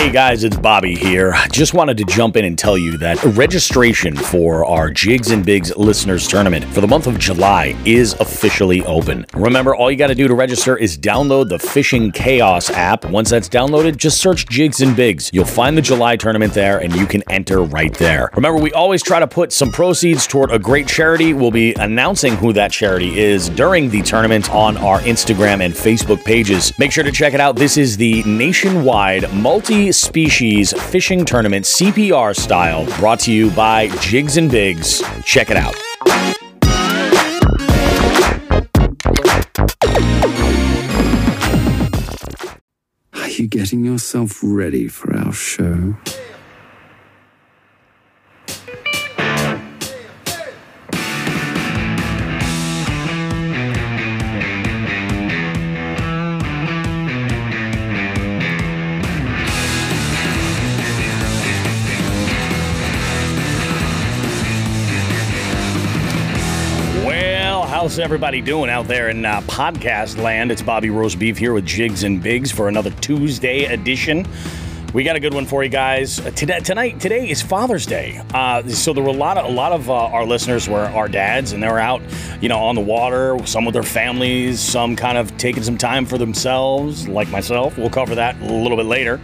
Hey guys, it's Bobby here. Just wanted to jump in and tell you that registration for our Jigs and Bigs listeners tournament for the month of July is officially open. Remember, all you got to do to register is download the Fishing Chaos app. Once that's downloaded, just search Jigs and Bigs. You'll find the July tournament there and you can enter right there. Remember, we always try to put some proceeds toward a great charity. We'll be announcing who that charity is during the tournament on our Instagram and Facebook pages. Make sure to check it out. This is the nationwide multi species fishing tournament, CPR style, brought to you by Jigs and Bigs. Check it out. Are you getting yourself ready for our show? How's everybody doing out there in uh, podcast land? It's Bobby Roast Beef here with Jigs and Bigs for another Tuesday edition. We got a good one for you guys Uh, today. Tonight, today is Father's Day, uh, so there were a lot of a lot of uh, our listeners were our dads, and they were out, you know, on the water. Some with their families, some kind of taking some time for themselves, like myself. We'll cover that a little bit later.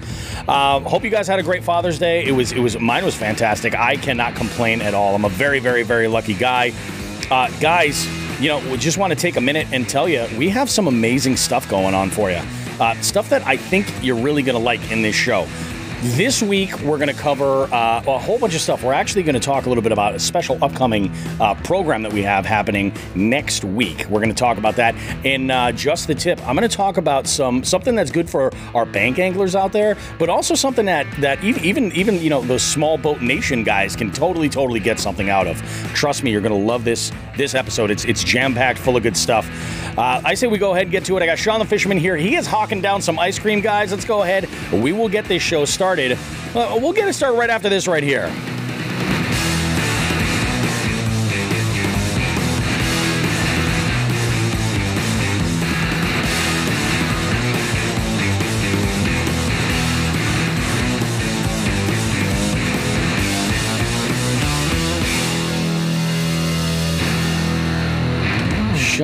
Uh, hope you guys had a great Father's Day. It was it was mine was fantastic. I cannot complain at all. I'm a very very very lucky guy. Uh, guys, you know, we just want to take a minute and tell you we have some amazing stuff going on for you. Uh, stuff that I think you're really going to like in this show. This week, we're going to cover uh, a whole bunch of stuff. We're actually going to talk a little bit about a special upcoming uh, program that we have happening next week. We're going to talk about that in uh, just the tip. I'm going to talk about some something that's good for our bank anglers out there, but also something that that even even you know those small boat nation guys can totally totally get something out of. Trust me, you're going to love this this episode. It's it's jam packed, full of good stuff. Uh, I say we go ahead and get to it. I got Sean the Fisherman here. He is hawking down some ice cream, guys. Let's go ahead. We will get this show started. Uh, we'll get it started right after this right here.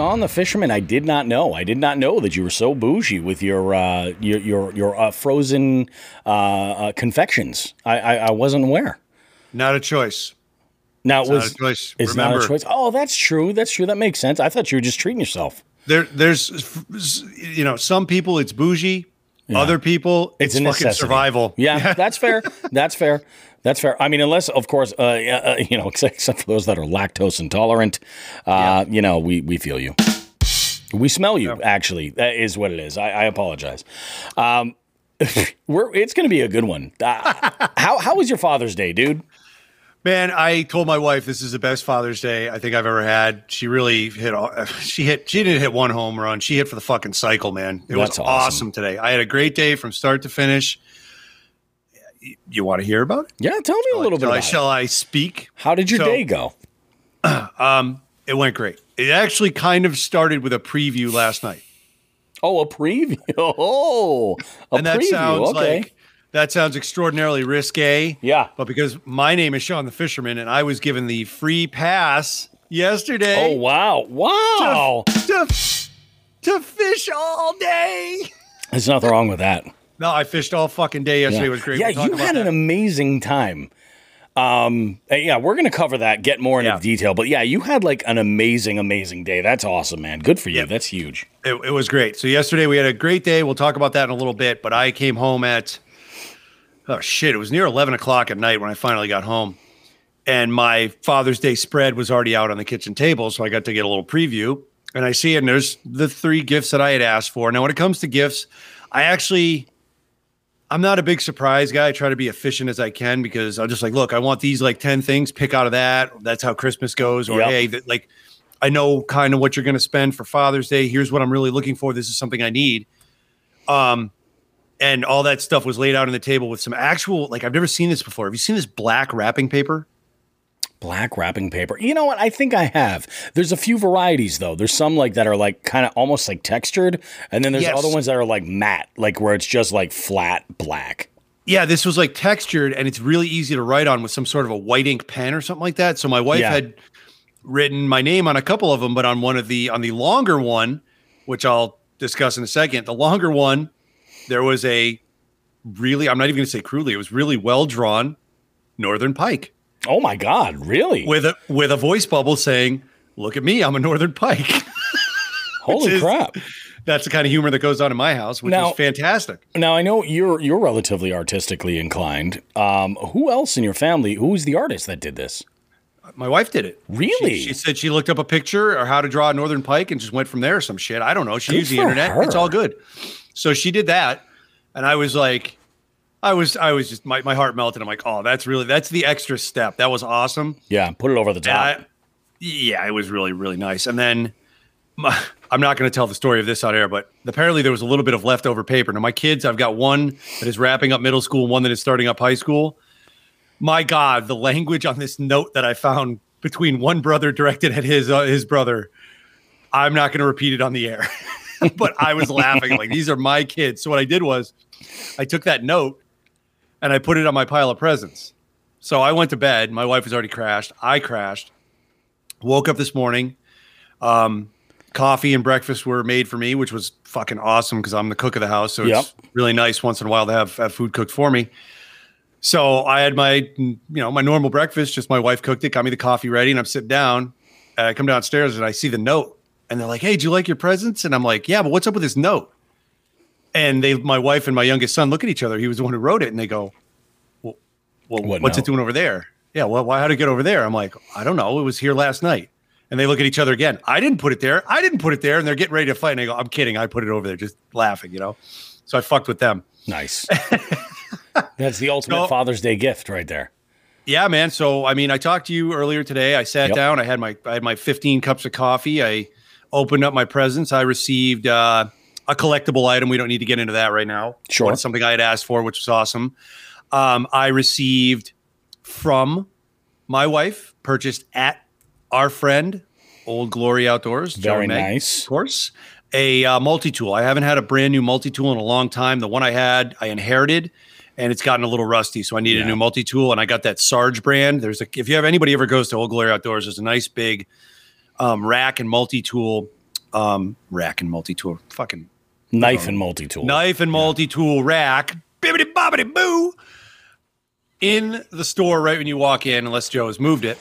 Sean the fisherman, I did not know. I did not know that you were so bougie with your uh, your your, your uh, frozen uh, uh, confections. I, I, I wasn't aware. Not a choice. Now it was not a choice. It's not a choice. Oh, that's true. That's true. That makes sense. I thought you were just treating yourself. There, there's, you know, some people it's bougie. Other people It's it's, fucking necessity. survival. Yeah, that's fair. That's fair. That's fair. I mean, unless, of course, uh, uh, you know, except, for those that are lactose intolerant, uh, you know, we, we feel you. We smell you, actually. That is what it is. I, I apologize. Um, we're, it's going to be a good one. Uh, how, how was your Father's Day, dude? Man, I told my wife this is the best Father's Day I think I've ever had. She really hit. all- She hit. She didn't hit one home run. She hit for the fucking cycle, man. It That's was awesome. awesome. today. I had a great day from start to finish. You want to hear about it? Yeah, tell me a little bit Shall I, it. shall I speak? How did your So- day go? Um, it went great. It actually kind of started with a preview last night. Oh, a preview. Oh, a and that preview. sounds okay. like that sounds extraordinarily risque. Yeah. But because my name is Sean the Fisherman and I was given the free pass yesterday. oh, wow. Wow. to, to fish all day. There's nothing wrong with that. No, I fished all fucking day yesterday. It was great. Yeah, We'll you had an that. amazing time. Um, yeah, we're gonna cover that, get more into Yeah. detail. But yeah, you had like an amazing, amazing day. That's awesome, man. Good for you. Yep. That's huge. It, it was great. So yesterday we had a great day. We'll talk about that in a little bit. But I came home at oh shit, it was near eleven o'clock at night when I finally got home, and my Father's Day spread was already out on the kitchen table, so I got to get a little preview. And I see it, and there's the three gifts that I had asked for. Now, when it comes to gifts, I actually. I'm not a big surprise guy. I try to be efficient as I can because I'm just like, look, I want these like 10 things, pick out of that. That's how Christmas goes. Or Yep. hey, like I know kind of what you're going to spend for Father's Day. Here's what I'm really looking for. This is something I need. Um, and all that stuff was laid out on the table with some actual, like I've never seen this before. Have you seen this black wrapping paper? Black wrapping paper. You know what? I think I have. There's a few varieties though. There's some like that are like kind of almost like textured, and then there's Yes. other ones that are like matte, like where it's just like flat black. Yeah, this was like textured and it's really easy to write on with some sort of a white ink pen or something like that. So my wife Yeah. had written my name on a couple of them, but on one of the on the longer one, which I'll discuss in a second, the longer one, there was a really I'm not even going to say crudely, it was really well drawn northern pike Oh my God, really? with a with a voice bubble saying, "Look at me, I'm a northern pike." Holy is- crap! That's the kind of humor that goes on in my house, which Now- is fantastic. Now I know you're you're relatively artistically inclined. Um, who else in your family? Who was the artist that did this? My wife did it. Really? She, she said she looked up a picture or how to draw a northern pike and just went from there. or Some shit. I don't know. She Good used the internet. It's all good. So she did that, and I was like, I was, I was just my, my heart melted. I'm like, oh, that's really that's the extra step. That was awesome. Yeah, put it over the top. I- yeah, it was really really nice. And then my, I'm not going to tell the story of this on air, but apparently there was a little bit of leftover paper. Now my kids, I've got one that is wrapping up middle school, one that is starting up high school. My God, the language on this note that I found between one brother directed at his uh, his brother. I'm not going to repeat it on the air, but I was laughing like these are my kids. So what I did was, I took that note and I put it on my pile of presents. So I went to bed. My wife was already crashed. I crashed. Woke up this morning. Um, coffee and breakfast were made for me, which was fucking awesome because I'm the cook of the house. So it's really nice once in a while to have, have food cooked for me. So I had my, you know, my normal breakfast. Just my wife cooked it, got me the coffee ready, and I'm sitting down. And I come downstairs and I see the note, and they're like, "Hey, do you like your presents?" And I'm like, "Yeah, but what's up with this note?" And they, my wife and my youngest son, look at each other. He was the one who wrote it, and they go, "Well, well What what's note? it doing over there?" Yeah, well, why? How did it get over there? I'm like, I don't know. It was here last night. And they look at each other again. I didn't put it there. I didn't put it there. And they're getting ready to fight. And I go, I'm kidding. I put it over there, just laughing, you know. So I fucked with them. nice. That's the ultimate So- Father's Day gift right there. Yeah, man. So I mean, I talked to you earlier today. I sat Yep. down. I had my I had my 15 cups of coffee. I opened up my presents. I received uh, a collectible item. We don't need to get into that right now. Sure. But it's something I had asked for, which was awesome. Um, I received from my wife, purchased at our friend Old Glory Outdoors. Very Meg, nice. Of course. A uh, multi tool. I haven't had a brand new multi tool in a long time. The one I had, I inherited, and it's gotten a little rusty. So I need Yeah. a new multi tool, and I got that Sarge brand. There's a if you have anybody ever goes to Old Glory Outdoors, there's a nice big um, rack and multi tool, um, rack and multi tool, fucking Knife and multi tool. knife and multi tool rack, bibbity bobbity boo, in the store right when you walk in, unless Joe has moved it.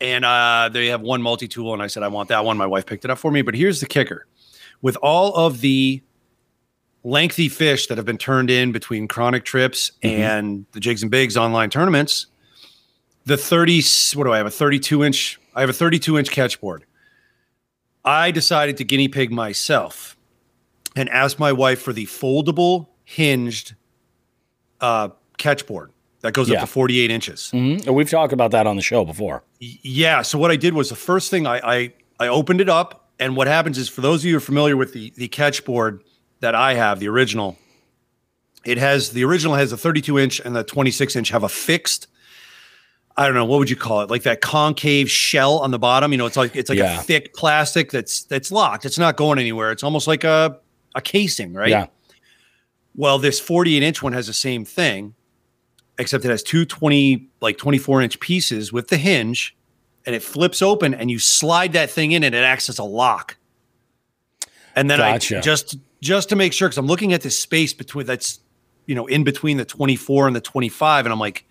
And uh, they have one multi tool, and I said I want that one. My wife picked it up for me. But here's the kicker: with all of the lengthy fish that have been turned in between chronic trips and the jigs and bigs online tournaments, the 30 what do I have a 32 inch I have a 32 inch catch board. I decided to guinea pig myself and asked my wife for the foldable hinged uh, catch board that goes Yeah. up to 48 inches. Mhm. We've talked about that on the show before. Y- Yeah. So what I did was the first thing I, I I opened it up, and what happens is for those of you who are familiar with the the catch board that I have, the original, it has the original has a 32 inch and the 26 inch have a fixed. I don't know what would you call it, like that concave shell on the bottom. You know, it's like it's like Yeah. a thick plastic that's that's locked. It's not going anywhere. It's almost like a a casing, right? Yeah. Well, this 48 inch one has the same thing, except it has two 20, like 24 inch pieces with the hinge, and it flips open, and you slide that thing in, and it acts as a lock. And then Gotcha. I just just to make sure, because I'm looking at this space between that's you know in between the 24 and the 25, and I'm like,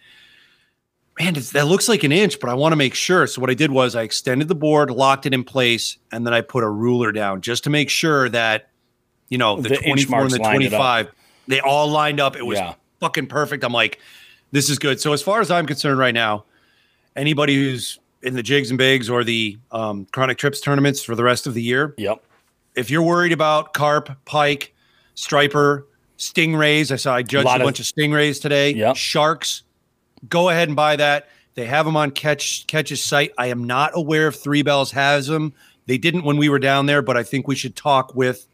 man, that looks like an inch, but I want to make sure. So what I did was I extended the board, locked it in place, and then I put a ruler down just to make sure that you know the, The 24 and the lined it up. 25 they all lined up. It was Yeah. fucking perfect. I'm like, this is good. So as far as I'm concerned right now, anybody who's in the jigs and bigs or the um, chronic trips tournaments for the rest of the year, Yep. if you're worried about carp, pike, striper, stingrays, I saw I judged a, of- bunch of stingrays today. Yep. Sharks, go ahead and buy that. They have them on Ketch Ketch's site. I am not aware if Three Bells has them. They didn't when we were down there, but I think we should talk with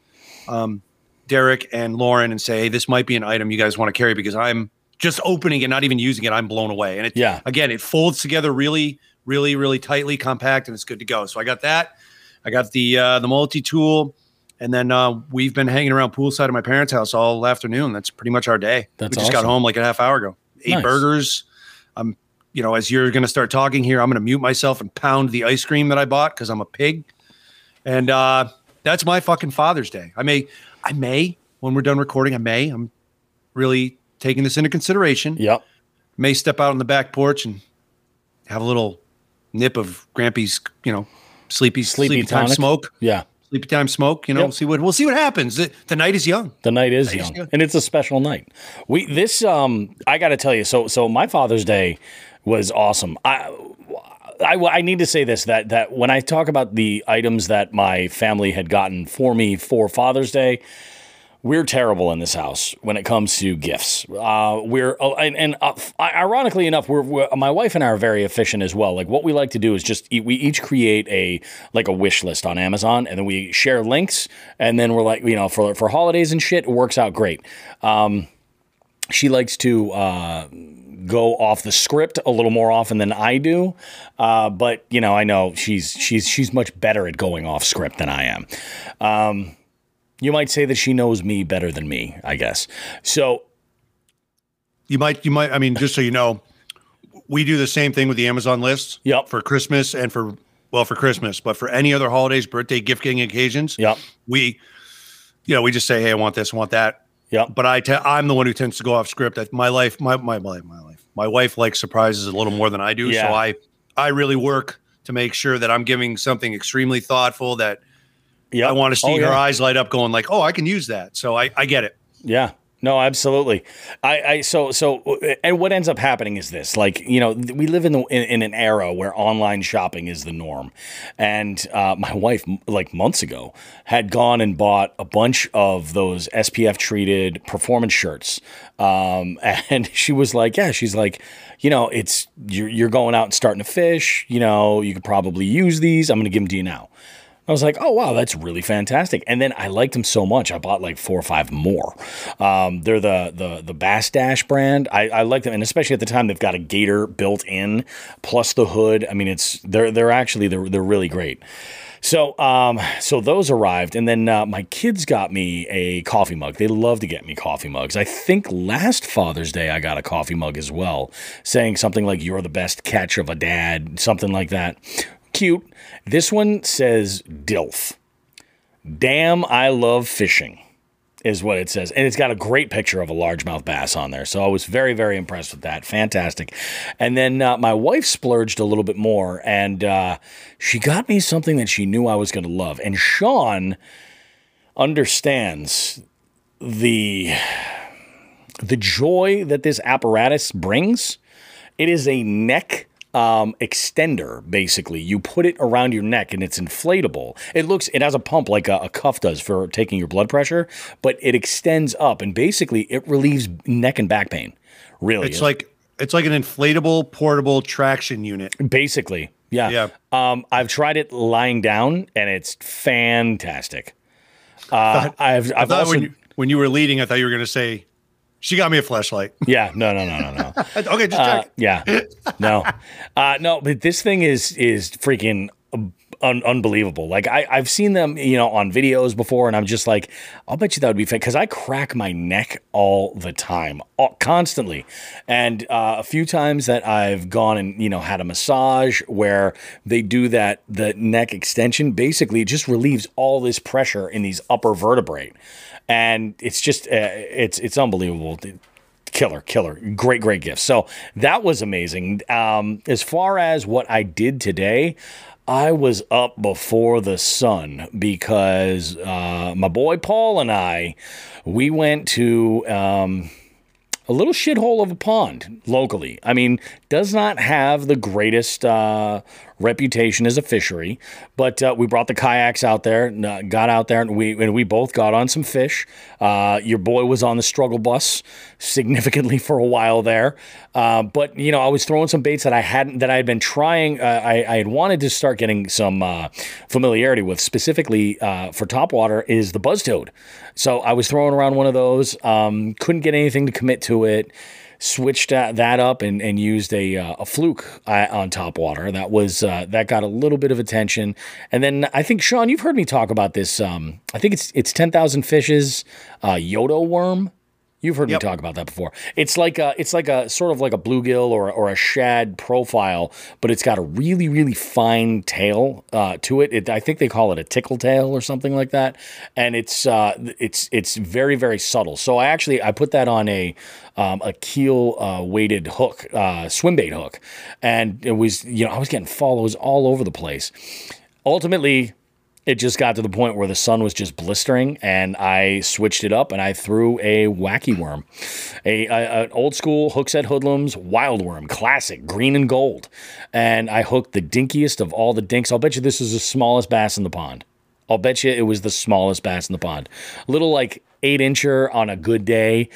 um, Derek and Lauren and say, hey, this might be an item you guys want to carry because I'm just opening it, not even using it. I'm blown away. And it, Yeah. again, it folds together really, really, really tightly, compact, and it's good to go. So I got that. I got the uh, the multi tool. And then uh, we've been hanging around poolside at my parents' house all afternoon. That's pretty much our day. That's we just got home like a half hour ago. Ate Nice. burgers. I'm, you know, as you're going to start talking here, I'm going to mute myself and pound the ice cream that I bought because I'm a pig. And uh, that's my fucking Father's Day. I may, I may, when we're done recording, I may. I'm really taking this into consideration. Yep. May step out on the back porch and have a little nip of Grampy's, you know, sleepy, Sleepy sleepy, time smoke. Yeah. Sleepy time smoke. You know, Yep. we'll see what we'll see what happens. The, the night is young. The night is Night is young, young. and it's a special night. We this um I got to tell you. So so my Father's Day was awesome. I, I I need to say this that that when I talk about the items that my family had gotten for me for Father's Day. We're terrible in this house when it comes to gifts. Uh, we're oh, and, and uh, ironically enough, we're, we're my wife and I are very efficient as well. Like what we like to do is just we each create a like a wish list on Amazon, and then we share links, and then we're like you know for for holidays and shit, it works out great. Um, she likes to uh, go off the script a little more often than I do, uh, but you know I know she's she's she's much better at going off script than I am. Um, you might say that she knows me better than me, I guess. So You might, you might. I mean, just so you know, we do the same thing with the Amazon lists. Yep. For Christmas and for well, for Christmas, but for any other holidays, birthday, gift giving occasions. Yep. We, you know, we just say, hey, I want this, I want that. Yep. But I, I'm the one who tends to go off script. That my life, my my my my life, my wife likes surprises a little more than I do. Yeah. So I, I really work to make sure that I'm giving something extremely thoughtful that yeah, I want to see Oh, her yeah. eyes light up, going like, oh, I can use that. So I, I get it. Yeah. No, absolutely. I, I so so and what ends up happening is this like you know we live in the in, in an era where online shopping is the norm, and uh, my wife like months ago had gone and bought a bunch of those SPF treated performance shirts, um, and she was like, yeah, she's like, you know, it's you're you're going out and starting to fish, you know, you could probably use these. I'm going to give them to you now. I was like, oh wow, that's really fantastic. And then I liked them so much, I bought like four or five more. Um, they're the the the Bass Dash brand. I, I like them, and especially at the time, they've got a gator built in, plus the hood. I mean, it's they're they're actually they're they're really great. So, um, so those arrived, and then uh, my kids got me a coffee mug. They love to get me coffee mugs. I think last Father's Day I got a coffee mug as well, saying something like "You're the best catch of a dad," something like that. Cute. This one says "Dilf." Damn, I love fishing. Is what it says. And it's got a great picture of a largemouth bass on there. So I was very, very impressed with that. Fantastic. And then uh, my wife splurged a little bit more and uh, she got me something that she knew I was going to love. And Sean understands the the joy that this apparatus brings. It is a neck um, extender, basically. You put it around your neck and it's inflatable. It looks, it has a pump like a, a cuff does for taking your blood pressure, but it extends up and basically it relieves neck and back pain. Really, It's like it's like an inflatable portable traction unit. basically, yeah. Yeah. Um, I've tried it lying down and it's fantastic. Uh, I've, I I've thought also, when you, when you were leading, I thought you were going to say, "She got me a flashlight." yeah, no, no, no, no, no. okay, just Uh, check. yeah, no, uh, no, but this thing is is freaking un- unbelievable. Like I, I've seen them, you know, on videos before, and I'm just like, I'll bet you that would be fake because I crack my neck all the time, all, constantly, and uh, a few times that I've gone and you know had a massage where they do that, the neck extension basically it just relieves all this pressure in these upper vertebrae, and it's just uh, it's it's unbelievable. Killer killer. Great great gift. So that was amazing. Um as far as what i did today i was up before the sun because uh my boy paul and i we went to um a little shithole of a pond locally. I mean, does not have the greatest uh, reputation as a fishery, but uh, we brought the kayaks out there, got out there, and we and we both got on some fish. Uh, your boy was on the struggle bus significantly for a while there, uh, but you know, I was throwing some baits that I hadn't that I had been trying. Uh, I, I had wanted to start getting some uh, familiarity with, specifically uh, for topwater, is the buzz toad. So I was throwing around one of those. Um, couldn't get anything to commit to it. Switched that up and, and used a, uh, a fluke uh, on top water. That was uh, that got a little bit of attention. And then I think Sean, you've heard me talk about this. Um, I think it's it's ten thousand fishes, uh, Yodo worm. You've heard Yep. me talk about that before. It's like a, it's like a sort of like a bluegill or or a shad profile, but it's got a really really fine tail uh, to it. it. I think they call it a tickle tail or something like that, and it's uh, it's it's very very subtle. So I actually I put that on a um, a keel uh, weighted hook, uh, swim bait hook, and it was you know I was getting follows all over the place. Ultimately, it just got to the point where the sun was just blistering and I switched it up and I threw a wacky worm, a, a- an old school Hookset Hoodlums wild worm, classic, green and gold. And I hooked the dinkiest of all the dinks. I'll bet you this is the smallest bass in the pond. I'll bet you it was the smallest bass in the pond. Little like eight incher on a good day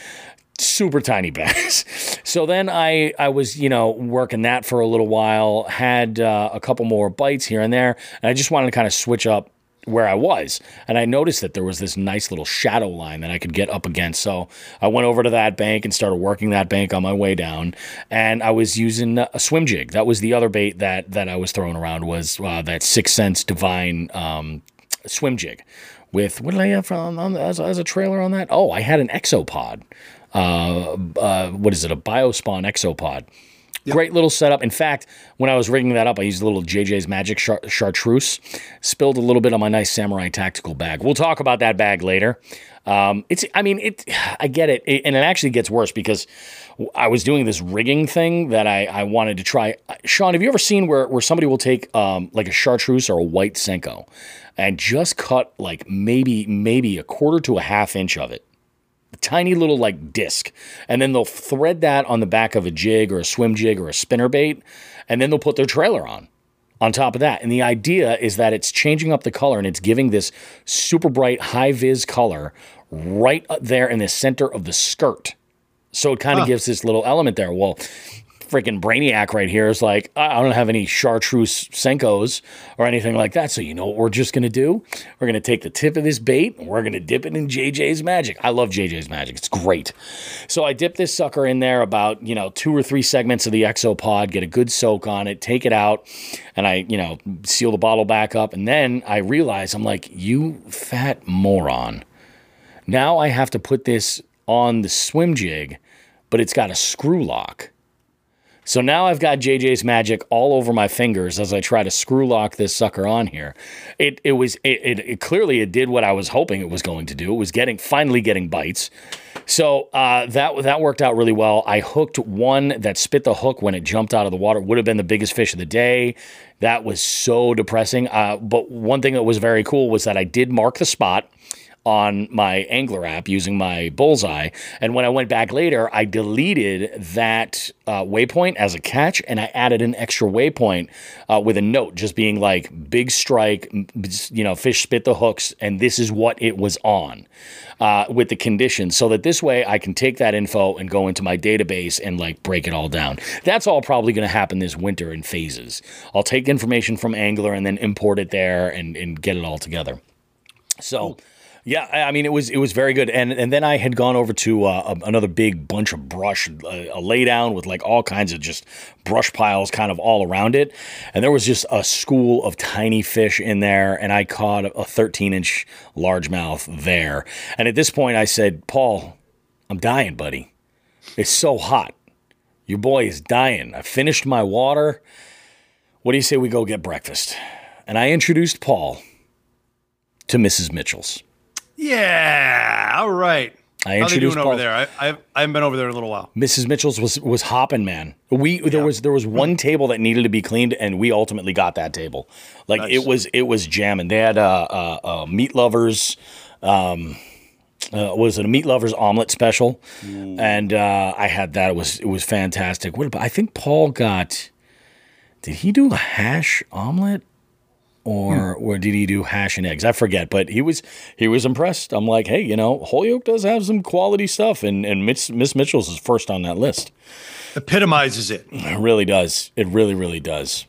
super tiny bass. So then I I was you know working that for a little while, had uh, a couple more bites here and there, and I just wanted to kind of switch up where I was, and I noticed that there was this nice little shadow line that I could get up against. So I went over to that bank and started working that bank on my way down, and I was using a swim jig. That was the other bait that that I was throwing around was uh, that 6th Sense Divine um, swim jig. With what did I have on, on as, as a trailer on that? Oh, I had an exopod uh, uh, what is it? A Biospawn Exopod. Great little setup. In fact, when I was rigging that up, I used a little JJ's Magic char- chartreuse. Spilled a little bit on my nice Samurai tactical bag. We'll talk about that bag later. Um, it's, I mean, it. I get it, It- and it actually gets worse because I was doing this rigging thing that I, I wanted to try. Sean, have you ever seen where where somebody will take um, like a chartreuse or a white senko and just cut like maybe maybe a quarter to a half inch of it? Tiny little like disc and then they'll thread that on the back of a jig or a swim jig or a spinner bait and then they'll put their trailer on on top of that. And the idea is that it's changing up the color and it's giving this super bright high vis color right there in the center of the skirt. So it kind of gives this little element there. Well freaking brainiac right here is like i don't have any chartreuse senkos or anything like that. So you know what we're just going to do? We're going to take the tip of this bait and we're going to dip it in jj's magic. I love jj's magic. It's great. So i dip this sucker in there about you know two or three segments of the exopod get a good soak on it take it out and i you know seal the bottle back up. And then i realize i'm like you fat moron. Now i have to put this on the swim jig but it's got a screw lock so now I've got JJ's magic all over my fingers as I try to screw lock this sucker on here. It it was it, it, it clearly it did what I was hoping it was going to do. It was getting finally getting bites. So uh, that that worked out really well. I hooked one that spit the hook when it jumped out of the water. Would have been the biggest fish of the day. That was so depressing. Uh, but one thing that was very cool was that I did mark the spot on my ANGLR app using my bullseye. And when I went back later, I deleted that uh, waypoint as a catch and I added an extra waypoint uh, with a note just being like big strike, you know, fish spit the hooks, and this is what it was on uh, with the conditions. So that this way I can take that info and go into my database and like break it all down. That's all probably going to happen this winter in phases. I'll take information from ANGLR and then import it there and, and get it all together. So, yeah, I mean, it was it was very good, and and then I had gone over to uh, another big bunch of brush, a, a laydown with like all kinds of just brush piles, kind of all around it, and there was just a school of tiny fish in there, and I caught a 13 inch largemouth there, and at this point I said, Paul, I'm dying, buddy. It's so hot. Your boy is dying. I finished my water. What do you say we go get breakfast? And I introduced Paul to Mrs. Mitchell's. Yeah. All right. I How introduced doing Paul. over there? I, I've I haven't been over there in a little while. Mrs. Mitchell's was was hopping, man. We there was there was one table that needed to be cleaned, and we ultimately got that table. Like Nice. it was it was jamming. They had uh, uh, uh, meat lovers. Um, uh, was it a meat lovers omelet special? And uh, I had that. It was it was fantastic. What about, I think Paul got. Did he do a hash omelet? Or, or did he do hash and eggs? I forget, but he was he was impressed. I'm like, hey, you know, Holyoke does have some quality stuff, and and Miss, Miss Mitchell's is first on that list. Epitomizes it. It really does. It really, really does.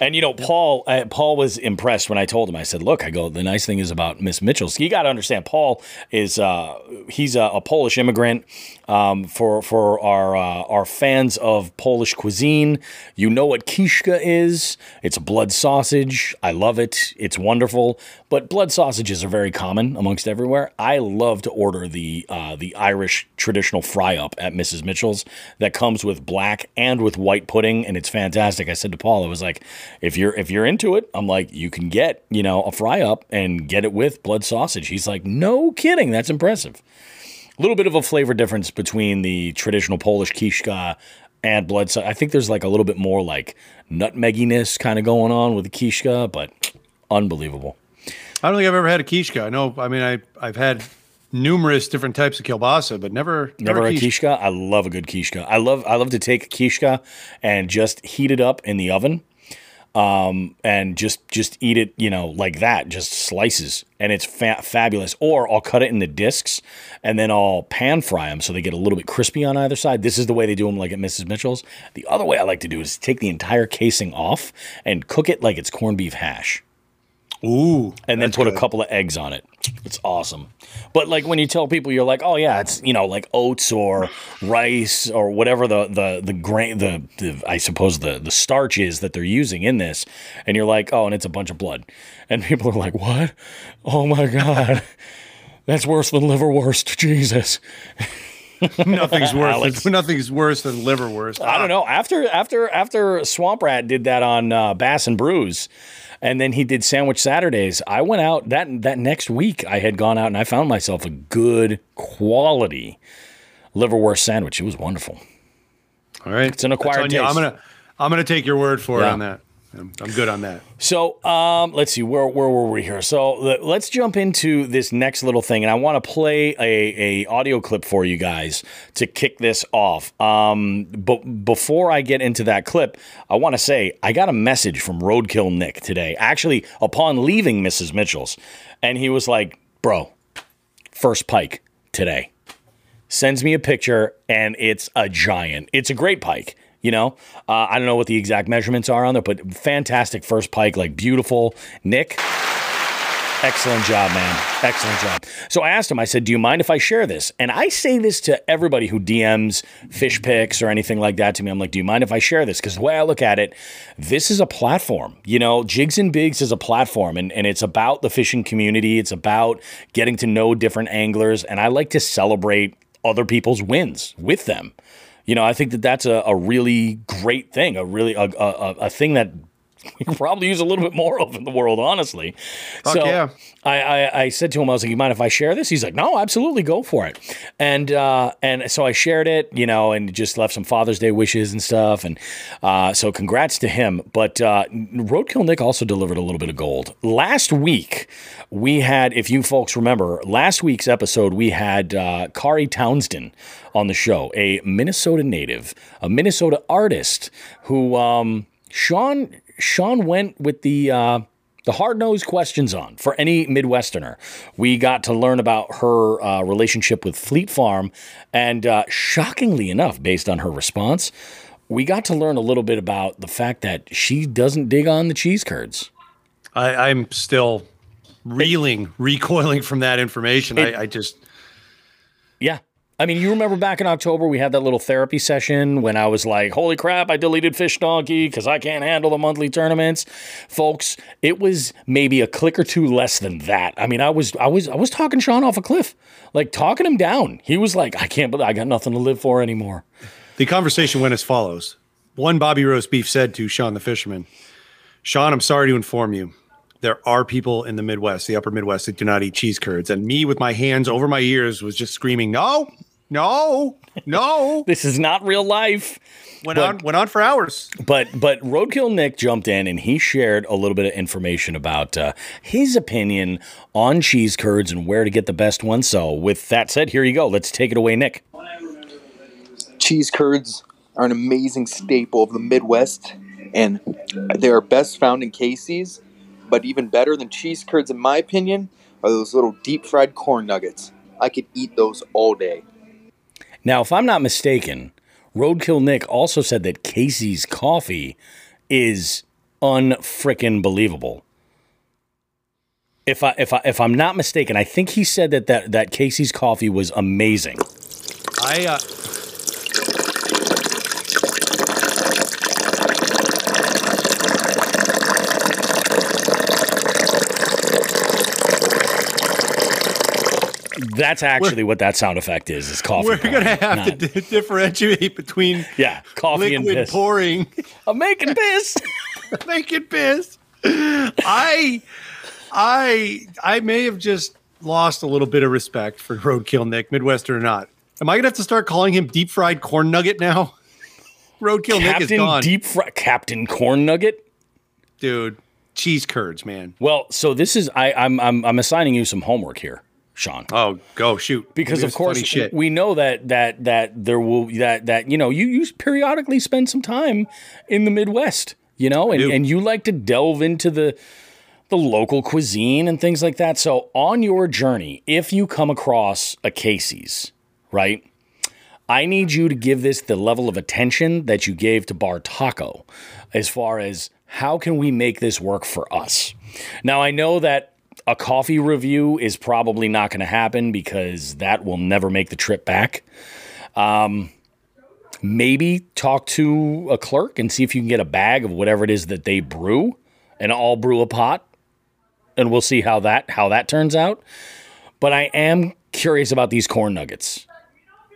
And you know, Paul, uh, Paul was impressed when I told him. I said, "Look, I go. The nice thing is about Miss Mitchell's. You got to understand. Paul is uh, he's a, a Polish immigrant. Um, for for our uh, our fans of Polish cuisine, you know what kiszka is. It's a blood sausage. I love it. It's wonderful. But blood sausages are very common amongst everywhere. I love to order the uh, the Irish traditional fry up at Mrs. Mitchell's that comes with black and with white pudding, and it's fantastic. I said to Paul, I was like, if you're if you're into it, I'm like, you can get you know a fry up and get it with blood sausage. He's like, no kidding, that's impressive. A little bit of a flavor difference between the traditional Polish kiszka and blood. I think there's like a little bit more like nutmegginess kind of going on with the kiszka, but unbelievable. I don't think I've ever had a kiszka. I know. I mean, I I've had numerous different types of kielbasa, but never never, never a kiszka. I love a good kiszka. I love I love to take a kiszka and just heat it up in the oven um, and just just eat it, you know, like that, just slices, and it's fa- fabulous. Or I'll cut it in the discs, and then I'll pan fry them so they get a little bit crispy on either side. This is the way they do them, like at Mrs. Mitchell's. The other way I like to do is take the entire casing off and cook it like it's corned beef hash. Ooh, and then put good. a couple of eggs on it. It's awesome. But like when you tell people, you're like, oh yeah, it's you know like oats or rice or whatever the the the grain the, the I suppose the the starch is that they're using in this, and you're like, oh, and it's a bunch of blood, and people are like, what? Oh my god, that's worse than liverwurst. Jesus. nothing's worse. Than, nothing's worse than liverwurst. I don't know. After after after Swamp Rat did that on uh, Bass and Brews, and then he did Sandwich Saturdays. I went out that that next week. I had gone out and I found myself a good quality liverwurst sandwich. It was wonderful. All right, it's an acquired taste. I'm gonna I'm gonna take your word for yeah. it on that. I'm, good on that. So um, let's see where where were we here? So let's jump into this next little thing, and I want to play a, a audio clip for you guys to kick this off. Um, but before I get into that clip, I want to say I got a message from Roadkill Nick today. Actually, upon leaving Mrs. Mitchell's, and he was like, "Bro, first pike today." Sends me a picture, and it's a giant. It's a great pike you know, uh, I don't know what the exact measurements are on there, but fantastic first pike, like beautiful. Nick, excellent job, man. Excellent job. So I asked him, I said, Do you mind if I share this? And I say this to everybody who DMs fish pics or anything like that to me. I'm like, Do you mind if I share this? Because the way I look at it, this is a platform. You know, Jigs and Bigs is a platform, and, and it's about the fishing community, it's about getting to know different anglers. And I like to celebrate other people's wins with them you know, I think that that's a, a really great thing, a really a, a, a thing that we could probably use a little bit more of in the world, honestly. Fuck so yeah. I, I, I, said to him, I was like, "You mind if I share this?" He's like, "No, absolutely, go for it." And uh, and so I shared it, you know, and just left some Father's Day wishes and stuff. And uh, so congrats to him. But uh, Roadkill Nick also delivered a little bit of gold last week. We had, if you folks remember, last week's episode we had uh, Kari Townsend on the show, a Minnesota native, a Minnesota artist who um, Sean Sean went with the uh, the hard nosed questions on for any Midwesterner. We got to learn about her uh, relationship with Fleet Farm, and uh, shockingly enough, based on her response, we got to learn a little bit about the fact that she doesn't dig on the cheese curds. I, am still reeling, it, recoiling from that information. It, I, I just. Yeah, I mean, you remember back in October, we had that little therapy session when I was like, holy crap, I deleted Fish Donkey because I can't handle the monthly tournaments. Folks, it was maybe a click or two less than that. I mean, I was I was I was talking Sean off a cliff, like talking him down. He was like, I can't believe I got nothing to live for anymore. The conversation went as follows. One Bobby Roast Beef said to Sean the fisherman, Sean, I'm sorry to inform you there are people in the Midwest, the upper Midwest, that do not eat cheese curds. And me with my hands over my ears was just screaming, No, no, no. this is not real life. Went but, on went on for hours. But but Roadkill Nick jumped in and he shared a little bit of information about uh, his opinion on cheese curds and where to get the best one. So with that said, here you go. Let's take it away, Nick. Cheese curds are an amazing staple of the Midwest, and they are best found in Casey's. But even better than cheese curds, in my opinion, are those little deep fried corn nuggets. I could eat those all day. Now, if I'm not mistaken, Roadkill Nick also said that Casey's coffee is unfrickin' believable. If I if I if I'm not mistaken, I think he said that that, that Casey's coffee was amazing. I uh, That's actually what that sound effect is. Is coffee. we're gonna have not- to di- differentiate between yeah, coffee and liquid piss. pouring, I'm making piss. making piss. I, I, I may have just lost a little bit of respect for Roadkill Nick, Midwestern or not. Am I gonna have to start calling him deep fried corn nugget now? Roadkill Nick is Captain gone, Deep Fry, Captain Corn Nugget. dude. Cheese curds, man. Well, so this is I, I'm I'm I'm assigning you some homework here, Sean. Oh, go shoot! because of course we know that that that there will that that you know you you periodically spend some time in the Midwest, you know, and, and you like to delve into the the local cuisine and things like that. So on your journey, if you come across a Casey's, right? I need you to give this the level of attention that you gave to Bar Taco as far as how can we make this work for us. Now I know that a coffee review is probably not going to happen because that will never make the trip back. Um, maybe talk to a clerk and see if you can get a bag of whatever it is that they brew and all brew a pot and we'll see how that how that turns out. But I am curious about these corn nuggets.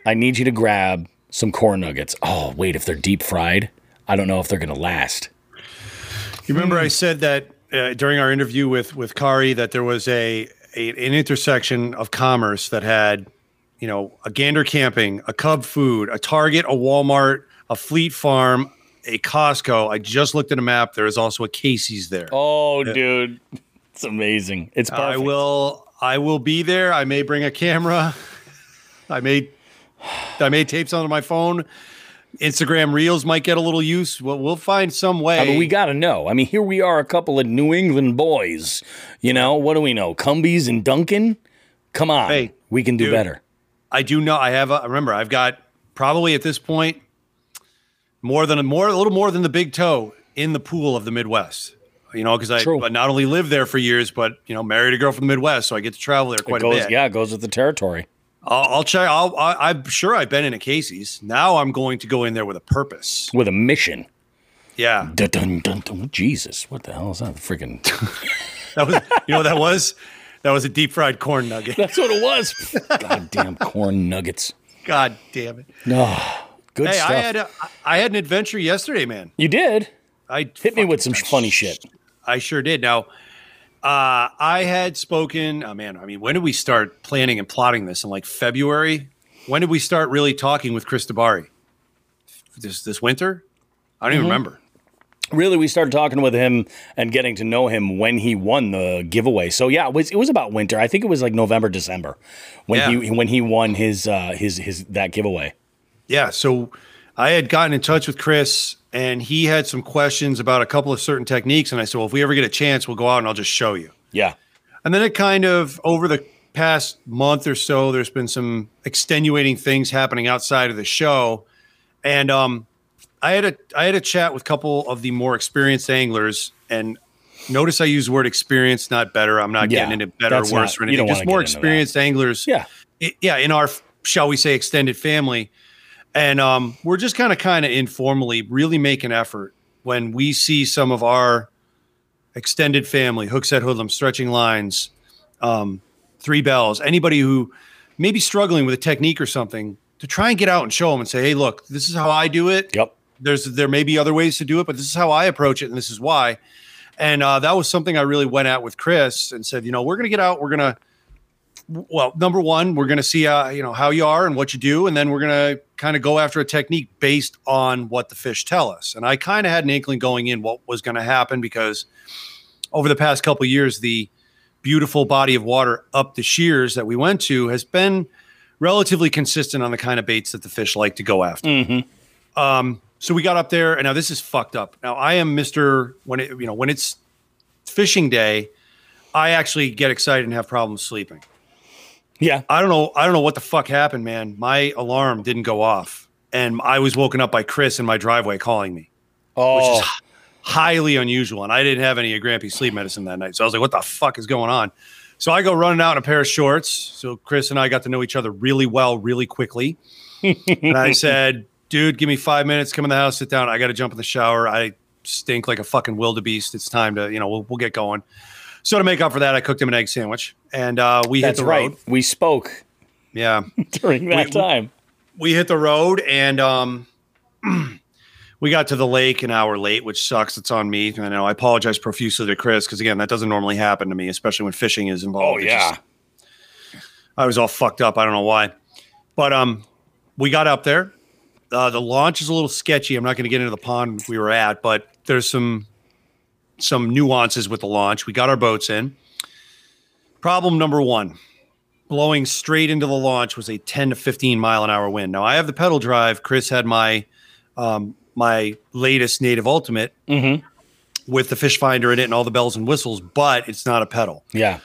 I need you to grab some corn nuggets. Oh, wait, if they're deep fried, I don't know if they're going to last. You remember. I said that uh, during our interview with with Kari that there was a, a an intersection of commerce that had, you know, a Gander Camping, a Cub Food, a Target, a Walmart, a Fleet Farm, a Costco. I just looked at a map. There is also a Casey's there. Oh, dude. It's amazing. It's perfect. I will I will be there. I may bring a camera. I may I may tape something on my phone. Instagram Reels might get a little use. We'll, we'll find some uh, way. I mean, we got to know. I mean, here we are, a couple of New England boys. You know, what do we know? Cumbies and Dunkin'? Come on. Hey, we can do dude. better. I do know. I have. A, remember, I've got probably at this point more than a more a little more than the big toe in the pool of the Midwest. You know, because I True. not only lived there for years, but you know, married a girl from the Midwest, so I get to travel there It quite goes, a bit. yeah, it goes with the territory. I'll, I'll check. I'll, I, I'm sure I've been in a Casey's. Now I'm going to go in there with a purpose. With a mission. Yeah, Dun, dun, dun, dun. Jesus, what the hell is that? Freaking. that was. You know what that was? That was a deep fried corn nugget. That's what it was. Goddamn corn nuggets. God damn it! No, good Hey, stuff. I had a, I had an adventure yesterday, man. you did? I Hit me with some fucking- funny shit. I sure did. Now, uh, I had spoken. Oh man, I mean, when did we start planning and plotting this? In like February. When did we start really talking with Chris Dabari? This this winter? I don't even remember. really we started talking with him and getting to know him when he won the giveaway. So yeah, it was it was about winter. I think it was like November, December when Yeah. he when he won his uh his his that giveaway. Yeah. So I had gotten in touch with Chris, and he had some questions about a couple of certain techniques, and I said, well, if we ever get a chance, we'll go out and I'll just show you. Yeah. And then it kind of over the past month or so, there's been some extenuating things happening outside of the show. And um, I had a I had a chat with a couple of the more experienced anglers, and notice I use the word experience, not better. I'm not Yeah, getting into better or worse not- or anything. Just more get into that. experienced anglers. Yeah. I- yeah, in our shall we say extended family, and um, we're just kind of kind of informally really make an effort when we see some of our extended family, hookset hoodlum, stretching lines, um, three bells, anybody who may be struggling with a technique or something, to try and get out and show them and say, hey, look, this is how I do it. Yep. There's there may be other ways to do it, but this is how I approach it, and this is why. And uh, that was something I really went at with Chris and said, you know, we're going to get out, we're going to well, number one, we're going to see uh, you know how you are and what you do, and then we're going to kind of go after a technique based on what the fish tell us. And I kind of had an inkling going in what was going to happen because over the past couple of years, the beautiful body of water up the shears that we went to has been relatively consistent on the kind of baits that the fish like to go after. Mm-hmm. Um, so we got up there, and now this is fucked up. Now I am Mister when it you know when it's fishing day, I actually get excited and have problems sleeping. Yeah. I don't know. I don't know what the fuck happened, man. My alarm didn't go off, and I was woken up by Chris in my driveway calling me, Oh, which is oh. highly unusual. And I didn't have any of Grampy's sleep medicine that night, so I was like, "What the fuck is going on?" So I go running out in a pair of shorts. So Chris and I got to know each other really well, really quickly. and I said, dude, give me five minutes. Come in the house, sit down. I got to jump in the shower. I stink like a fucking wildebeest. It's time to, you know, we'll, we'll get going. So to make up for that, I cooked him an egg sandwich, and uh, we That's hit the right. road. We spoke Yeah, during that We- time. we hit the road, and um, we got to the lake an hour late, which sucks. It's on me. I know. I apologize profusely to Chris because again, that doesn't normally happen to me, especially when fishing is involved. Oh yeah. just- I was all fucked up. I don't know why, but um, we got up there. Uh, the launch is a little sketchy. I'm not going to get into the pond we were at, but there's some some nuances with the launch. We got our boats in. Problem number one: blowing straight into the launch was a 10 to 15 mile an hour wind. Now I have the pedal drive. Chris had my um, my latest native ultimate Mhm. with the fish finder in it and all the bells and whistles, but it's not a pedal Yeah.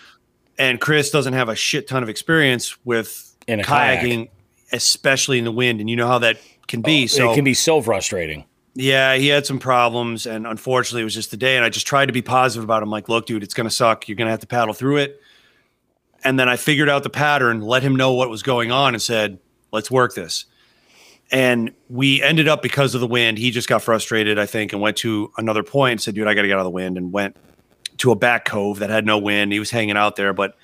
and Chris doesn't have a shit ton of experience with In a kayak. kayaking, especially in the wind, and you know how that can be. so it can be so frustrating. Yeah, he had some problems, and unfortunately, it was just the day. And I just tried to be positive about. him. Like, look, dude, it's gonna suck. You're gonna have to paddle through it. And then I figured out the pattern, let him know what was going on, and said, let's work this. And we ended up because of the wind. He just got frustrated, I think, and went to another point and said, dude, I got to get out of the wind, and went to a back cove that had no wind. He was hanging out there. But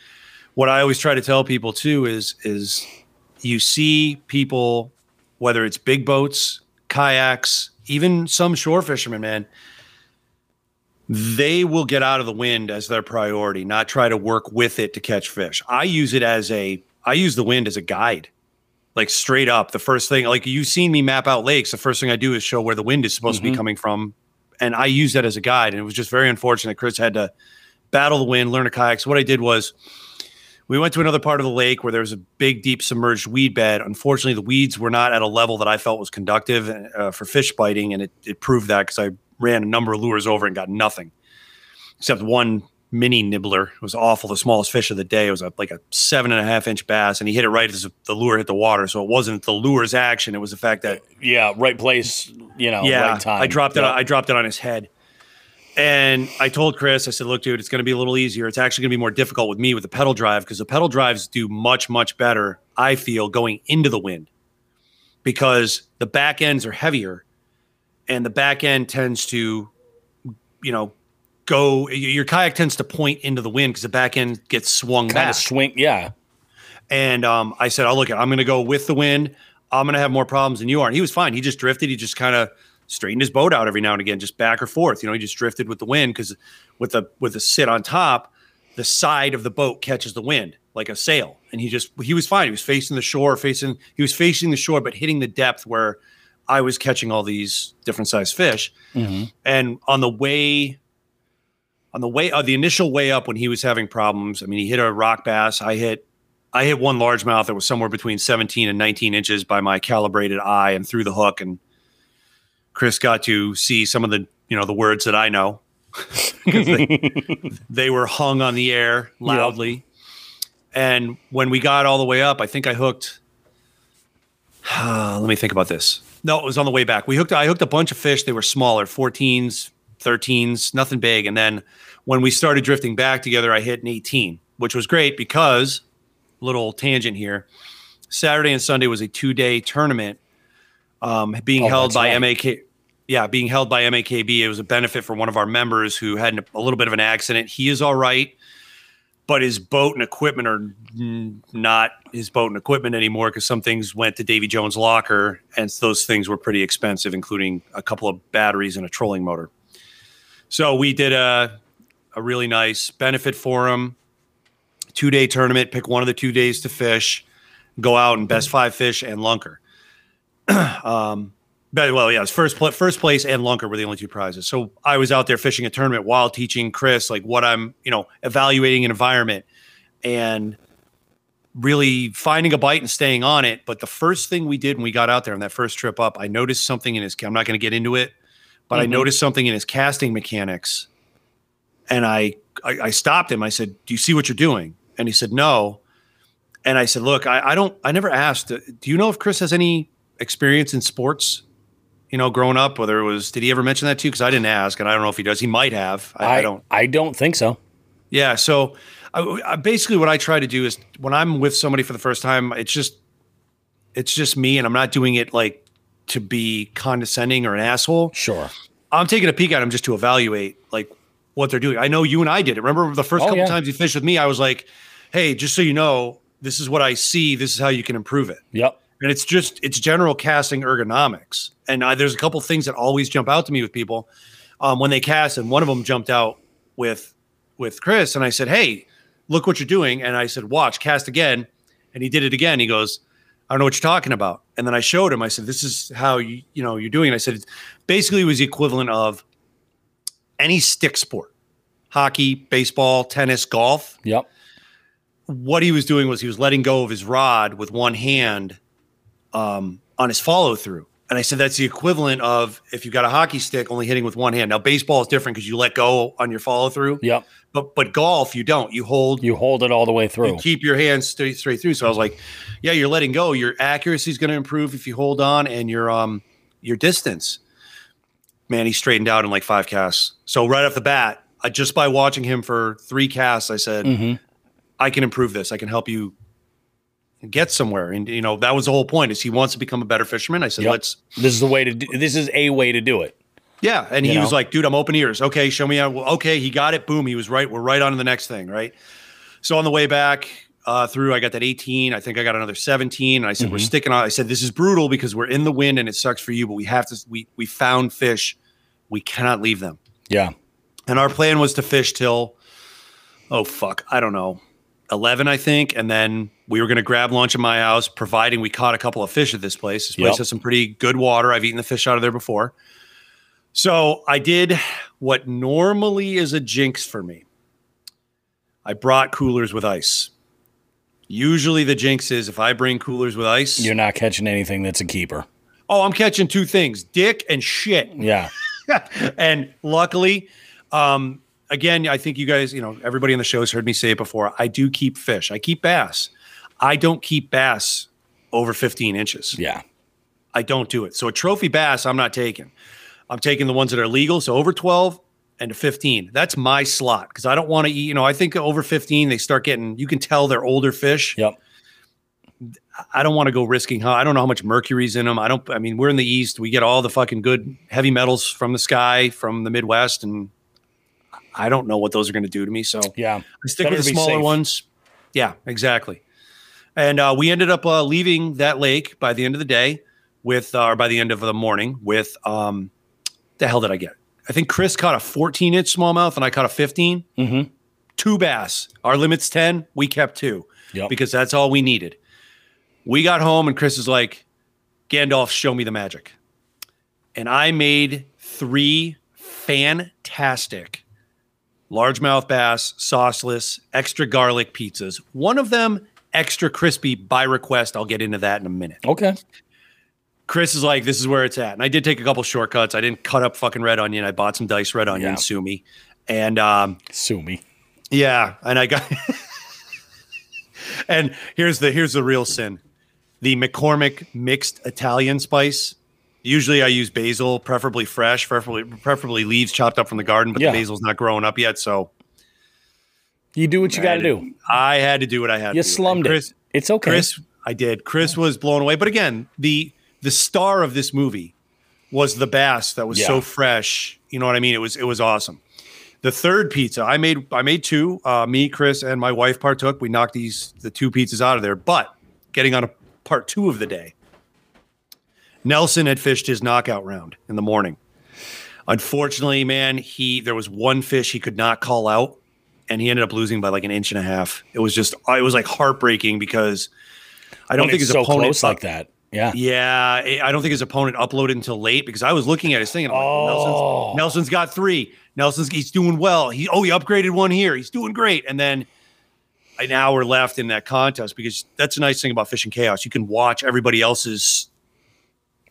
what I always try to tell people too is is you see people, whether it's big boats, kayaks, even some shore fishermen, man, they will get out of the wind as their priority, not try to work with it to catch fish. I use it as a I use the wind as a guide. Like straight up, the first thing, like you've seen me map out lakes, the first thing I do is show where the wind is supposed to be mm-hmm. coming from. And I use that as a guide. And it was just very unfortunate. Chris had to battle the wind, learn a kayak. So what I did was we went to another part of the lake where there was a big, deep submerged weed bed. Unfortunately, the weeds were not at a level that I felt was conductive uh, for fish biting, and it, it proved that because I ran a number of lures over and got nothing, except one mini nibbler. It was awful. The smallest fish of the day. It was a, like a seven and a half inch bass, and he hit it right as the lure hit the water. So it wasn't the lure's action; it was the fact that Yeah, right place, you know, yeah, right time. I dropped it. Yep. I dropped it on his head, and I told Chris, I said, "Look, dude, it's going to be a little easier. It's actually going to be more difficult with me with the pedal drive because the pedal drives do much, much better. I feel going into the wind because the back ends are heavier, and the back end tends to, you know, go. Your kayak tends to point into the wind because the back end gets swung kind back. of swing. Yeah. And um, I said, "Oh, look, at I'm going to go with the wind. I'm going to have more problems than you are." And he was fine. He just drifted. He just kind of straightened his boat out every now and again, just back or forth. You know, he just drifted with the wind because with the with the sit on top, the side of the boat catches the wind like a sail. And he just he was fine. He was facing the shore, facing he was facing the shore, but hitting the depth where I was catching all these different sized fish. And on the way on the way uh, the initial way up when he was having problems, I mean, he hit a rock bass. I hit I hit one largemouth that was somewhere between 17 and 19 inches by my calibrated eye and through the hook. And Chris got to see some of the, you know, the words that I know. 'Cause they, they were hung on the air loudly. And when we got all the way up, I think I hooked. let me think about this. No, it was on the way back. We hooked. I hooked a bunch of fish. They were smaller, 14s, 13s, nothing big. And then when we started drifting back together, I hit an 18, which was great because little tangent here. Saturday and Sunday was a two day tournament um, being Oh, held by right. MAK. Yeah, being held by MAKB. It was a benefit for one of our members who had a little bit of an accident. He is all right, but his boat and equipment are not his boat and equipment anymore because some things went to Davy Jones' locker, and those things were pretty expensive, including a couple of batteries and a trolling motor. So we did a a really nice benefit for him. Two day tournament. Pick one of the two days to fish. Go out and best five fish and lunker. um, but well, yeah, it was first pla- first place and lunker were the only two prizes. So I was out there fishing a tournament while teaching Chris like what I'm, you know, evaluating an environment and really finding a bite and staying on it. But the first thing we did when we got out there on that first trip up, I noticed something in his. I'm not going to get into it, but I noticed something in his casting mechanics, and I, I I stopped him. I said, "Do you see what you're doing?" And he said, "No." And I said, "Look, I, I don't. I never asked. uh, Do you know if Chris has any experience in sports? You know, growing up, whether it was, did he ever mention that to you? Because I didn't ask, and I don't know if he does. He might have. I, I don't. I don't think so. Yeah. So I, I- basically, what I try to do is when I'm with somebody for the first time, it's just It's just me, and I'm not doing it like to be condescending or an asshole. Sure. I'm taking a peek at them just to evaluate like what they're doing. I know you and I did it. Remember the first Oh, couple yeah. times you fished with me, I was like, "Hey, just so you know, this is what I see. This is how you can improve it." Yep. And it's just it's general casting ergonomics. And I, there's a couple things that always jump out to me with people um, when they cast, and one of them jumped out with with Chris, and I said, "Hey, look what you're doing." And I said, "Watch, cast again." And he did it again. He goes, "I don't know what you're talking about." And then I showed him. I said, "This is how you you know you're doing." it. I said, basically, it was the equivalent of any stick sport, hockey, baseball, tennis, golf Yep. what he was doing was he was letting go of his rod with one hand um, on his follow through. And I said that's the equivalent of if you've got a hockey stick only hitting with one hand. Now baseball is different because you let go on your follow through. Yep. But but golf you don't. You hold. You hold it all the way You through. keep your hands straight straight through. So I was like, yeah, you're letting go. Your accuracy is going to improve if you hold on, and your um your distance. Man, he straightened out in like five casts. So right off the bat, I, just by watching him for three casts, I said, Mhm. I can improve this. I can help you get somewhere. And you know, that was the whole point is he wants to become a better fisherman. I said, Yep. let's This is the way to do this is a way to do it. yeah. And You he was like, dude, I'm open ears. Okay, show me how Well, okay, he got it. Boom. He was right. We're right on to the next thing. Right. So on the way back uh, through, I got that 18. I think I got another 17. And I said, we're Mhm. sticking on. I said, this is brutal because we're in the wind and it sucks for you, but we have to, we, we found fish. We cannot leave them. Yeah. And our plan was to fish till, oh, fuck, I don't know, 11, I think. And then we were going to grab lunch at my house, providing we caught a couple of fish at this place. This place Yep. has some pretty good water. I've eaten the fish out of there before. So I did what normally is a jinx for me. I brought coolers with ice. Usually the jinx is if I bring coolers with ice, You're not catching anything that's a keeper. oh, I'm catching two things dick and shit. Yeah. and luckily, um, again, I think you guys, you know, everybody on the show has heard me say it before. I do keep fish. I keep bass. I don't keep bass over 15 inches. Yeah. I don't do it. So a trophy bass, I'm not taking. I'm taking the ones that are legal. So over 12 and to 15. That's my slot because I don't want to eat. You know, I think over 15, they start getting, you can tell they're older fish. Yep. I don't want to go risking how I don't know how much mercury's in them. I don't I mean we're in the east. We get all the fucking good heavy metals from the sky from the Midwest and I don't know what those are going to do to me. So Yeah. I stick Better with the smaller safe. ones. Yeah, exactly. And uh, we ended up uh, leaving that lake by the end of the day with uh, or by the end of the morning with um the hell did I get? I think Chris caught a 14 inch smallmouth and I caught a 15. Mhm. Two bass. Our limit's 10. We kept two Yep. because that's all we needed. We got home and Chris is like, Gandalf, show me the magic. And I made three fantastic largemouth bass, sauceless, extra garlic pizzas. One of them extra crispy by request. I'll get into that in a minute. Okay. Chris is like, this is where it's at. And I did take a couple shortcuts. I didn't cut up fucking red onion. I bought some diced red onion, Yeah. sue me. And um, Sue me. yeah, and I got And here's the here's the real sin. The McCormick mixed Italian spice. Usually I use basil, preferably fresh, preferably preferably leaves chopped up from the garden, but Yeah. the basil's not growing up yet, so You do what you got to do. I had to do what I had You to do. slummed Chris, it. It's okay. Chris, I did. Chris was blown away. But again, the the star of this movie was the bass that was Yeah. so fresh. You know what I mean? It was it was awesome. The third pizza, I made I made two. Uh, me, Chris, and my wife partook. We knocked these the two pizzas out of there. But getting on a part two of the day, Nelson had fished his knockout round in the morning. Unfortunately, man, he there was one fish he could not call out, and he ended up losing by like an inch and a half. It was just uh, it was like heartbreaking because I don't When think his so opponent close like that. Yeah. yeah, I- I don't think his opponent uploaded until late because I was looking at his thing and I'm like, Oh. Nelson's, Nelson's got three. Nelson's he's doing well. He oh he upgraded one here. He's doing great. And then an hour left in that contest because that's a nice thing about fishing chaos. You can watch everybody else's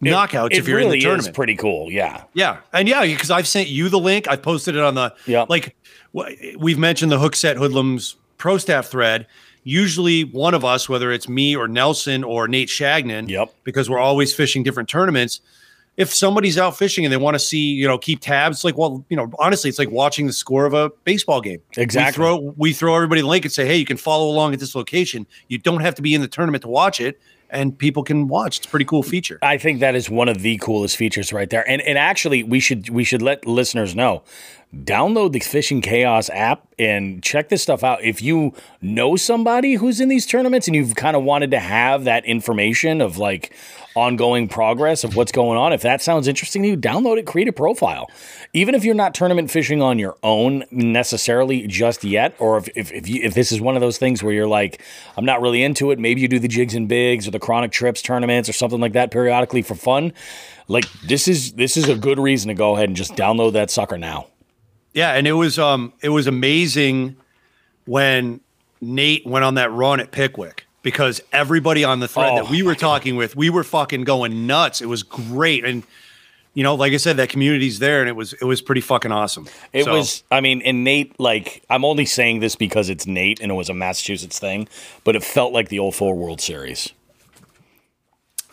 knockouts It if you're really in the tournament. is pretty cool. Yeah. Yeah, and yeah, because I've sent you the link. I've posted it on the Yep. like we've mentioned the hook set hoodlums pro staff thread. Usually, one of us, whether it's me or Nelson or Nate Chagnon, Yep. because we're always fishing different tournaments. If somebody's out fishing and they want to see, you know, keep tabs, like, well, you know, honestly, it's like watching the score of a baseball game. Exactly. We throw we throw everybody the link and say, hey, you can follow along at this location. You don't have to be in the tournament to watch it. And people can watch. It's a pretty cool feature. I think that is one of the coolest features right there. And and actually we should we should let listeners know. Download the Fishing Chaos app and check this stuff out. If you know somebody who's in these tournaments and you've kind of wanted to have that information of like ongoing progress of what's going on, if that sounds interesting to you, download it, create a profile. Even if you're not tournament fishing on your own necessarily just yet, or if if if, you, if this is one of those things where you're like, I'm not really into it, maybe you do the jigs and bigs or the chronic trips tournaments or something like that periodically for fun. Like this is this is a good reason to go ahead and just download that sucker now. Yeah, and it was um it was amazing when Nate went on that run at Pickwick because everybody on the thread Oh, that we were talking with, we were fucking going nuts. It was great, and you know, like I said, that community's there, and it was it was pretty fucking awesome. It So, was, I mean, and Nate, like, I'm only saying this because it's Nate and it was a Massachusetts thing, but it felt like the old Four World Series.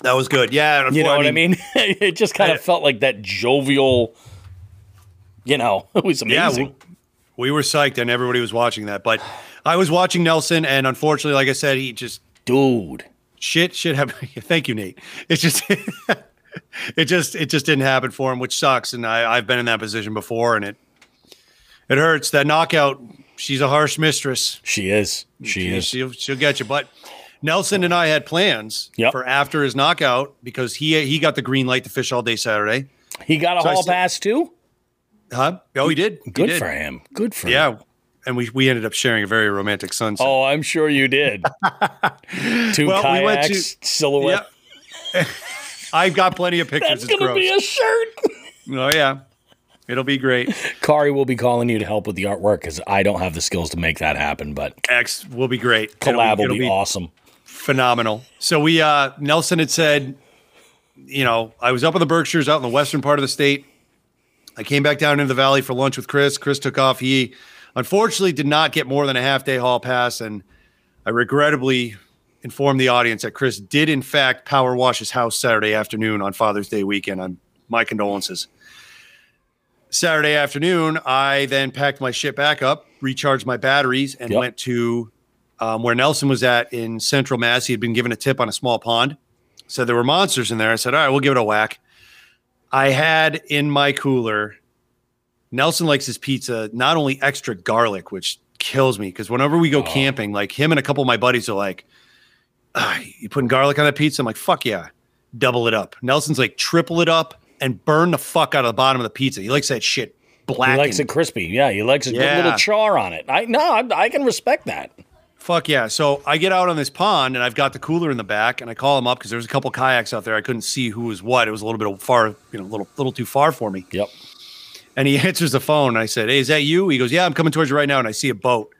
that was good. Yeah, You know what I mean? it just kind of felt like that jovial, you know, it was Yeah, amazing. we, we were psyched, and everybody was watching that. But I was watching Nelson, and unfortunately, like I said, he just Dude. shit shit happened. Thank you, Nate. It's just it just it just didn't happen for him, which sucks. And I, I've been in that position before, and it it hurts. That knockout. She's a harsh mistress. She is. She is. She'll she'll get you. But Nelson and I had plans Yep. for after his knockout because he he got the green light to fish all day Saturday. He got a So hall said- pass too? Huh? Oh, he did. He Good did. for him. Good for him. Yeah. And we, we ended up sharing a very romantic sunset. Oh, I'm sure you did. Two Well, we went kayaks, to- silhouette. Yeah. I've got plenty of pictures. That's it's going to gross. be a shirt. oh yeah. It'll be great. Kari will be calling you to help with the artwork because I don't have the skills to make that happen, but X will be great. It'll collab will it'll be awesome. phenomenal. So we uh Nelson had said, you know, I was up in the Berkshires out in the western part of the state. I came back down into the valley for lunch with Chris. Chris took off. He unfortunately did not get more than a half day hall pass, and I regrettably informed the audience that Chris did in fact power wash his house Saturday afternoon on Father's Day weekend. On my condolences. Saturday afternoon, I then packed my shit back up, recharged my batteries, and Yep. went to um, where Nelson was at in Central Mass. He had been given a tip on a small pond. Said there were monsters in there. I said, all right, we'll give it a whack. I had in my cooler, Nelson likes his pizza, not only extra garlic, which kills me because whenever we go camping, like him and a couple of my buddies are like, "Ah, you putting garlic on that pizza? I'm like, fuck yeah, double it up. Nelson's like, triple it up and burn the fuck out of the bottom of the pizza. He likes that shit black. He likes it crispy. Yeah, he likes a good little char on it. I no, I, I can respect that. Fuck yeah. So I get out on this pond and I've got the cooler in the back and I call him up because there was a couple kayaks out there. I couldn't see who was what. It was a little bit far, you know, a little, little too far for me. Yep. And he answers the phone. And I said, Hey, is that you? He goes, Yeah, I'm coming towards you right now. And I see a boat.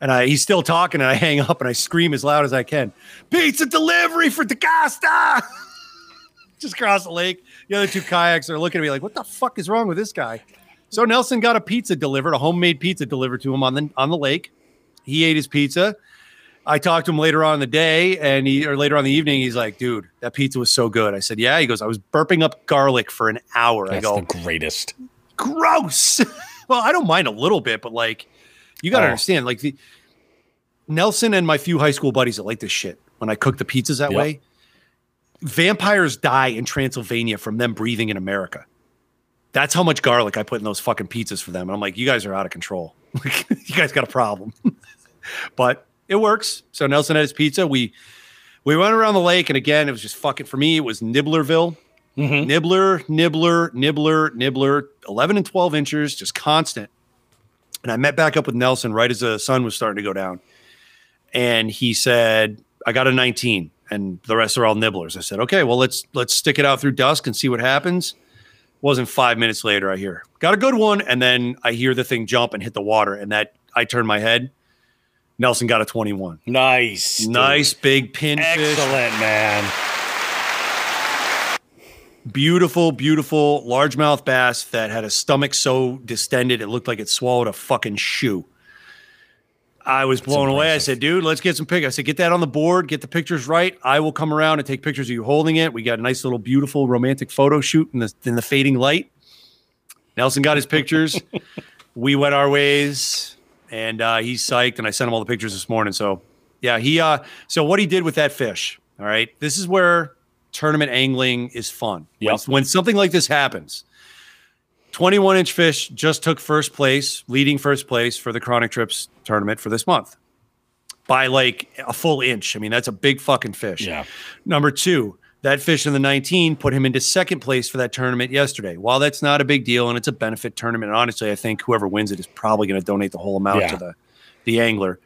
And I, he's still talking. And I hang up and I scream as loud as I can Pizza delivery for DaCosta. Just across the lake. The other two kayaks are looking at me like, What the fuck is wrong with this guy? So Nelson got a pizza delivered, a homemade pizza delivered to him on the on the lake. He ate his pizza. I talked to him later on in the day and he or later on in the evening, he's like, dude, that pizza was so good. I said, Yeah. He goes, I was burping up garlic for an hour. I That's go, the greatest. Gross. well, I don't mind a little bit, but like, you got to Oh. understand, like the Nelson and my few high school buddies that like this shit when I cook the pizzas that Yep. way. Vampires die in Transylvania from them breathing in America. That's how much garlic I put in those fucking pizzas for them. And I'm like, you guys are out of control. You guys got a problem. but it works. So Nelson had his pizza. We we went around the lake, and again, it was just fucking for me. It was Nibblerville. Mhm. Nibbler, nibbler, nibbler, nibbler, 11 and 12 inches, just constant. And I met back up with Nelson right as the sun was starting to go down. And he said, I got a 19 and the rest are all nibblers. I said, okay, well, let's let's stick it out through dusk and see what happens. Wasn't five minutes later, I hear, got a good one. And then I hear the thing jump and hit the water. And that I turn my head. Nelson got a 21. Nice. dude. Nice big pinfish. Excellent, man. Beautiful, beautiful largemouth bass that had a stomach so distended it looked like it swallowed a fucking shoe. I was blown away. I said, dude, let's get some pictures. I said, get that on the board, get the pictures right. I will come around and take pictures of you holding it. We got a nice little beautiful romantic photo shoot in the in the fading light. Nelson got his pictures. we went our ways and uh, he's psyched. And I sent him all the pictures this morning. So yeah, he uh so what he did with that fish All right. This is where tournament angling is fun. When, Yep. when something like this happens, 21 inch fish just took first place, leading first place for the Chronic Trips tournament for this month by like a full inch. I mean, that's a big fucking fish. Yeah. Number two, that fish in the 19 put him into second place for that tournament yesterday. While that's not a big deal and it's a benefit tournament, and honestly, I think whoever wins it is probably going to donate the whole amount Yeah. to the the angler.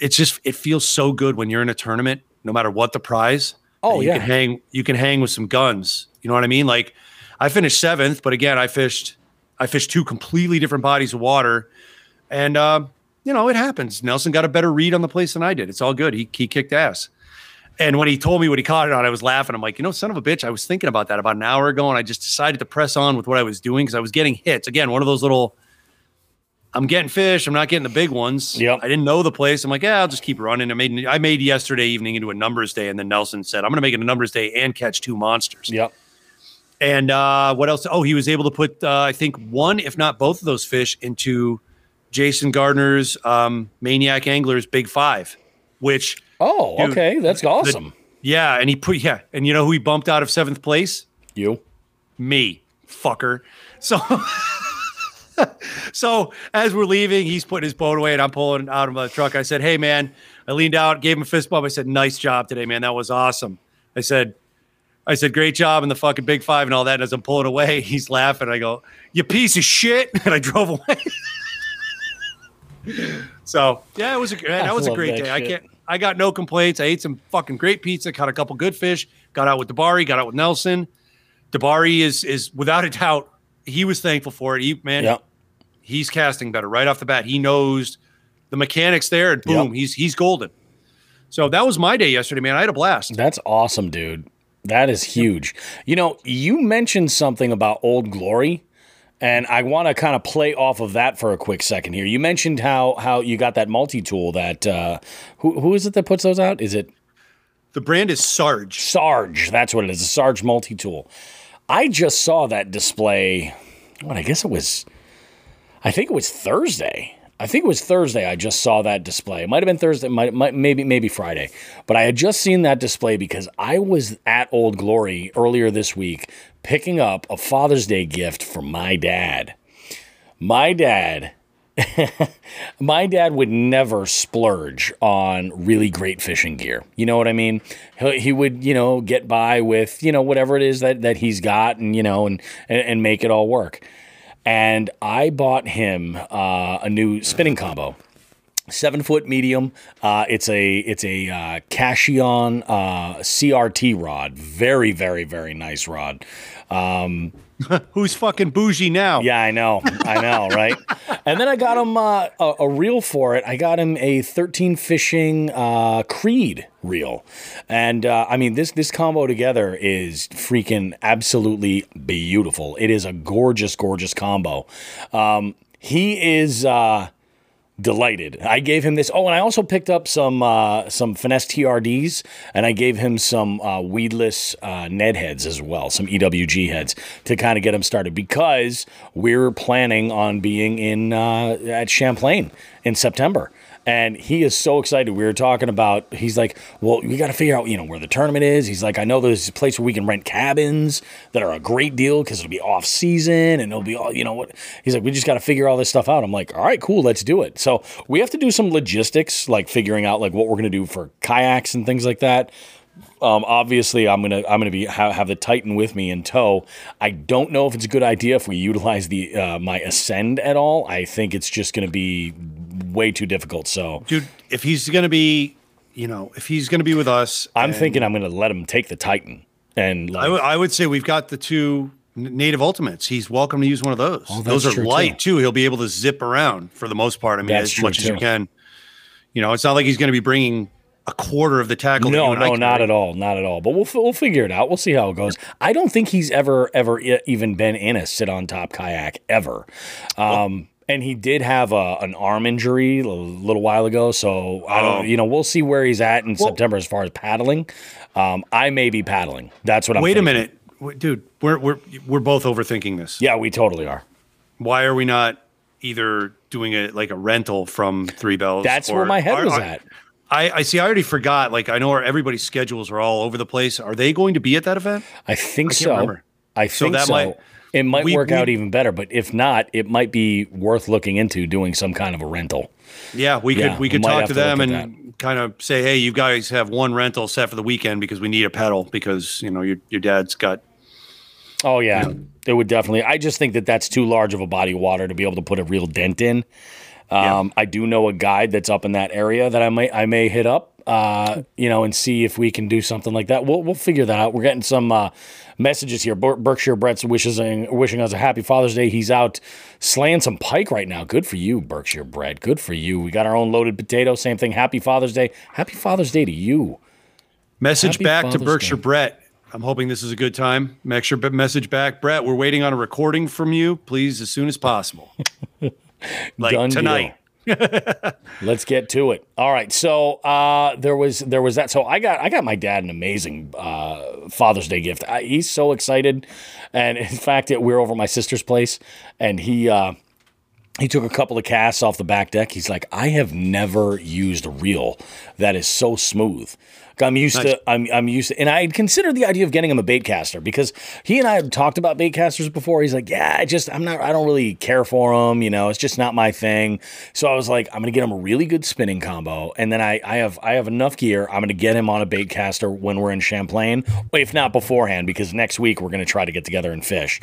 It's just it feels so good when you're in a tournament, no matter what the prize. Oh, you yeah. can hang you can hang with some guns. You know what I mean? Like I finished seventh, but again, I fished I fished two completely different bodies of water, and uh, you know it happens. Nelson got a better read on the place than I did. It's all good. He he kicked ass. And when he told me what he caught it on, I was laughing. I'm like, you know, son of a bitch, I was thinking about that about an hour ago, and I just decided to press on with what I was doing because I was getting hits. Again, one of those little. I'm getting fish. I'm not getting the big ones. Yep. I didn't know the place. I'm like, yeah, I'll just keep running. I made I made yesterday evening into a numbers day, and then Nelson said, I'm going to make it a numbers day and catch two monsters. Yep. And uh, what else? Oh, he was able to put, uh, I think, one, if not both of those fish into Jason Gardner's um, Maniac Anglers Big Five, which, Oh, Dude, okay. That's awesome. yeah, and he put, yeah, and you know who he bumped out of seventh place? you. Me, fucker. So, so as we're leaving, he's putting his boat away, and I'm pulling out of the truck. I said, "Hey, man," I leaned out, gave him a fist bump. I said, "Nice job today, man. That was awesome." I said, I said, great job in the fucking big five and all that. And as I'm pulling away, he's laughing. I go, you piece of shit. And I drove away. so yeah, it was a man, that was a great day. I can't I got no complaints. I ate some fucking great pizza, caught a couple good fish, got out with Dabari, got out with Nelson. Dabari is is without a doubt, he was thankful for it. He man, Yep. He's casting better right off the bat. He knows the mechanics there, and boom, Yep. he's he's golden. So that was my day yesterday, man. I had a blast. That's awesome, dude. That is huge. You know, you mentioned something about Old Glory, and I want to kind of play off of that for a quick second here. You mentioned how how you got that multi tool. That uh, who who is it that puts those out? Is it The brand is Sarge. Sarge? That's what it is. A Sarge multi tool. I just saw that display. What I guess it was. I think it was Thursday. I think it was Thursday. I just saw that display. It might have been Thursday, might, might, maybe maybe Friday, but I had just seen that display because I was at Old Glory earlier this week picking up a Father's Day gift for my dad. My dad, my dad would never splurge on really great fishing gear. You know what I mean? He, would, you know, get by with you know whatever it is that that he's got, and you know, and and, and make it all work and I bought him uh, a new spinning combo. Seven foot medium. Uh, it's a it's a uh, Cashion uh, CRT rod. Very very very nice rod. Who's fucking bougie now? Yeah, I know, I know, right? And then I got him uh, a, a reel for it. I got him a 13 fishing uh, Creed reel, and uh, I mean this this combo together is freaking absolutely beautiful. It is a gorgeous, gorgeous combo. Um, he is. Uh, delighted. I gave him this. Oh, and I also picked up some uh, some finesse TRDs, and I gave him some uh, weedless uh, Ned heads as well, some EWG heads to kind of get him started because we're planning on being in uh, at Champlain in September. And he is so excited. We were talking about. He's like, "Well, we got to figure out, you know, where the tournament is." He's like, "I know there's a place where we can rent cabins that are a great deal because it'll be off season and it'll be all, you know what." He's like, "We just got to figure all this stuff out." I'm like, "All right, cool, let's do it." So we have to do some logistics, like figuring out like what we're gonna do for kayaks and things like that. Um, obviously, I'm gonna I'm gonna be have, have the Titan with me in tow. I don't know if it's a good idea if we utilize the uh, my Ascend at all. I think it's just gonna be way too difficult. So dude. If he's gonna be, you know, if he's gonna be with us, I'm and thinking I'm gonna let him take the Titan and like, I would- say we've got the two native ultimates. He's welcome to use one of those. Oh, those are light too. He'll be able to zip around for the most part. I mean, That's as true, much as you can. You know, it's not like he's going to be bringing a quarter of the tackle. No, no, not bring. at all, not at all. But we'll we'll figure it out. We'll see how it goes. I don't think he's ever ever even been in a sit on top kayak ever. Um, and he did have a, an arm injury a little while ago, so I Oh. don't. You know, we'll see where he's at in September as far as paddling. Um, I may be paddling. That's what I'm. Wait a minute, Wait, dude. We're we're we're both overthinking this. Yeah, we totally are. Why are we not either doing it like a rental from Three Bells? That's where my head are- was are- at. I, I see. I already forgot. Like I know our, everybody's schedules are all over the place. Are they going to be at that event? I think I so. remember. I So think that so. might- it might we- work we- out even better, but if not, it might be worth looking into doing some kind of a rental. Yeah, we Yeah, could we could talk to them and kind of say, hey, you guys have one rental set for the weekend because we need a pedal because you know your your dad's got. Oh yeah, it would definitely. I just think that that's too large of a body of water to be able to put a real dent in. Um, I do know a guide that's up in that area that I may I may hit up, uh, you know, and see if we can do something like that. We'll we'll figure that out. We're getting some uh, messages here. Ber- Berkshire Brett's wishes wishing us a happy Father's Day. He's out slaying some pike right now. Good for you, Berkshire Brett. Good for you. We got our own loaded potato. Same thing. Happy Father's Day. Happy Father's Day to you. Message Happy back to Berkshire Day. Brett. I'm hoping this is a good time. Make sure message back, Brett. We're waiting on a recording from you, please, as soon as possible. like Done deal. Let's get to it. All right. So uh, there was there was that. So I got I got my dad an amazing uh, Father's Day gift. I, he's so excited, and in fact, it, we're over my sister's place, and he. Uh, he took a couple of casts off the back deck. He's like, I have never used a reel that is so smooth. I'm used Nice. to, I'm, I'm used to, and I considered the idea of getting him a bait caster because he and I had talked about bait casters before. He's like, yeah, I just, I'm not, I don't really care for them. You know, it's just not my thing. So I was like, I'm going to get him a really good spinning combo. And then I, I have, I have enough gear. I'm going to get him on a bait caster when we're in Champlain, if not beforehand, because next week we're going to try to get together and fish.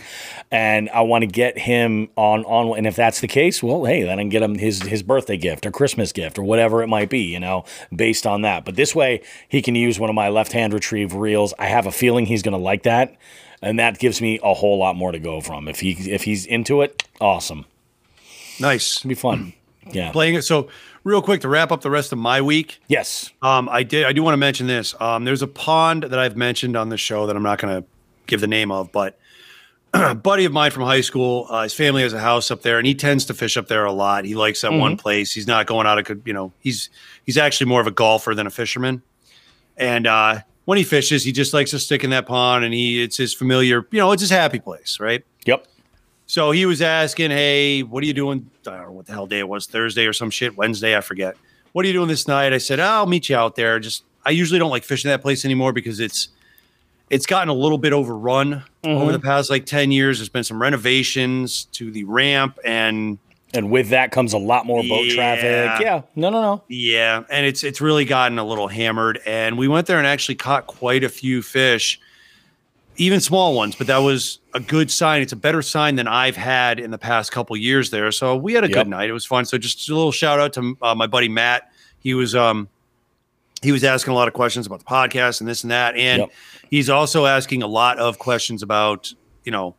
And I want to get him on, on, and if that's the case, well, hey, then I can get him his, his birthday gift or Christmas gift or whatever it might be, you know, based on that. But this way he can use one of my left hand retrieve reels. I have a feeling he's going to like that. And that gives me a whole lot more to go from. If he if he's into it, awesome. Nice. It'll be fun. Yeah. Playing it. So, real quick to wrap up the rest of my week, Yes. Um, I did. I do want to mention this. Um, there's a pond that I've mentioned on the show that I'm not going to give the name of, but a buddy of mine from high school, uh, his family has a house up there, and he tends to fish up there a lot. He likes that one place. He's not going out of, you know, he's he's actually more of a golfer than a fisherman. And uh, when he fishes, he just likes to stick in that pond, and he it's his familiar, you know, it's his happy place, right? Yep. So he was asking, "Hey, what are you doing? I don't know what the hell day it was, Thursday or some shit, Wednesday, I forget. What are you doing this night?" I said, "I'll meet you out there." Just I usually don't like fishing that place anymore because it's it's gotten a little bit overrun over the past like 10 years. There's been some renovations to the ramp and And with that comes a lot more boat Yeah. traffic. Yeah. No, no, no. yeah, and it's it's really gotten a little hammered. And we went there and actually caught quite a few fish, even small ones. But that was a good sign. It's a better sign than I've had in the past couple years there. So we had a Yep. good night. It was fun. So just a little shout out to uh, my buddy Matt. He was um he was asking a lot of questions about the podcast and this and that, and Yep. he's also asking a lot of questions about you know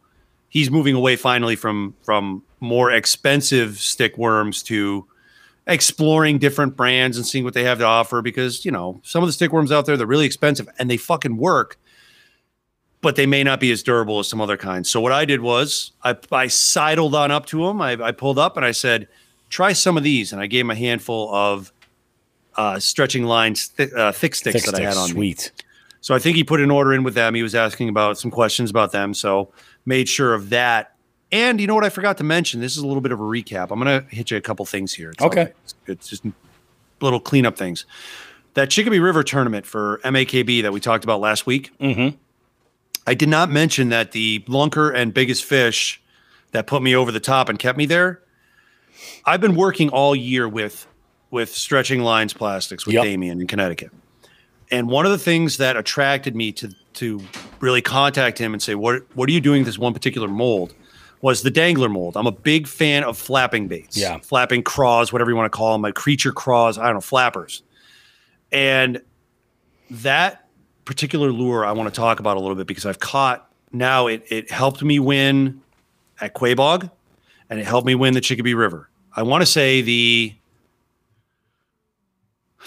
he's moving away finally from from more expensive stick worms to exploring different brands and seeing what they have to offer because you know some of the stick worms out there they're really expensive and they fucking work but they may not be as durable as some other kinds so what i did was i, I sidled on up to him I, I pulled up and i said try some of these and i gave him a handful of uh, stretching lines thi- uh, thick sticks Thick that i had on me Sweet. so I think he put an order in with them. He was asking about some questions about them. So made sure of that. And you know what I forgot to mention? This is a little bit of a recap. I'm going to hit you a couple things here. It's Okay. It's, just little cleanup things. That Chicopee River tournament for MAKB that we talked about last week. Mhm. I did not mention that the lunker and biggest fish that put me over the top and kept me there. I've been working all year with with stretching lines plastics with Yep. Damien in Connecticut. And one of the things that attracted me to to really contact him and say, "What what are you doing with this one particular mold?" Was the dangler mold. I'm a big fan of flapping baits, Yeah. flapping craws, whatever you want to call them, like creature craws. I don't know, flappers. And that particular lure I want to talk about a little bit because I've caught now. It it helped me win at Quaboag, and it helped me win the Chicopee River. I want to say the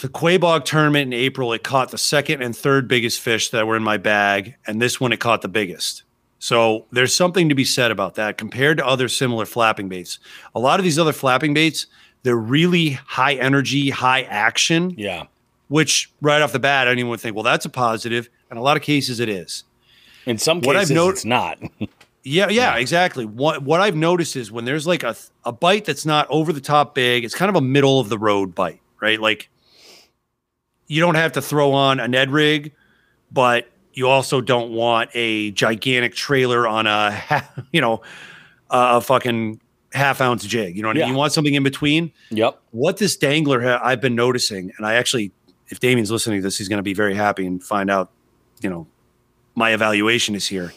the Quaboag tournament in April, it caught the second and third biggest fish that were in my bag, and this one it caught the biggest. So there's something to be said about that compared to other similar flapping baits. A lot of these other flapping baits, they're really high energy, high action, Yeah. which right off the bat, anyone would think, well, that's a positive. In a lot of cases, it is. In some What I've cases, not- it's not. Yeah, yeah, exactly. What what I've noticed is when there's like a a bite that's not over the top big, it's kind of a middle of the road bite, right? Like you don't have to throw on a Ned rig, but you also don't want a gigantic trailer on a you know a fucking half ounce jig. You know what I mean? You want something in between. Yep. What this dangler ha- I've been noticing, and I actually, if Damien's listening to this, he's going to be very happy and find out, you know, my evaluation is here.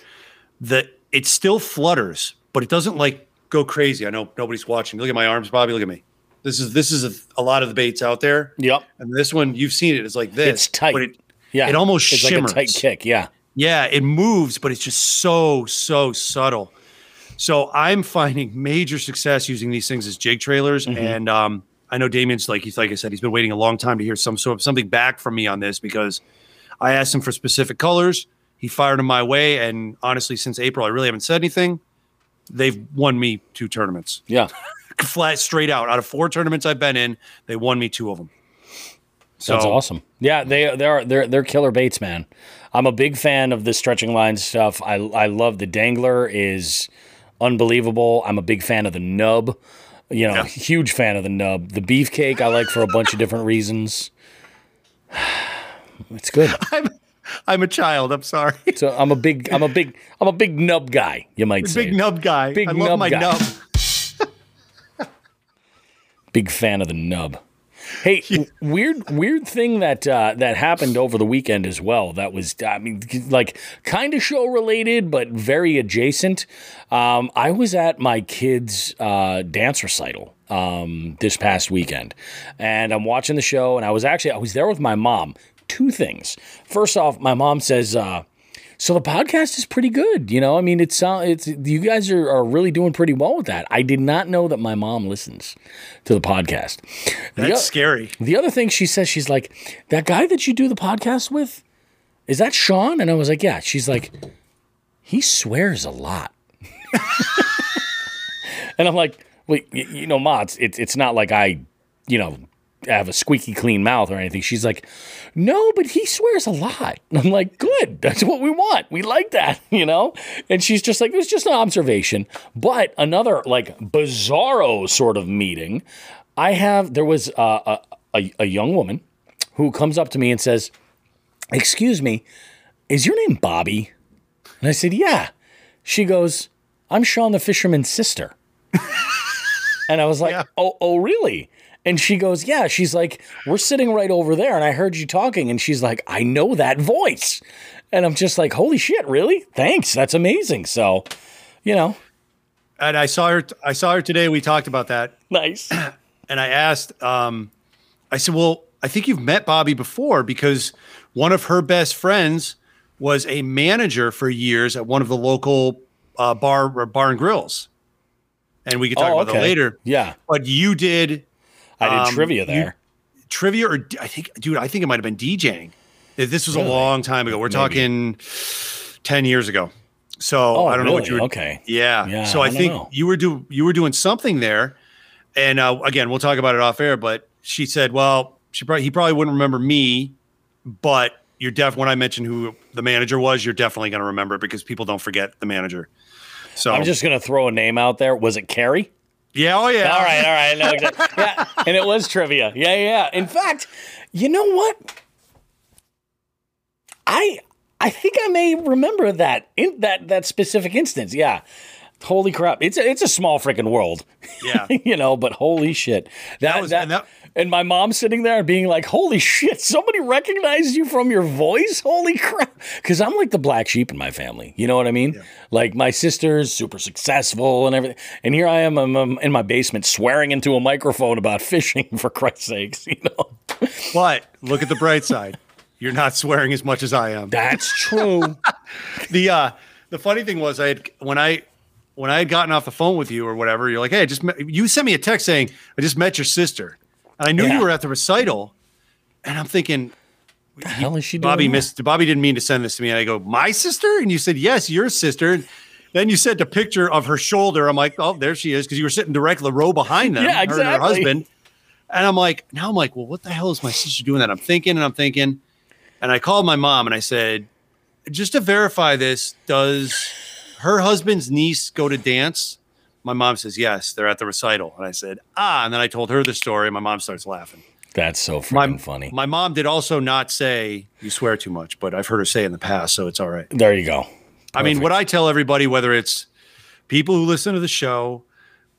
That it still flutters, but it doesn't like go crazy. I know nobody's watching. Look at my arms, Bobby. Look at me. This is this is a, a lot of the baits out there, Yep. and this one you've seen it. It's like this. It's tight. But it, Yeah. It almost it's shimmers. like a tight kick. Yeah. yeah, it moves, but it's just so so subtle. So I'm finding major success using these things as jig trailers, Mm-hmm. and um, I know Damien's like he's like I said, he's been waiting a long time to hear some sort of something back from me on this because I asked him for specific colors. He fired them my way, and honestly, since April, I really haven't said anything. They've won me two tournaments, Yeah. flat straight out. Out of four tournaments I've been in, they won me two of them. So That's awesome. Yeah, they they are they're they're killer baits, man. I'm a big fan of the stretching line stuff. I I love the dangler is unbelievable. I'm a big fan of the nub. You know, Yeah. huge fan of the nub. The beefcake I like for a bunch of different reasons. It's good. I'm I'm a child. I'm sorry. So I'm a big I'm a big I'm a big nub guy, you might say. Big nub guy. Big I love nub my guy. nub. Big fan of the nub. Hey, w- weird, weird thing that uh, that happened over the weekend as well. That was, I mean, like kind of show related, but very adjacent. Um, I was at my kids' uh, dance recital um, this past weekend, and I'm watching the show. And I was actually I was there with my mom. Two things. First off, my mom says. Uh, so the podcast is pretty good, you know. I mean, it's uh, it's you guys are, are really doing pretty well with that. I did not know that my mom listens to the podcast. The That's o- scary. the other thing she says, she's like, that guy that you do the podcast with, is that Sean? And I was like, yeah. She's like, he swears a lot. and I'm like, wait, you know, it's, it's, it's not like I, you know, have a squeaky clean mouth or anything. She's like, no, but he swears a lot. I'm like, good. That's what we want. We like that, you know? And she's just like, it was just an observation. But another like bizarro sort of meeting, I have, there was uh, a, a, a young woman who comes up to me and says, excuse me, is your name Bobby? And I said, yeah. She goes, I'm Sean the fisherman's sister. and I was like, Yeah. oh, oh, really? And she goes, yeah. She's like, we're sitting right over there, and I heard you talking. And she's like, I know that voice. And I'm just like, holy shit, really? Thanks. That's amazing. So, you know, And I saw her. I saw her today. We talked about that, nice. and I asked. Um, I said, "Well, I think you've met Bobby before because one of her best friends was a manager for years at one of the local uh, bar or bar and grills." And we could talk Oh, about that later. Yeah. But you did I did Um, trivia you- there. trivia, or I think, dude, I think it might have been DJing. This was a long time ago. We're talking ten years ago. So Oh, I don't know what you were. Okay. Yeah. Yeah, so I I, think know. you were do you were doing something there, and uh, again, we'll talk about it off air. But she said, "Well, she probably he probably wouldn't remember me, but you're def when I mentioned who the manager was, you're definitely going to remember it because people don't forget the manager." So I'm just going to throw a name out there. Was it Carrie? Yeah, oh yeah, All right, all right. Know exactly. Yeah, and it was trivia. Yeah, yeah. In fact, you know what? I I think I may remember that in that that specific instance. Yeah. Holy crap! It's a it's a small freaking world, yeah. you know. But holy shit, that, That was- that, that- and my mom sitting there and being like, "Holy shit! Somebody recognized you from your voice! Holy crap!" Because I'm like the black sheep in my family. You know what I mean? Like my sister's super successful and everything, and here I am I'm, um, in my basement swearing into a microphone about fishing. For Christ's sakes, you know. But look at the bright side. You're not swearing as much as I am. That's true. the uh the funny thing was I had when I when I had gotten off the phone with you or whatever, you're like, hey, I just met, you sent me a text saying I just met your sister, and I knew Yeah. you were at the recital, and I'm thinking the hell is she doing? Bobby now? missed Bobby didn't mean to send this to me, and I go my sister, and you said yes, your sister. And then you sent a picture of her shoulder. I'm like, oh, there she is, because you were sitting directly row behind them, Yeah, her and her husband. And I'm like, now I'm like, well, what the hell is my sister doing that? I'm thinking and I'm thinking. And I called my mom and I said, just to verify this, does her husband's niece go to dance? My mom says, yes, they're at the recital. And I said, ah. And then I told her the story. And my mom starts laughing. That's so My, funny. my mom did also not say you swear too much, but I've heard her say in the past, so it's all right. there you go. I mean, what I tell everybody, whether it's people who listen to the show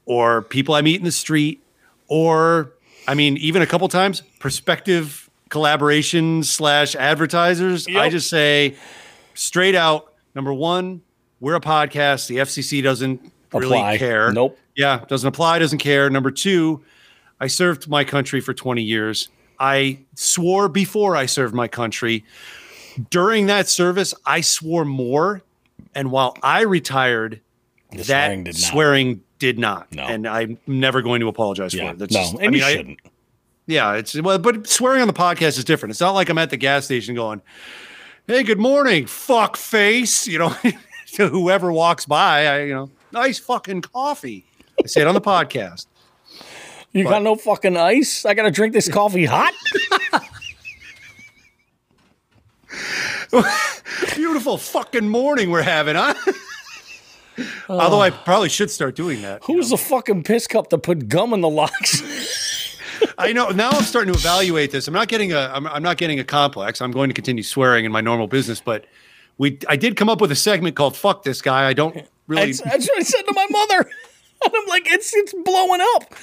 or people I meet in the street, or I mean, even a couple times, prospective collaboration slash advertisers, I just say straight out number one, we're a podcast. The FCC doesn't really Apply. care. Nope. Yeah, doesn't apply, doesn't care. Number two, I served my country for 20 years. I swore before I served my country. During that service, I swore more. And while I retired, The that swearing did not. swearing did not. No. And I'm never going to apologize Yeah, for it. That's no, just- and I mean, you I- shouldn't. yeah, it's well, but swearing on the podcast is different. It's not like I'm at the gas station going, "Hey, good morning, fuck face," you know, to whoever walks by. I, you know, nice fucking coffee. I say it on the podcast. You got no fucking ice? I gotta drink this coffee hot. Beautiful fucking morning we're having, huh? Although I probably should start doing that. Who's the fucking piss cup to put gum in the locks? I know now. I'm starting to evaluate this. I'm not getting a. I'm, I'm not getting a complex. I'm going to continue swearing in my normal business, but we. I did come up with a segment called "Fuck This Guy." I don't really. That's, that's what I said to my mother. And I'm like, it's it's blowing up.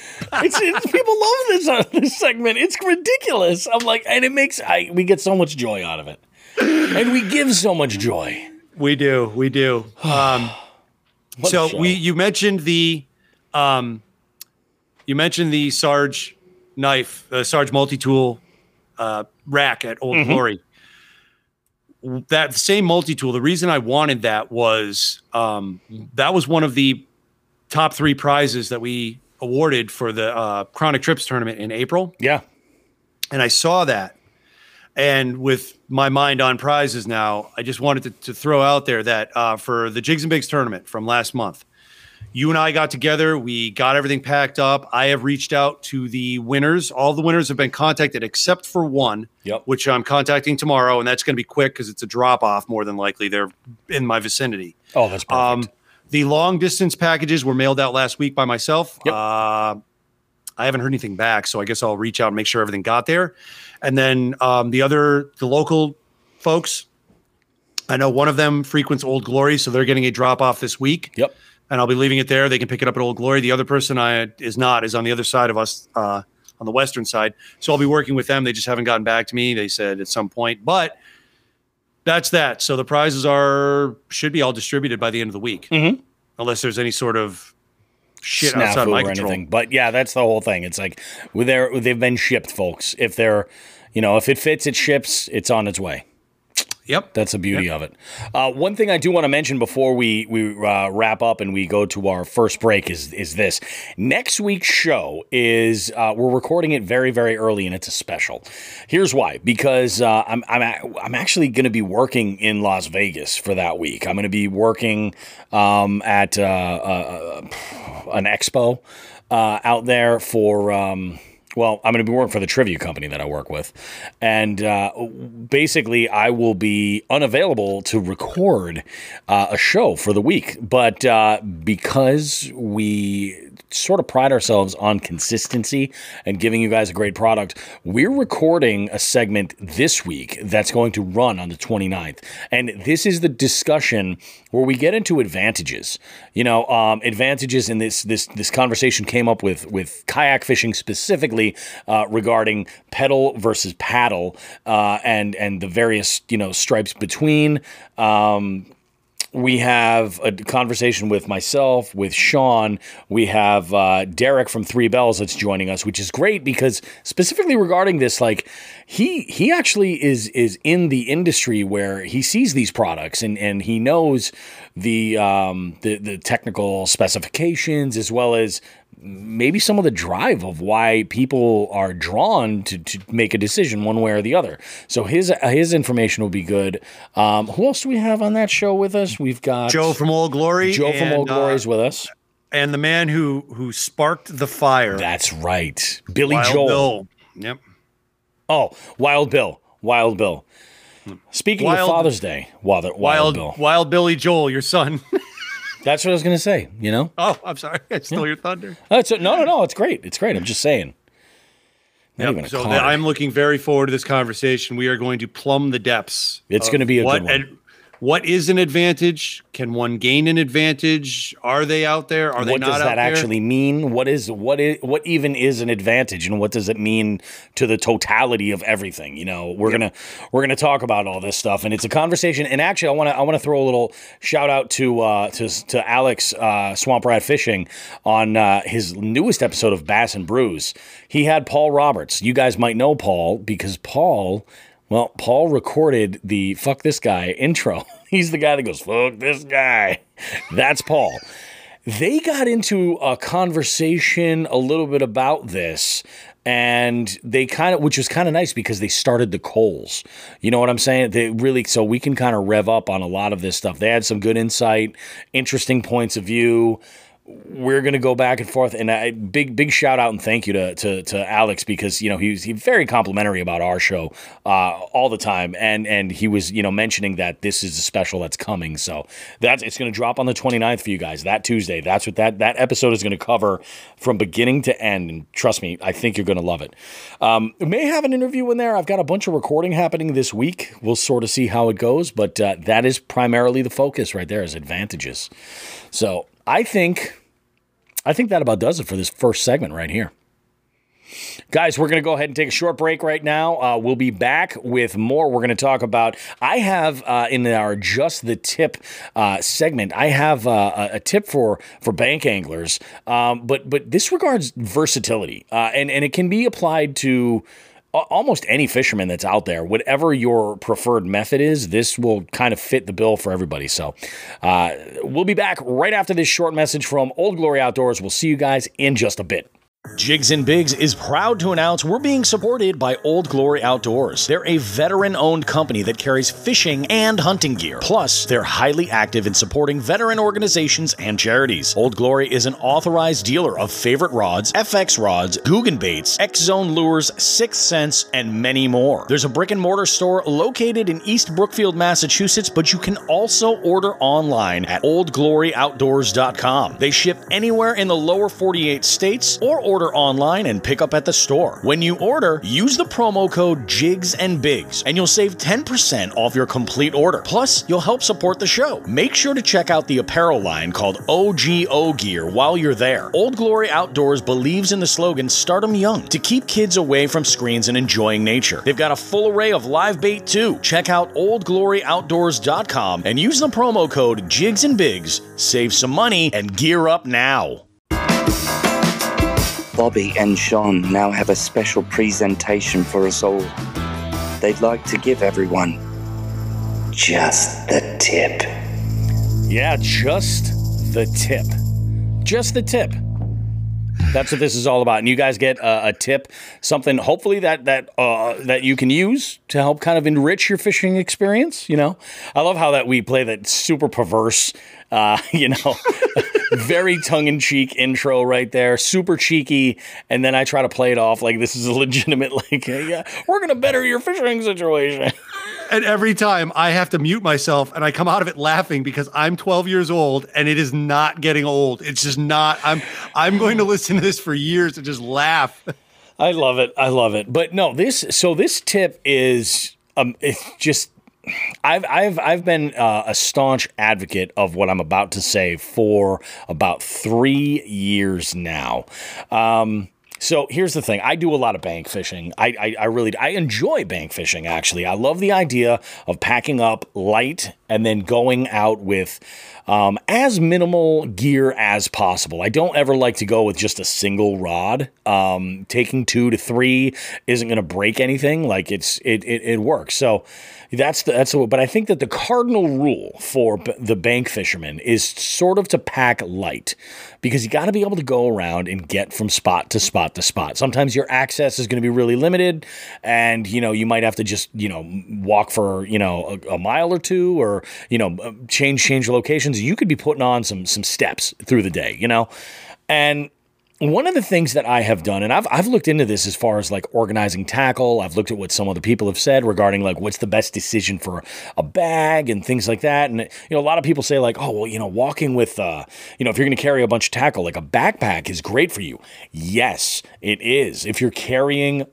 It's, it's people love this uh, this segment. It's ridiculous. I'm like, and it makes I we get so much joy out of it, and we give so much joy. We do. We do. Um, so we. You mentioned the. Um, you mentioned the Sarge knife, the Sarge multi tool uh, rack at Old Glory. That same multi tool. The reason I wanted that was um, that was one of the top three prizes that we awarded for the uh, Chronic Trips tournament in April yeah, and I saw that. And with my mind on prizes now, I just wanted to, to throw out there that uh, for the Jigs and Bigs tournament from last month, you and I got together. We got everything packed up. I have reached out to the winners. All the winners have been contacted except for one, Yep. which I'm contacting tomorrow. And that's going to be quick because it's a drop off more than likely. They're in my vicinity. Oh, that's perfect. Um, the long distance packages were mailed out last week by myself. Yep. Uh, I haven't heard anything back, so I guess I'll reach out and make sure everything got there. And then um, the other, the local folks, I know one of them frequents Old Glory, so they're getting a drop off this week. yep. And I'll be leaving it there. They can pick it up at Old Glory. The other person I is not is on the other side of us, uh, on the western side. So I'll be working with them. They just haven't gotten back to me. They said at some point, but that's that. So the prizes are should be all distributed by the end of the week, Mhm. unless there's any sort of shit outside snafu my or control. anything. But yeah, that's the whole thing. It's like they're they've been shipped, folks. If they're, you know, if it fits, it ships. It's on its way. Yep. That's the beauty of it. Uh, one thing I do want to mention before we we uh, wrap up and we go to our first break is is this. Next week's show is uh, we're recording it very very early and it's a special. Here's why: because uh, I'm I'm a- I'm actually going to be working in Las Vegas for that week. I'm going to be working um, at uh, uh, an expo uh, out there for. Um, well, I'm going to be working for the trivia company that I work with. And uh, basically, I will be unavailable to record uh, a show for the week. But uh, because we sort of pride ourselves on consistency and giving you guys a great product, we're recording a segment this week that's going to run on the 29th. And this is the discussion where we get into advantages. You know, um, advantages in this this this conversation came up with with kayak fishing specifically uh, regarding pedal versus paddle uh, and and the various you know stripes between. Um, we have a conversation with myself, with Sean. We have uh, Derek from Three Bells that's joining us, which is great because specifically regarding this, like he he actually is is in the industry where he sees these products and and he knows the um, the the technical specifications as well as maybe some of the drive of why people are drawn to, to make a decision one way or the other. So his his information will be good. Um, who else do we have on that show with us? We've got Joe from Old Glory. Joe from and, Old Glory is uh, with us. and the man who who sparked the fire. That's right, Billy Wild Joel. Bill. Yep. Oh, Wild Bill, Wild Bill. Speaking Wild- of Father's Day, Wild, Wild, Wild Bill. Wild Billy Joel, your son. That's what I was going to say. You know, oh, I'm sorry. I stole your thunder. Oh, That's no, no, no. It's great. It's great. I'm just saying. A so that I'm looking very forward to this conversation. We are going to plumb the depths. It's gonna be a what good one. ad- what is an advantage? Can one gain an advantage? Are they out there? Are they what not What does that actually mean? What is what is what even is an advantage, and what does it mean to the totality of everything? You know, we're gonna we're gonna talk about all this stuff, and it's a conversation. And actually, I want to I want to throw a little shout out to uh, to to Alex uh, Swamp Rat Fishing on uh, his newest episode of Bass and Brews. He had Paul Roberts. You guys might know Paul because Paul. Well, Paul recorded the fuck this guy intro. He's the guy that goes, fuck this guy. That's Paul. They got into a conversation a little bit about this. And they kind of, which was kind of nice because they started the coals. You know what I'm saying? They really, so we can kind of rev up on a lot of this stuff. They had some good insight, interesting points of view we're gonna go back and forth, and I, big big shout out and thank you to to, to Alex because you know he was he very complimentary about our show uh, all the time, and and he was you know mentioning that this is a special that's coming, so that's it's gonna drop on the 29th for you guys that Tuesday. That's what that that episode is gonna cover from beginning to end, and trust me, I think you're gonna love it. Um, may have an interview in there. I've got a bunch of recording happening this week. We'll sort of see how it goes, but uh, that is primarily the focus right there is advantages. So I think I think that about does it for this first segment right here. Guys, we're going to go ahead and take a short break right now. Uh, we'll be back with more. We're going to talk about. I have uh, in our just the tip uh, segment. I have uh, a, tip for for bank anglers, um, but but this regards versatility, uh, and and it can be applied to almost any fisherman that's out there, whatever your preferred method is, this will kind of fit the bill for everybody. So, uh, we'll be back right after this short message from Old Glory Outdoors. We'll see you guys in just a bit. Jigs and Bigs is proud to announce we're being supported by Old Glory Outdoors. They're a veteran owned company that carries fishing and hunting gear. Plus, they're highly active in supporting veteran organizations and charities. Old Glory is an authorized dealer of favorite rods, FX rods, Googan baits, X Zone lures, 6th Sense, and many more. There's a brick and mortar store located in East Brookfield, Massachusetts, but you can also order online at oldgloryoutdoors.com. They ship anywhere in the lower 48 states or order online and pick up at the store. When you order, use the promo code JIGS and BIGS and you'll save 10% off your complete order. Plus, you'll help support the show. Make sure to check out the apparel line called OGO Gear while you're there. Old Glory Outdoors believes in the slogan Start 'em young to keep kids away from screens and enjoying nature. They've got a full array of live bait too. Check out oldgloryoutdoors.com and use the promo code JIGS and BIGS. Save some money and gear up now. Bobby and Sean now have a special presentation for us all. They'd like to give everyone just the tip. Yeah, just the tip. Just the tip. That's what this is all about. And you guys get a, a tip, something hopefully that that uh, that you can use to help kind of enrich your fishing experience. You know, I love how that we play that super perverse, uh, you know, very tongue in cheek intro right there, super cheeky, and then I try to play it off like this is a legitimate like, yeah, we're gonna better your fishing situation. And every time I have to mute myself and I come out of it laughing because I'm 12 years old and it is not getting old. It's just not. I'm I'm going to listen to this for years and just laugh. I love it. I love it. But no, this so this tip is um it's just I've I've I've been uh, a staunch advocate of what I'm about to say for about three years now. Um, so here's the thing: I do a lot of bank fishing. I, I I really I enjoy bank fishing. Actually, I love the idea of packing up light and then going out with um, as minimal gear as possible. I don't ever like to go with just a single rod. Um, taking two to three isn't going to break anything. Like it's it, it it works. So that's the, that's the, but I think that the cardinal rule for b- the bank fisherman is sort of to pack light because you got to be able to go around and get from spot to spot to spot. Sometimes your access is going to be really limited and you know you might have to just you know walk for you know a, a mile or two or you know uh, change change locations. You could be putting on some some steps through the day, you know, and one of the things that I have done, and I've, I've looked into this as far as like organizing tackle, I've looked at what some of the people have said regarding like what's the best decision for a bag and things like that. And, you know, a lot of people say like, oh, well, you know, walking with, uh, you know, if you're going to carry a bunch of tackle, like a backpack is great for you. Yes, it is. If you're carrying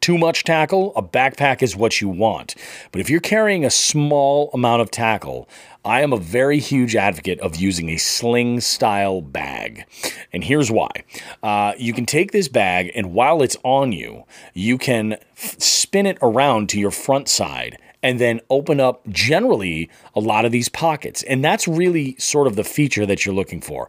too much tackle, a backpack is what you want. But if you're carrying a small amount of tackle, I am a very huge advocate of using a sling style bag. And here's why uh, you can take this bag, and while it's on you, you can f- spin it around to your front side and then open up generally a lot of these pockets. And that's really sort of the feature that you're looking for.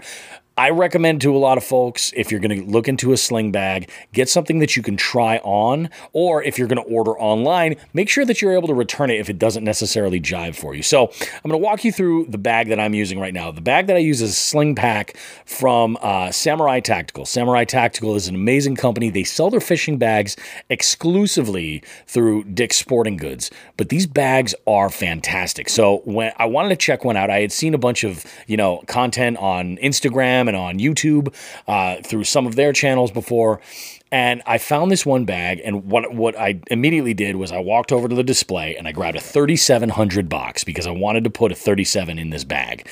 I recommend to a lot of folks if you're going to look into a sling bag, get something that you can try on, or if you're going to order online, make sure that you're able to return it if it doesn't necessarily jive for you. So I'm going to walk you through the bag that I'm using right now. The bag that I use is a sling pack from uh, Samurai Tactical. Samurai Tactical is an amazing company. They sell their fishing bags exclusively through Dick's Sporting Goods, but these bags are fantastic. So when I wanted to check one out, I had seen a bunch of you know content on Instagram and on YouTube uh, through some of their channels before. And I found this one bag, and what what I immediately did was I walked over to the display and I grabbed a 3700 box because I wanted to put a 37 in this bag.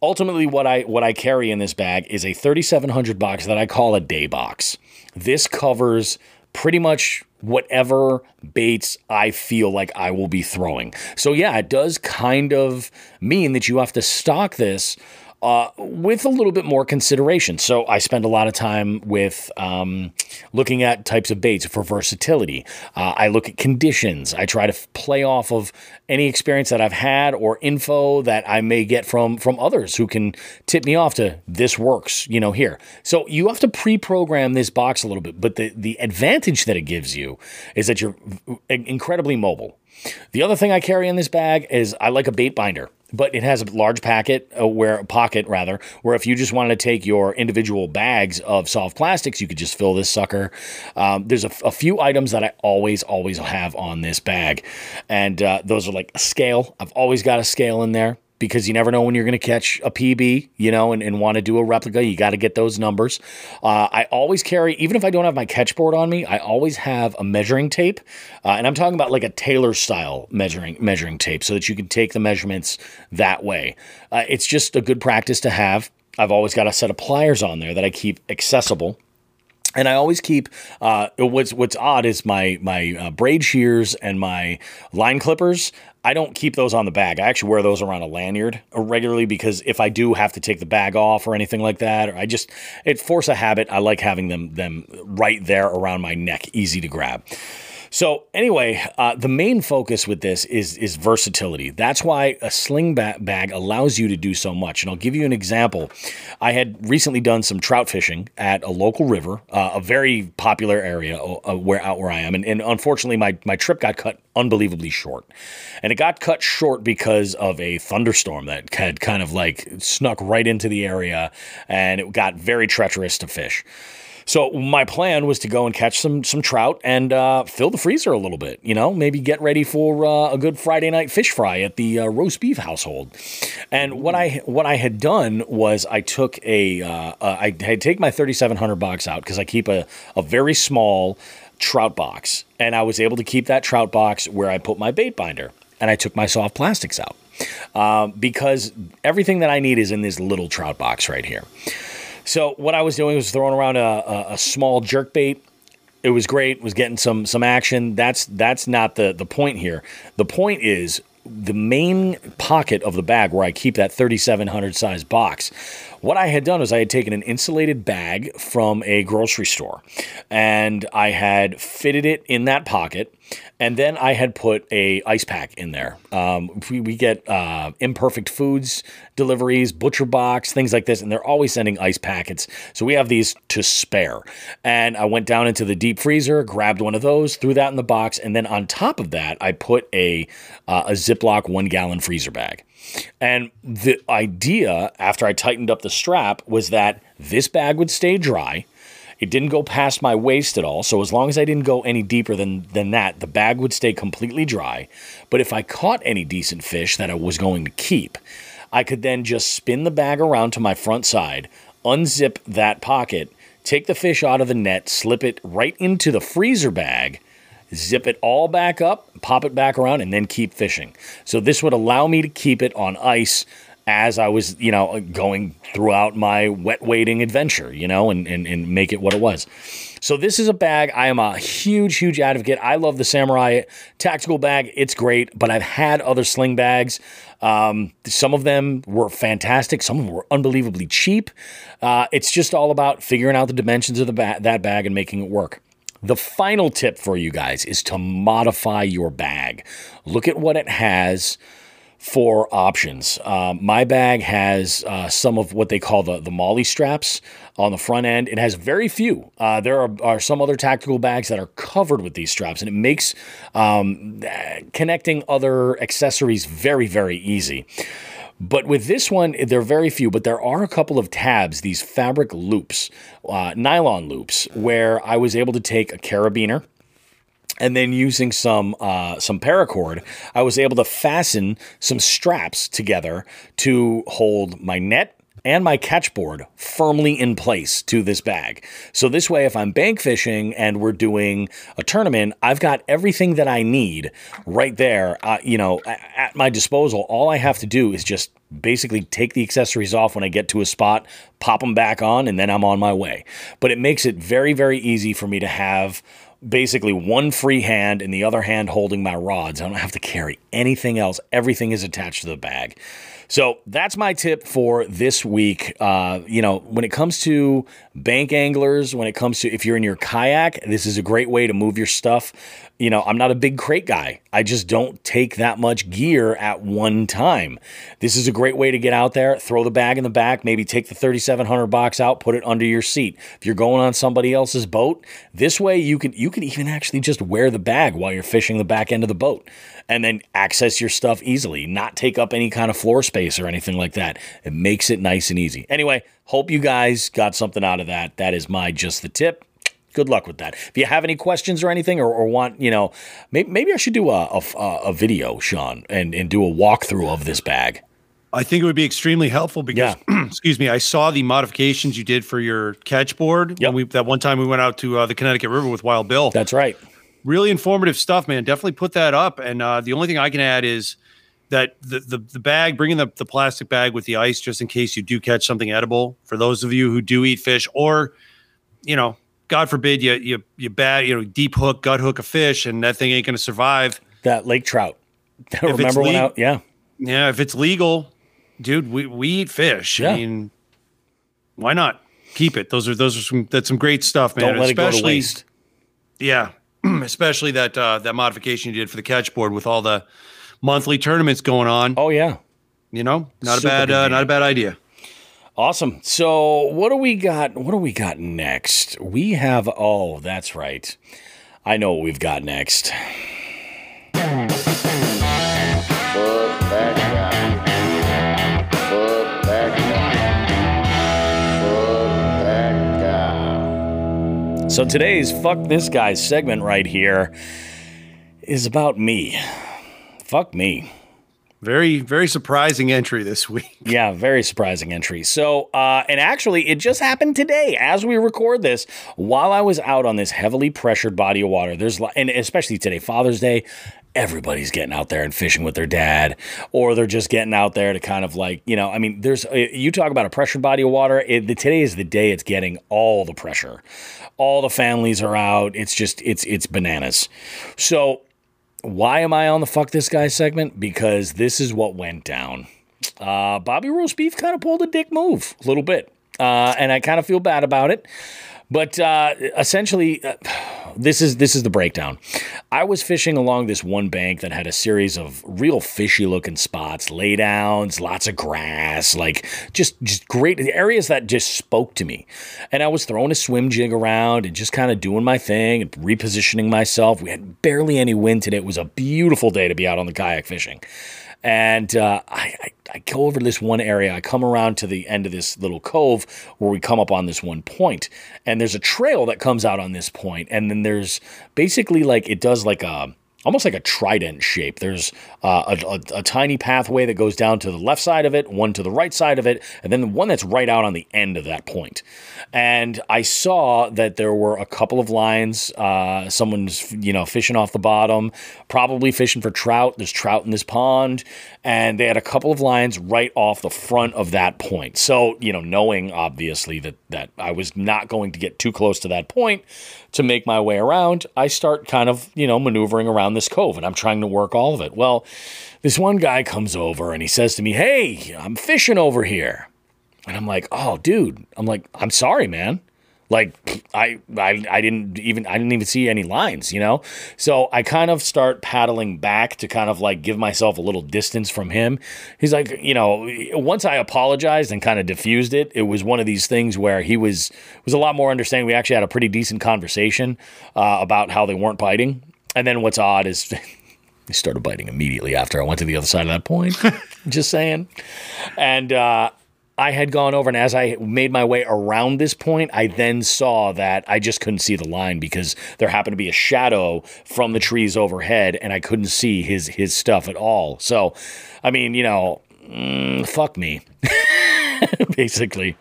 Ultimately, what I what I carry in this bag is a 3700 box that I call a day box. This covers pretty much whatever baits I feel like I will be throwing. So yeah, it does kind of mean that you have to stock this uh, with a little bit more consideration. So I spend a lot of time with um, looking at types of baits for versatility. Uh, I look at conditions. I try to f- play off of any experience that I've had or info that I may get from from others who can tip me off to this works, you know, here. So you have to pre-program this box a little bit, but the the advantage that it gives you is that you're incredibly mobile. The other thing I carry in this bag is I like a bait binder but it has a large packet uh, where pocket rather where if you just wanted to take your individual bags of soft plastics you could just fill this sucker. Um, there's a, a, few items that i always always have on this bag and uh, those are like a scale. I've always got a scale in there because you never know when you're going to catch a PB, you know, and, and want to do a replica. You got to get those numbers. Uh, I always carry, even if I don't have my catch board on me, I always have a measuring tape, uh, and I'm talking about like a Taylor style measuring measuring tape, so that you can take the measurements that way. Uh, it's just a good practice to have. I've always got a set of pliers on there that I keep accessible and I always keep uh, what's what's odd is my my uh, braid shears and my line clippers. I don't keep those on the bag. I actually wear those around a lanyard regularly because if I do have to take the bag off or anything like that, or I just it force a habit. I like having them them right there around my neck, easy to grab. So anyway, uh, the main focus with this is is versatility. That's why a sling bag allows you to do so much. And I'll give you an example. I had recently done some trout fishing at a local river, uh, a very popular area uh, where out where I am, and, and unfortunately my my trip got cut unbelievably short, and it got cut short because of a thunderstorm that had kind of like snuck right into the area, and it got very treacherous to fish. So my plan was to go and catch some some trout and uh, fill the freezer a little bit. You know, maybe get ready for uh, a good Friday night fish fry at the uh, roast beef household. And what I what I had done was I took a uh, uh, I had taken my 3700 box out because I keep a a very small trout box, and I was able to keep that trout box where I put my bait binder, and I took my soft plastics out. Um, because everything that I need is in this little trout box right here. So what I was doing was throwing around a, a, a small jerk bait. It was great. Was getting some some action. That's that's not the the point here. The point is the main pocket of the bag where I keep that 3700 size box. What I had done was I had taken an insulated bag from a grocery store and I had fitted it in that pocket and then I had put a ice pack in there. Um, we, we, get uh, imperfect foods deliveries, butcher box, things like this, and they're always sending ice packets. So we have these to spare. And I went down into the deep freezer, grabbed one of those, threw that in the box, and then on top of that, I put a uh, a Ziploc one gallon freezer bag. And the idea after I tightened up the strap was that this bag would stay dry it didn't go past my waist at all, so as long as I didn't go any deeper than, than that, the bag would stay completely dry. But if I caught any decent fish that I was going to keep, I could then just spin the bag around to my front side, unzip that pocket, take the fish out of the net, slip it right into the freezer bag, zip it all back up, pop it back around, and then keep fishing. So this would allow me to keep it on ice as I was, you know, going throughout my wet wading adventure, you know, and, and, and make it what it was. So this is a bag. I am a huge, huge advocate. I love the Samurai tactical bag. It's great, but I've had other sling bags. Um, some of them were fantastic. Some of them were unbelievably cheap. Uh, it's just all about figuring out the dimensions of the ba- that bag and making it work. The final tip for you guys is to modify your bag. Look at what it has for options. Um, my bag has uh, some of what they call the, the MOLLE straps on the front end. It has very few. Uh, there are, are, some other tactical bags that are covered with these straps, and it makes um, connecting other accessories very, very easy. But with this one, there are very few, but there are a couple of tabs, these fabric loops, uh, nylon loops, where I was able to take a carabiner and then using some uh, some paracord, I was able to fasten some straps together to hold my net and my catchboard firmly in place to this bag. So this way, if I'm bank fishing and we're doing a tournament, I've got everything that I need right there, uh, you know, at my disposal. All I have to do is just basically take the accessories off when I get to a spot, pop them back on, and then I'm on my way. But it makes it very, very easy for me to have basically one free hand and the other hand holding my rods. I don't have to carry anything else. Everything is attached to the bag. So that's my tip for this week. Uh, you know, when it comes to bank anglers, when it comes to if you're in your kayak, this is a great way to move your stuff. You know, I'm not a big crate guy. I just don't take that much gear at one time. This is a great way to get out there, throw the bag in the back, maybe take the 3700 box out, put it under your seat. If you're going on somebody else's boat, this way you can you can even actually just wear the bag while you're fishing the back end of the boat and then access your stuff easily, not take up any kind of floor space or anything like that. It makes it nice and easy. Anyway, hope you guys got something out of that. That is my just the tip. Good luck with that. If you have any questions or anything, or, or want, you know, maybe, maybe I should do a, a, a video, Sean, and, and do a walkthrough of this bag. I think it would be extremely helpful because, yeah. excuse me, I saw the modifications you did for your catch board. Yep. We that one time we went out to uh, the Connecticut River with Wild Bill. That's right really informative stuff, man. Definitely put that up. And uh, the only thing I can add is that the the, the bag, bringing the, the plastic bag with the ice just in case you do catch something edible. For those of you who do eat fish, or you know, God forbid you you you bad you know deep hook gut hook a fish and that thing ain't going to survive. That lake trout. Remember when out? Yeah, yeah. If it's legal, dude, we we eat fish. Yeah. I mean, why not? Keep it. Those are those are some that's some great stuff, man. Don't let Especially, it go to waste. Yeah, especially that uh, that modification you did for the catch board with all the monthly tournaments going on. Oh yeah, you know, not Super a bad uh, not a bad idea. Awesome. So what do we got? What do we got next? We have. Oh, that's right. I know what we've got next. So today's Fuck This Guy segment right here is about me. Fuck me. Very, very surprising entry this week. Yeah, very surprising entry. So, uh, and actually, it just happened today as we record this. While I was out on this heavily pressured body of water, there's, and especially today, Father's Day, everybody's getting out there and fishing with their dad, or they're just getting out there to kind of like, you know, I mean, there's, uh, you talk about a pressured body of water. It, today is the day it's getting all the pressure. All the families are out. It's just, it's, it's bananas. So, why am I on the fuck this guy segment? Because this is what went down. Uh, Bobby Roast Beef kind of pulled a dick move a little bit. Uh, and I kind of feel bad about it. But uh, essentially, uh, this is this is the breakdown. I was fishing along this one bank that had a series of real fishy looking spots, laydowns, lots of grass, like just just great areas that just spoke to me. And I was throwing a swim jig around and just kind of doing my thing and repositioning myself. We had barely any wind today. It was a beautiful day to be out on the kayak fishing. And uh, I, I, I, go over this one area. I come around to the end of this little cove where we come up on this one point, and there's a trail that comes out on this point, and then there's basically like it does like a almost like a trident shape. There's uh, a, a, a tiny pathway that goes down to the left side of it, one to the right side of it, and then the one that's right out on the end of that point. And I saw that there were a couple of lines. Uh, someone's you know fishing off the bottom, probably fishing for trout. There's trout in this pond, and they had a couple of lines right off the front of that point. So you know, knowing obviously that that I was not going to get too close to that point to make my way around, I start kind of you know maneuvering around this cove, and I'm trying to work all of it. Well, this one guy comes over and he says to me, "Hey, I'm fishing over here." And I'm like, oh, dude. I'm like, I'm sorry, man. Like I, I I didn't even I didn't even see any lines, you know. So I kind of start paddling back to kind of like give myself a little distance from him. He's like, you know, once I apologized and kind of diffused it, it was one of these things where he was was a lot more understanding. We actually had a pretty decent conversation uh, about how they weren't biting. And then what's odd is they started biting immediately after I went to the other side of that point. Just saying. And uh, I had gone over, and as I made my way around this point, I then saw that I just couldn't see the line because there happened to be a shadow from the trees overhead, and I couldn't see his his stuff at all. So, I mean, you know, mm, fuck me, basically.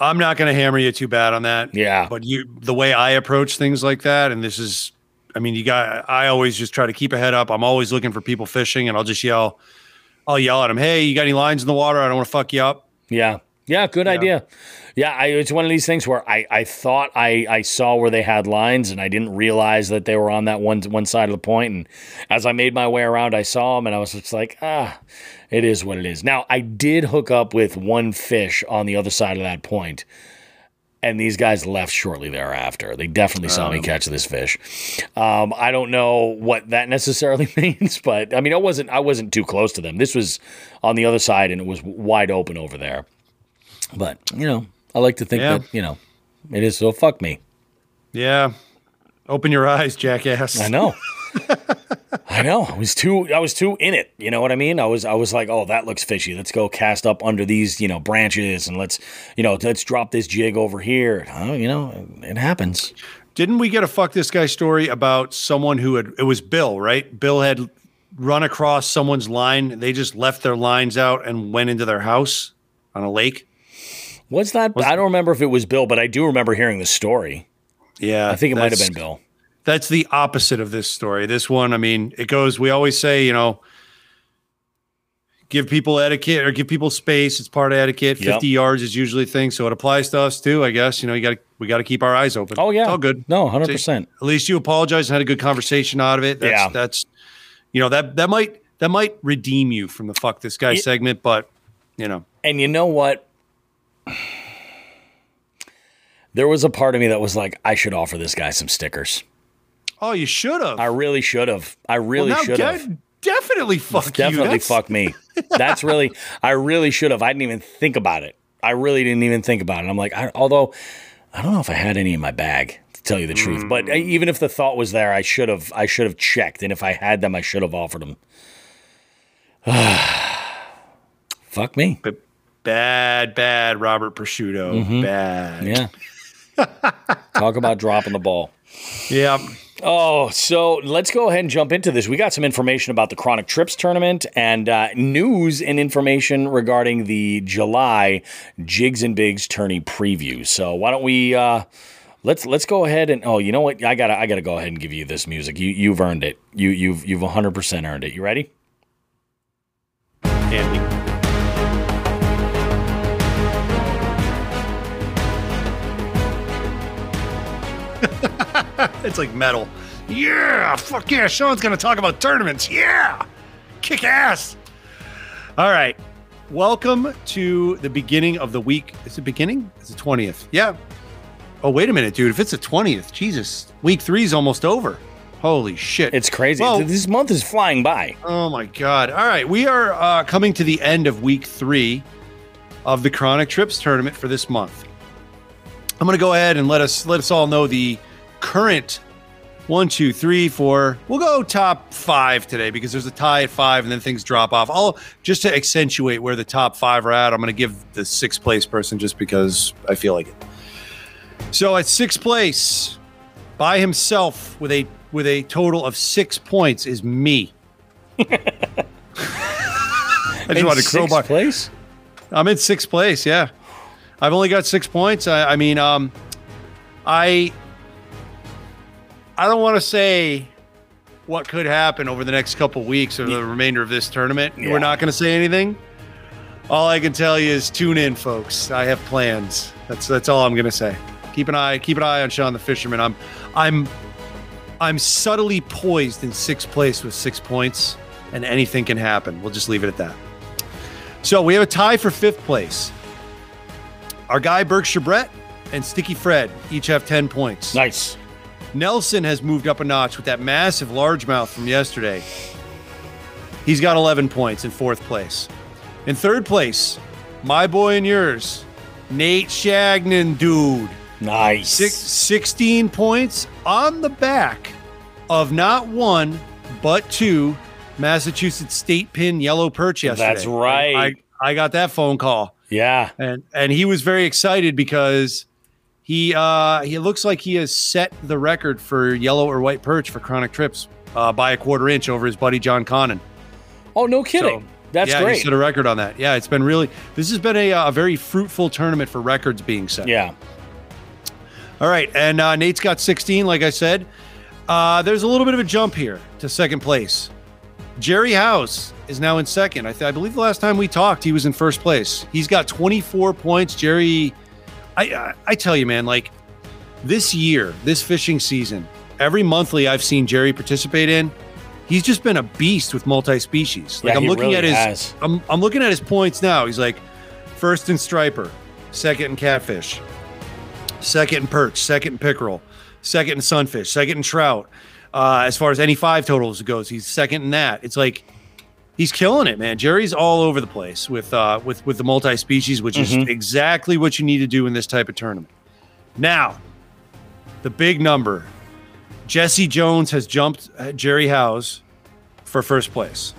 I'm not going to hammer you too bad on that. Yeah. But you, the way I approach things like that, and this is, I mean, you got, I always just try to keep a head up. I'm always looking for people fishing, and I'll just yell, I'll yell at them, "Hey, you got any lines in the water? I don't want to fuck you up." Yeah. Yeah, good idea. Yeah, I, it's one of these things where I, I thought I, I saw where they had lines and I didn't realize that they were on that one one side of the point. And as I made my way around, I saw them and I was just like, ah, it is what it is. Now, I did hook up with one fish on the other side of that point, and these guys left shortly thereafter. They definitely saw me catch this fish. Um, I don't know what that necessarily means, but I mean, I wasn't I wasn't too close to them. This was on the other side, and it was wide open over there. But you know, I like to think Yeah. that you know it is. So fuck me. Yeah. Open your eyes, jackass. I know. I know. I was too I was too in it. You know what I mean? I was I was like, oh, that looks fishy. Let's go cast up under these, you know, branches and let's, you know, let's drop this jig over here. Oh, you know, it happens. Didn't we get a fuck this guy story about someone who had, it was Bill, right? Bill had run across someone's line. They just left their lines out and went into their house on a lake. What's that? I don't remember if it was Bill, but I do remember hearing the story. Yeah. I think it might have been Bill. That's the opposite of this story. This one, I mean, it goes, we always say, you know, give people etiquette or give people space. It's part of etiquette. Yep. 50 yards is usually a thing. So it applies to us too, I guess. You know, you got to, we got to keep our eyes open. Oh yeah. It's all good. No, 100%. At least you apologized and had a good conversation out of it. That's, Yeah. That's, you know, that, that might, that might redeem you from the fuck this guy Ye- segment, but you know, And you know what? There was a part of me that was like, I should offer this guy some stickers. Oh, you should have. I really should have. I really Well, should have. Definitely fuck you. Definitely That's- fuck me. That's really, I really should have. I didn't even think about it. I really didn't even think about it. I'm like, I, although I don't know if I had any in my bag to tell you the truth, but uh, even if the thought was there, I should have, I should have checked. And if I had them, I should have offered them. fuck me. But bad, bad Robert Prosciutto. Bad. Mm-hmm. Yeah. Talk about dropping the ball. Yeah. Oh, so let's go ahead and jump into this. We got some information about the Chronic Trips tournament and uh, news and information regarding the July Jigs and Bigs tourney preview. So why don't we uh, let's let's go ahead and oh, you know what? I gotta I gotta go ahead and give you this music. You you've earned it. You you've you've 100 percent earned it. You ready? It's like metal. Yeah, fuck yeah. Sean's going to talk about tournaments. Yeah, kick ass. All right. Welcome to the beginning of the week. Is it beginning? It's the 20th. Yeah. Oh, wait a minute, dude. If it's the 20th, Jesus, week three is almost over. Holy shit. It's crazy. Well- this month is flying by. Oh my God. All right. We are uh, coming to the end of week three of the Chronic Trips tournament for this month. I'm going to go ahead and let us let us all know the current one, two, three, four. We'll go top five today because there's a tie at five and then things drop off. I'll just to accentuate where the top five are at. I'm going to give the sixth place person just because I feel like it. So at sixth place, by himself with a with a total of six points is me. I just In wanted to crowbar. place. I'm in sixth place. Yeah, I've only got six points. I, I mean, um, I I don't want to say what could happen over the next couple weeks or the remainder of this tournament. Yeah. We're not going to say anything. All I can tell you is tune in, folks. I have plans. That's that's all I'm going to say. Keep an eye keep an eye on Sean the Fisherman. I'm I'm I'm subtly poised in sixth place with six points, and anything can happen. We'll just leave it at that. So we have a tie for fifth place. Our guy Berkshire Brett and Sticky Fred each have 10 points. Nice. Nelson has moved up a notch with that massive largemouth from yesterday. He's got 11 points in fourth place. In third place, my boy and yours, Nate Chagnon, dude. Nice. Six, 16 points on the back of not one, but two Massachusetts State Pin Yellow Perch yesterday. That's right. I, I got that phone call Yeah. and and he was very excited because he uh he looks like he has set the record for yellow or white perch for chronic trips uh, by a quarter inch over his buddy John Connon. Oh, no kidding. So, That's yeah, he set a record on that. Yeah, it's been really this has been a, uh, a very fruitful tournament for records being set. yeah. All right, and uh, Nate's got 16, like I said. Uh, there's a little bit of a jump here to second place. Jerry House is now in second. I, th- I believe the last time we talked, he was in first place. He's got 24 points. Jerry, I, I, I tell you, man, like this year, this fishing season, every monthly I've seen Jerry participate in, he's just been a beast with multi-species. Like Yeah, I'm looking really at his, has. I'm, I'm looking at his points now. He's like first in striper, second in catfish, second in perch, second in pickerel, second in sunfish, second in trout. Uh, as far as any five totals goes, he's second in that. It's like he's killing it, man. Jerry's all over the place with uh, with with the multi species, which is exactly what you need to do in this type of tournament. Now, the big number: Jesse Jones has jumped Jerry Howes for first place.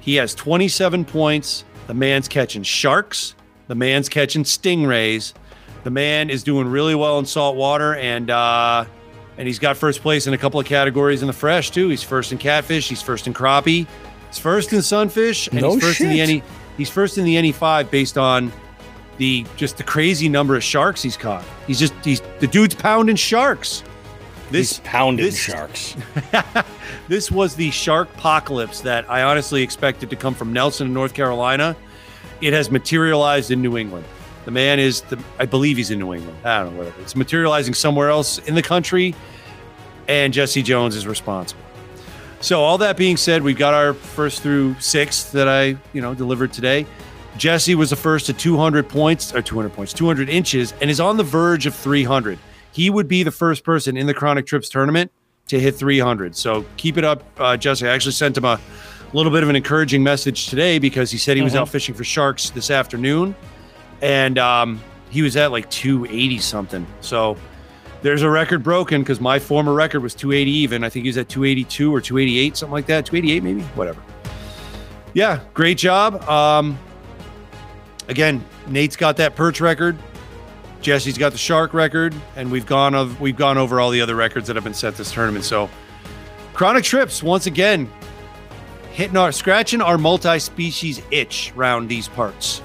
He has 27 points. The man's catching sharks. The man's catching stingrays. The man is doing really well in salt water, and uh, and he's got first place in a couple of categories in the fresh too. He's first in catfish. He's first in crappie. He's first in sunfish, and No he's first in the shit. NE. He's first in the NE five based on the just the crazy number of sharks he's caught. He's just he's the dude's pounding sharks. He's pounding this- sharks. This was the shark apocalypse that I honestly expected to come from Nelson in North Carolina. It has materialized in New England. The man is the I believe he's in New England. I don't know whatever. It's materializing somewhere else in the country, and Jesse Jones is responsible. So all that being said, we've got our first through sixth that I, you know, delivered today. Jesse was the first to 200 points or 200 points, 200 inches, and is on the verge of 300. He would be the first person in the Chronic Trips tournament to hit 300. So keep it up, uh, Jesse. I actually sent him a little bit of an encouraging message today because he said he was out fishing for sharks this afternoon, and um, he was at like 280 something. So there's a record broken because my former record was 280 even. I think he was at 282 or 288, something like that. 288 maybe, whatever. Yeah, great job. Um, again, Nate's got that perch record. Jesse's got the shark record, and we've gone of we've gone over all the other records that have been set this tournament. So, chronic trips once again hitting our scratching our multi-species itch round these parts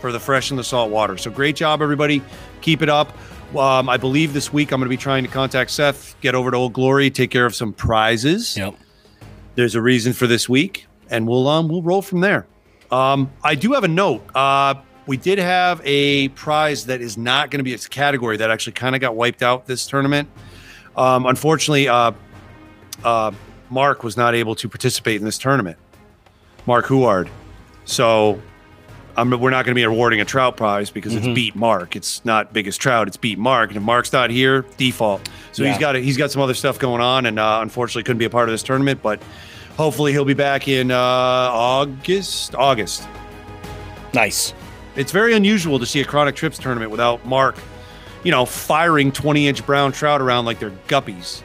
for the fresh and the salt water. So great job, everybody. Keep it up. Um, I believe this week I'm going to be trying to contact Seth, get over to Old Glory, take care of some prizes Yep. there's a reason for this week, and we'll um we'll roll from there. Um, I do have a note. Uh, we did have a prize that is not going to be its category that actually kind of got wiped out this tournament. Um, unfortunately, uh, uh, Mark was not able to participate in this tournament. Mark Huard. So um, we're not going to be awarding a trout prize because it's beat Mark. It's not biggest trout. It's beat Mark. And if Mark's not here, default. So he's got he's got some other stuff going on, and uh, unfortunately couldn't be a part of this tournament. But hopefully he'll be back in uh, August. August. Nice. It's very unusual to see a chronic trips tournament without Mark, you know, firing twenty inch brown trout around like they're guppies.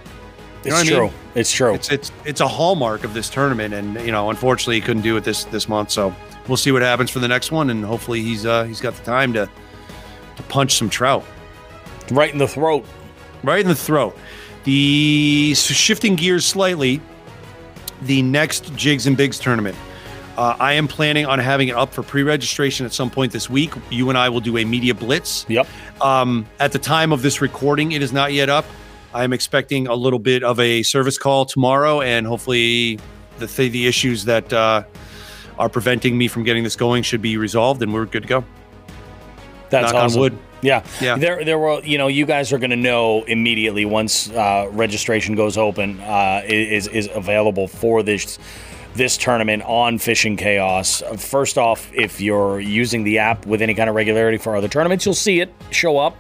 You know It's what I true. mean? It's true. It's it's it's a hallmark of this tournament, and you know, unfortunately, he couldn't do it this this month. So we'll see what happens for the next one, and hopefully, he's uh he's got the time to to punch some trout right in the throat. right in the throat. The so shifting gears slightly, the next Jigs and Bigs tournament. Uh, I am planning on having it up for pre-registration at some point this week. You and I will do a media blitz. Yep. Um, at the time of this recording, it is not yet up. I am expecting a little bit of a service call tomorrow, and hopefully, the th- the issues that uh, are preventing me from getting this going should be resolved, and we're good to go. That's Knock on wood. Yeah. Yeah. There, there were, you know, you guys are going to know immediately once uh, registration goes open, uh, is is available for this this tournament on Fishing Chaos. First off, if you're using the app with any kind of regularity for other tournaments, you'll see it show up.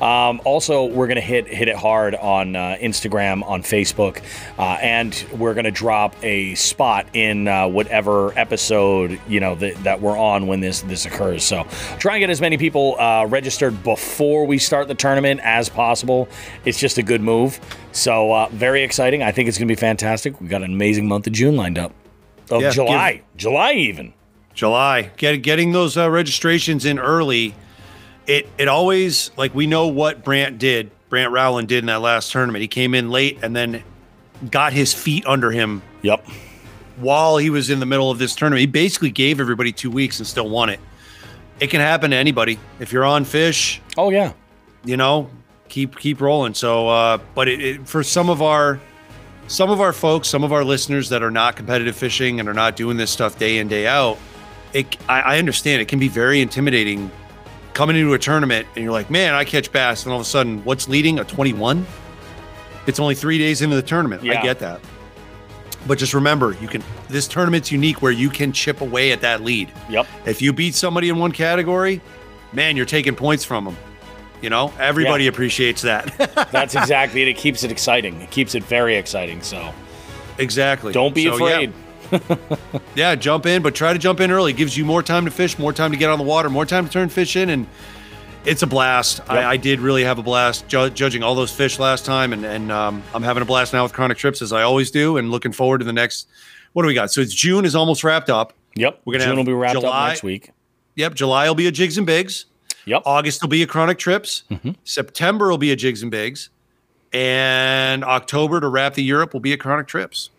Um, also, we're gonna hit hit it hard on uh, Instagram, on Facebook, uh, and we're gonna drop a spot in uh, whatever episode you know that, that we're on when this this occurs. So, try and get as many people uh, registered before we start the tournament as possible. It's just a good move. So, uh, very exciting. I think it's gonna be fantastic. We got an amazing month of June lined up. Of Yeah, July, July even. July. Get, getting those uh, registrations in early. It it always like we know what Brant did. Brant Rowland did in that last tournament. He came in late and then got his feet under him Yep. while he was in the middle of this tournament. He basically gave everybody two weeks and still won it. It can happen to anybody. If you're on fish, Oh yeah. you know, keep keep rolling. So, uh, but it, it, for some of our some of our folks, some of our listeners that are not competitive fishing and are not doing this stuff day in day out, it I, I understand it can be very intimidating coming into a tournament and you're like, man, I catch bass, and all of a sudden, what's leading a 21? It's only three days into the tournament. Yeah. I get that. But just remember, you can. This tournament's unique where you can chip away at that lead. Yep. If you beat somebody in one category, man, you're taking points from them. You know, everybody Yeah. appreciates that. That's exactly it. It keeps it exciting. It keeps it very exciting. So exactly. don't be So, afraid. Yeah, jump in, but try to jump in early. Gives you more time to fish, more time to get on the water, more time to turn fish in, and it's a blast. I, I did really have a blast ju- judging all those fish last time, and and um, I'm having a blast now with Chronic Trips as I always do, and looking forward to the next. What do we got? So it's June is almost wrapped up. Yep. We're gonna June have will be wrapped July- up next week. Yep, July will be a Jigs and Bigs. Yep. August will be a Chronic Trips. Mm-hmm. September will be a Jigs and Bigs, and October to wrap the Europe will be a Chronic Trips.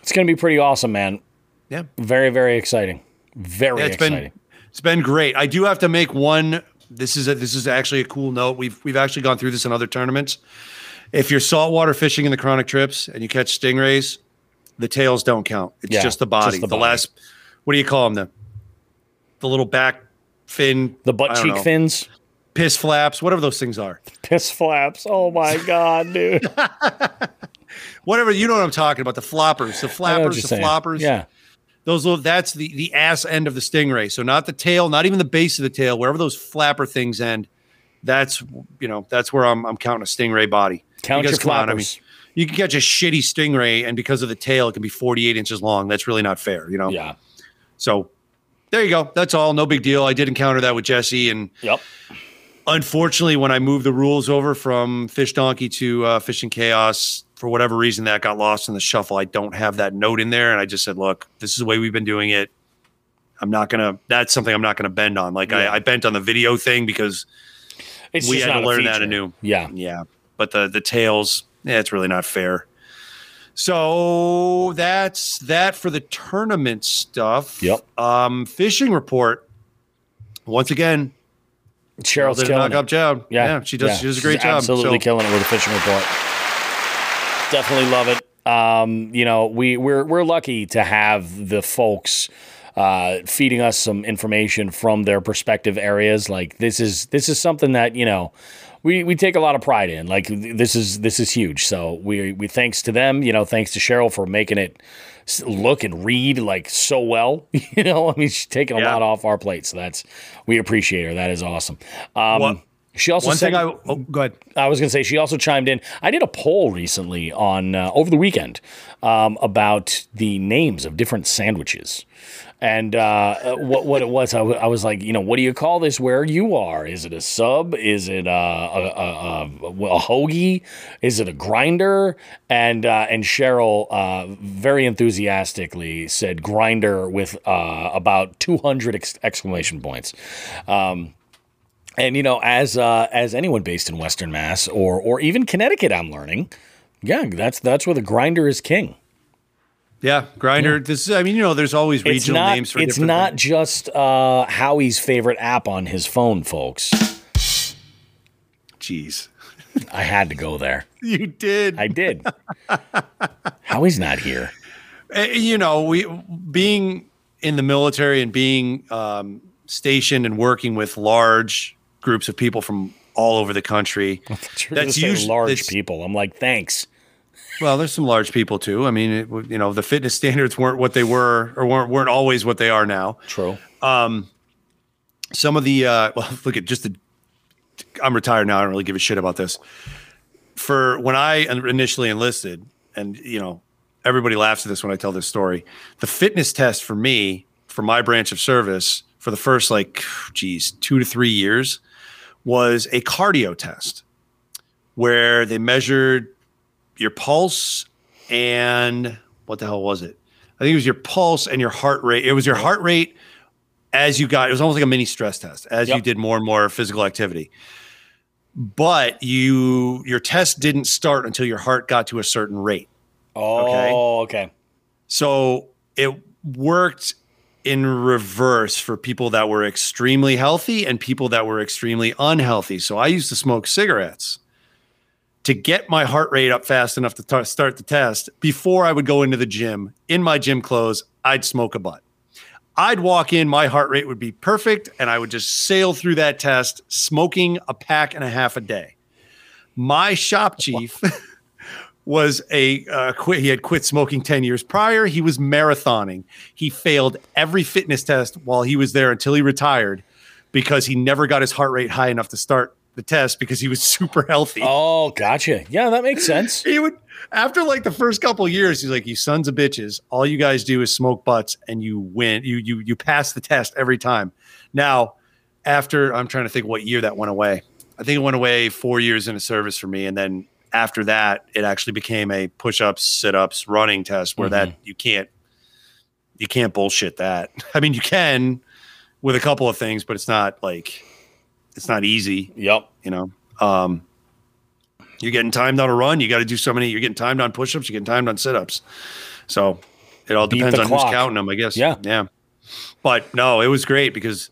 It's going to be pretty awesome, man. Yeah. Very, very exciting. Very Yeah, it's exciting. been it's been great. I do have to make one. This is a, this is actually a cool note. We've we've actually gone through this in other tournaments. If you're saltwater fishing in the chronic trips and you catch stingrays, the tails don't count. It's Yeah, just the body. just the the body. last, what do you call them? The the little back fin, the butt cheek know, fins, piss flaps, whatever those things are. piss flaps. Oh my god, dude. Whatever you know what I'm talking about. The floppers, the I know what flappers, the saying. floppers. Yeah. those little that's the the ass end of the stingray so not the tail not even the base of the tail wherever those flapper things end that's you know that's where i'm, I'm counting a stingray body Count Because, your come on, I mean, you can catch a shitty stingray and because of the tail it can be 48 inches long that's really not fair you know yeah. so there you go that's all no big deal i did encounter that with jesse and Yep. unfortunately when i moved the rules over from fish donkey to uh, fishing chaos for whatever reason that got lost in the shuffle i don't have that note in there and i just said look this is the way we've been doing it i'm not gonna that's something i'm not gonna bend on like Yeah. I, I bent on the video thing because It's we had to learn that anew Yeah. yeah but the the tails yeah it's really not fair so that's that for the tournament stuff Yep. um fishing report once again Cheryl's did a killing knock up it. job Yeah. yeah she does Yeah. she does a great She's job Absolutely So- killing it with the fishing report. Definitely love it. Um, you know, we we're we're lucky to have the folks uh, feeding us some information from their perspective areas. Like this is this is something that you know we we take a lot of pride in. Like this is this is huge. So we we thanks to them. You know, thanks to Cheryl for making it look and read like so well. You know, I mean, she's taking a Yeah. lot off our plate. So that's we appreciate her. That is awesome. Um, she also One said, thing I oh, go ahead. I was going to say she also chimed in. I did a poll recently on uh, over the weekend um, about the names of different sandwiches. And uh, what what it was, I, w- I was like, you know, what do you call this where you are? Is it a sub? Is it uh, a, a, a, a hoagie? Is it a grinder? And uh, and Cheryl uh, very enthusiastically said grinder with uh, about 200 ex- exclamation points. Um, And you know, as uh, as anyone based in Western Mass or or even Connecticut, I'm learning. Yeah, that's that's where the grinder is king. Yeah, grinder. This is, I mean, you know, there's always It's regional not. names for It's not things. just uh, Howie's favorite app on his phone, folks. Jeez. I had to go there. You did. I did. Howie's not here. Uh, you know, we being in the military and being um, stationed and working with large groups of people from all over the country. That's say usually large that's- people. I'm like, thanks. Well, there's some large people too. I mean, it, you know, the fitness standards weren't what they were, or weren't weren't always what they are now. True. Some of the uh, well, look at just the. I'm retired now. I don't really give a shit about this. For when I initially enlisted, and you know, everybody laughs at this when I tell this story. The fitness test for me, for my branch of service, for the first like, geez, two to three years, was a cardio test, where they measured your pulse and what the hell was it? I think it was your pulse and your heart rate. It was your heart rate as you got. It was almost like a mini stress test as you did more and more physical activity. But you, your test didn't start until your heart got to a certain rate. Oh, okay. So it worked in reverse for people that were extremely healthy and people that were extremely unhealthy. So I used to smoke cigarettes to get my heart rate up fast enough to t- start the test before I would go into the gym. In my gym clothes, I'd smoke a butt. I'd walk in, my heart rate would be perfect, and I would just sail through that test smoking a pack and a half a day. My shop chief was a uh, quit. He had quit smoking 10 years prior. He was marathoning. He failed every fitness test while he was there until he retired because he never got his heart rate high enough to start the test because he was super healthy. Oh, gotcha. Yeah, that makes sense. He would after like the first couple of years, he's like, "You sons of bitches! All you guys do is smoke butts, and you win. You you you pass the test every time." Now, after I'm trying to think what year that went away. I think it went away four years into service for me, and then after that, it actually became a push-ups, sit-ups, running test where that you can't you can't bullshit that. I mean, you can with a couple of things, but it's not like it's not easy Yep. you know um you're getting timed on a run you got to do so many you're getting timed on push-ups you're getting timed on sit-ups so it all Beat depends on clock. who's counting them i guess Yeah. yeah but no it was great because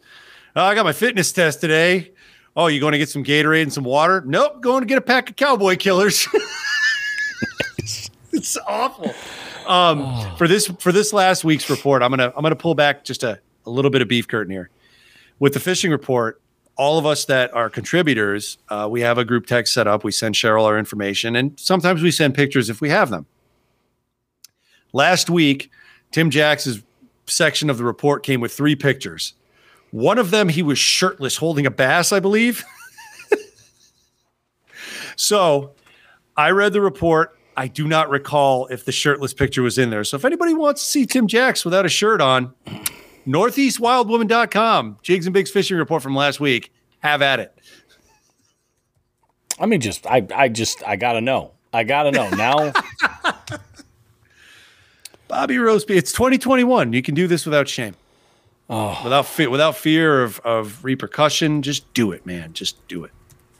oh, i got my fitness test today oh you going to get some gatorade and some water nope going to get a pack of cowboy killers it's awful um for this for this last week's report i'm gonna i'm gonna pull back just a, a little bit of beef curtain here with the fishing report, all of us that are contributors, uh, we have a group text set up. We send Cheryl our information, and sometimes we send pictures if we have them. Last week, Tim Jacks's section of the report came with three pictures. One of them, he was shirtless holding a bass, I believe. so I read the report. I do not recall if the shirtless picture was in there. So if anybody wants to see Tim Jacks without a shirt on, northeastwildwoman.com jigs and bigs fishing report from last week have at it I mean, just I, I just I gotta know. I gotta know now. bobby roseby it's 2021 you can do this without shame oh. without fear without fear of, of repercussion just do it man just do it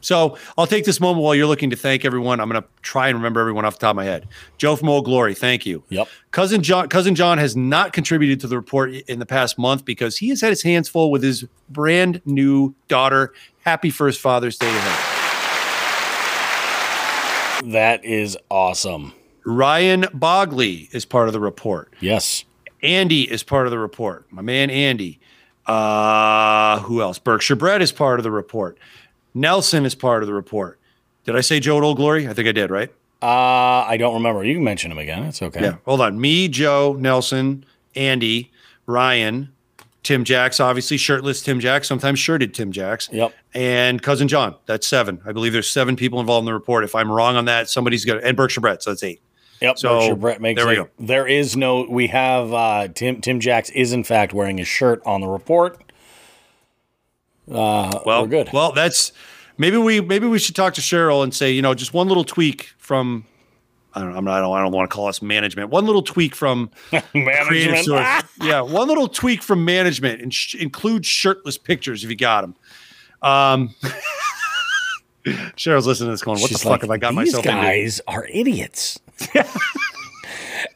so i'll take this moment while you're looking to thank everyone i'm going to try and remember everyone off the top of my head joe from old glory thank you Yep. cousin john cousin john has not contributed to the report in the past month because he has had his hands full with his brand new daughter happy first father's day to him That is awesome. Ryan Bogley is part of the report. Yes. Andy is part of the report. My man Andy. Uh, who else? Berkshire Brett is part of the report. Nelson is part of the report. Did I say Joe at Old Glory? I think I did, right? Uh, I don't remember. You can mention him again. It's okay. Yeah. Hold on. Me, Joe, Nelson, Andy, Ryan, Tim Jacks, obviously shirtless Tim Jacks, sometimes shirted Tim Jacks. Yep. And cousin John. That's seven. I believe there's seven people involved in the report. If I'm wrong on that, somebody's got and Berkshire Brett, so that's eight. Yep. So, Berkshire Brett makes there it. go. There is no. We have uh, Tim. Tim Jacks is in fact wearing his shirt on the report. Well, We're good. Well, that's maybe we maybe we should talk to Cheryl and say, you know, just one little tweak from I don't I'm not, I don't, I don't want to call us management. One little tweak from Management. yeah, one little tweak from management and sh- include shirtless pictures if you got them. Um, Cheryl's listening to this going, what She's the fuck like, have I got myself into? These guys are idiots.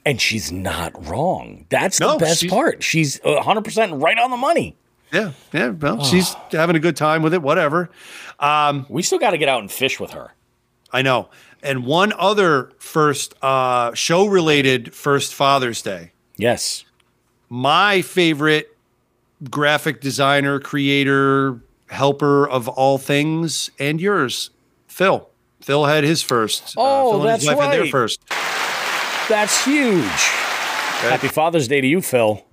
and she's not wrong. That's the best she's- part. She's 100% right on the money. Yeah, yeah. Well, she's having a good time with it. Whatever. Um, We still got to get out and fish with her. I know. And one other first uh, show related first Father's Day. Yes. My favorite graphic designer, creator, helper of all things, and yours, Phil. Phil had his first. Oh, Phil and that's his wife had their first. That's huge. Happy Father's Day to you, Phil.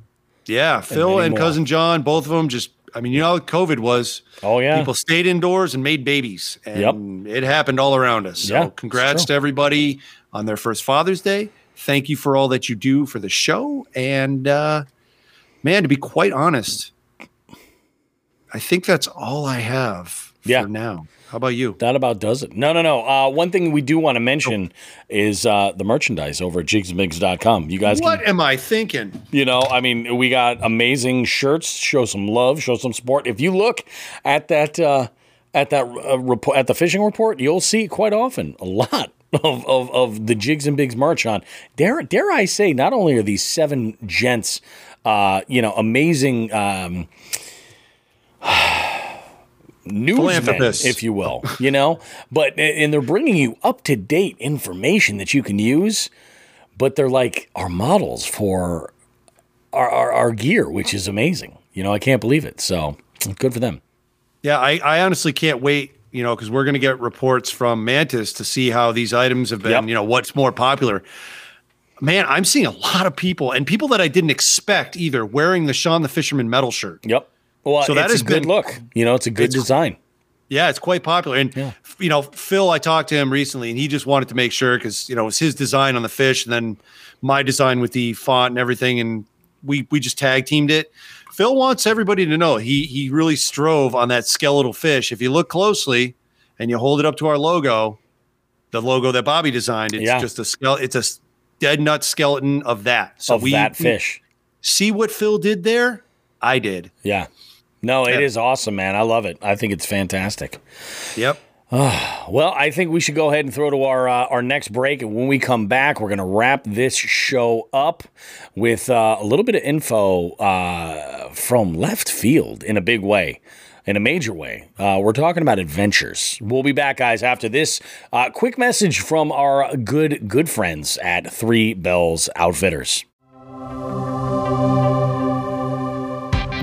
Yeah, Phil and more. cousin John, both of them just. I mean, you know how COVID was. Oh, yeah. People stayed indoors and made babies, and it happened all around us. So, Yeah, congrats to everybody on their first Father's Day. Thank you for all that you do for the show. And uh, man, to be quite honest, I think that's all I have Yeah. for now. How about you? That about does it. No, no, no. Uh, one thing we do want to mention is uh, the merchandise over at jigsandbigs.com. You guys What can, am I thinking? you know, I mean, we got amazing shirts. Show some love, show some support. If you look at that, uh, at that uh, report, at the fishing report, you'll see quite often a lot of, of, of the Jigs and Bigs merch on. Dare, dare I say, not only are these seven gents, uh, you know, amazing, um, newsmen, Philanthropists. if you will, you know, but and they're bringing you up to date information that you can use, but they're like our models for our, our, our gear, which is amazing. You know, I can't believe it. So good for them. Yeah, I, I honestly can't wait, you know, because we're going to get reports from Mantis to see how these items have been, Yep. you know, what's more popular. Man, I'm seeing a lot of people and people that I didn't expect either wearing the Sean the Fisherman metal shirt. Yep. Well, So that is a good been- look. You know, it's a good It's- design. Yeah, it's quite popular. And, Yeah. you know, Phil, I talked to him recently and he just wanted to make sure because, you know, it's his design on the fish and then my design with the font and everything. And we, we just tag teamed it. Phil wants everybody to know he, he really strove on that skeletal fish. If you look closely and you hold it up to our logo, the logo that Bobby designed, it's Yeah. just a skeleton. It's a dead nut skeleton of that. So of we that fish. see what Phil did there. I did. Yeah. No, it Yeah. is awesome, man. I love it. I think it's fantastic. Yep. Well, I think we should go ahead and throw to our uh, our next break, and when we come back, we're going to wrap this show up with uh, a little bit of info uh, from left field in a big way, in a major way. Uh, we're talking about adventures. We'll be back, guys, after this uh, quick message from our good good friends at Three Bells Outfitters.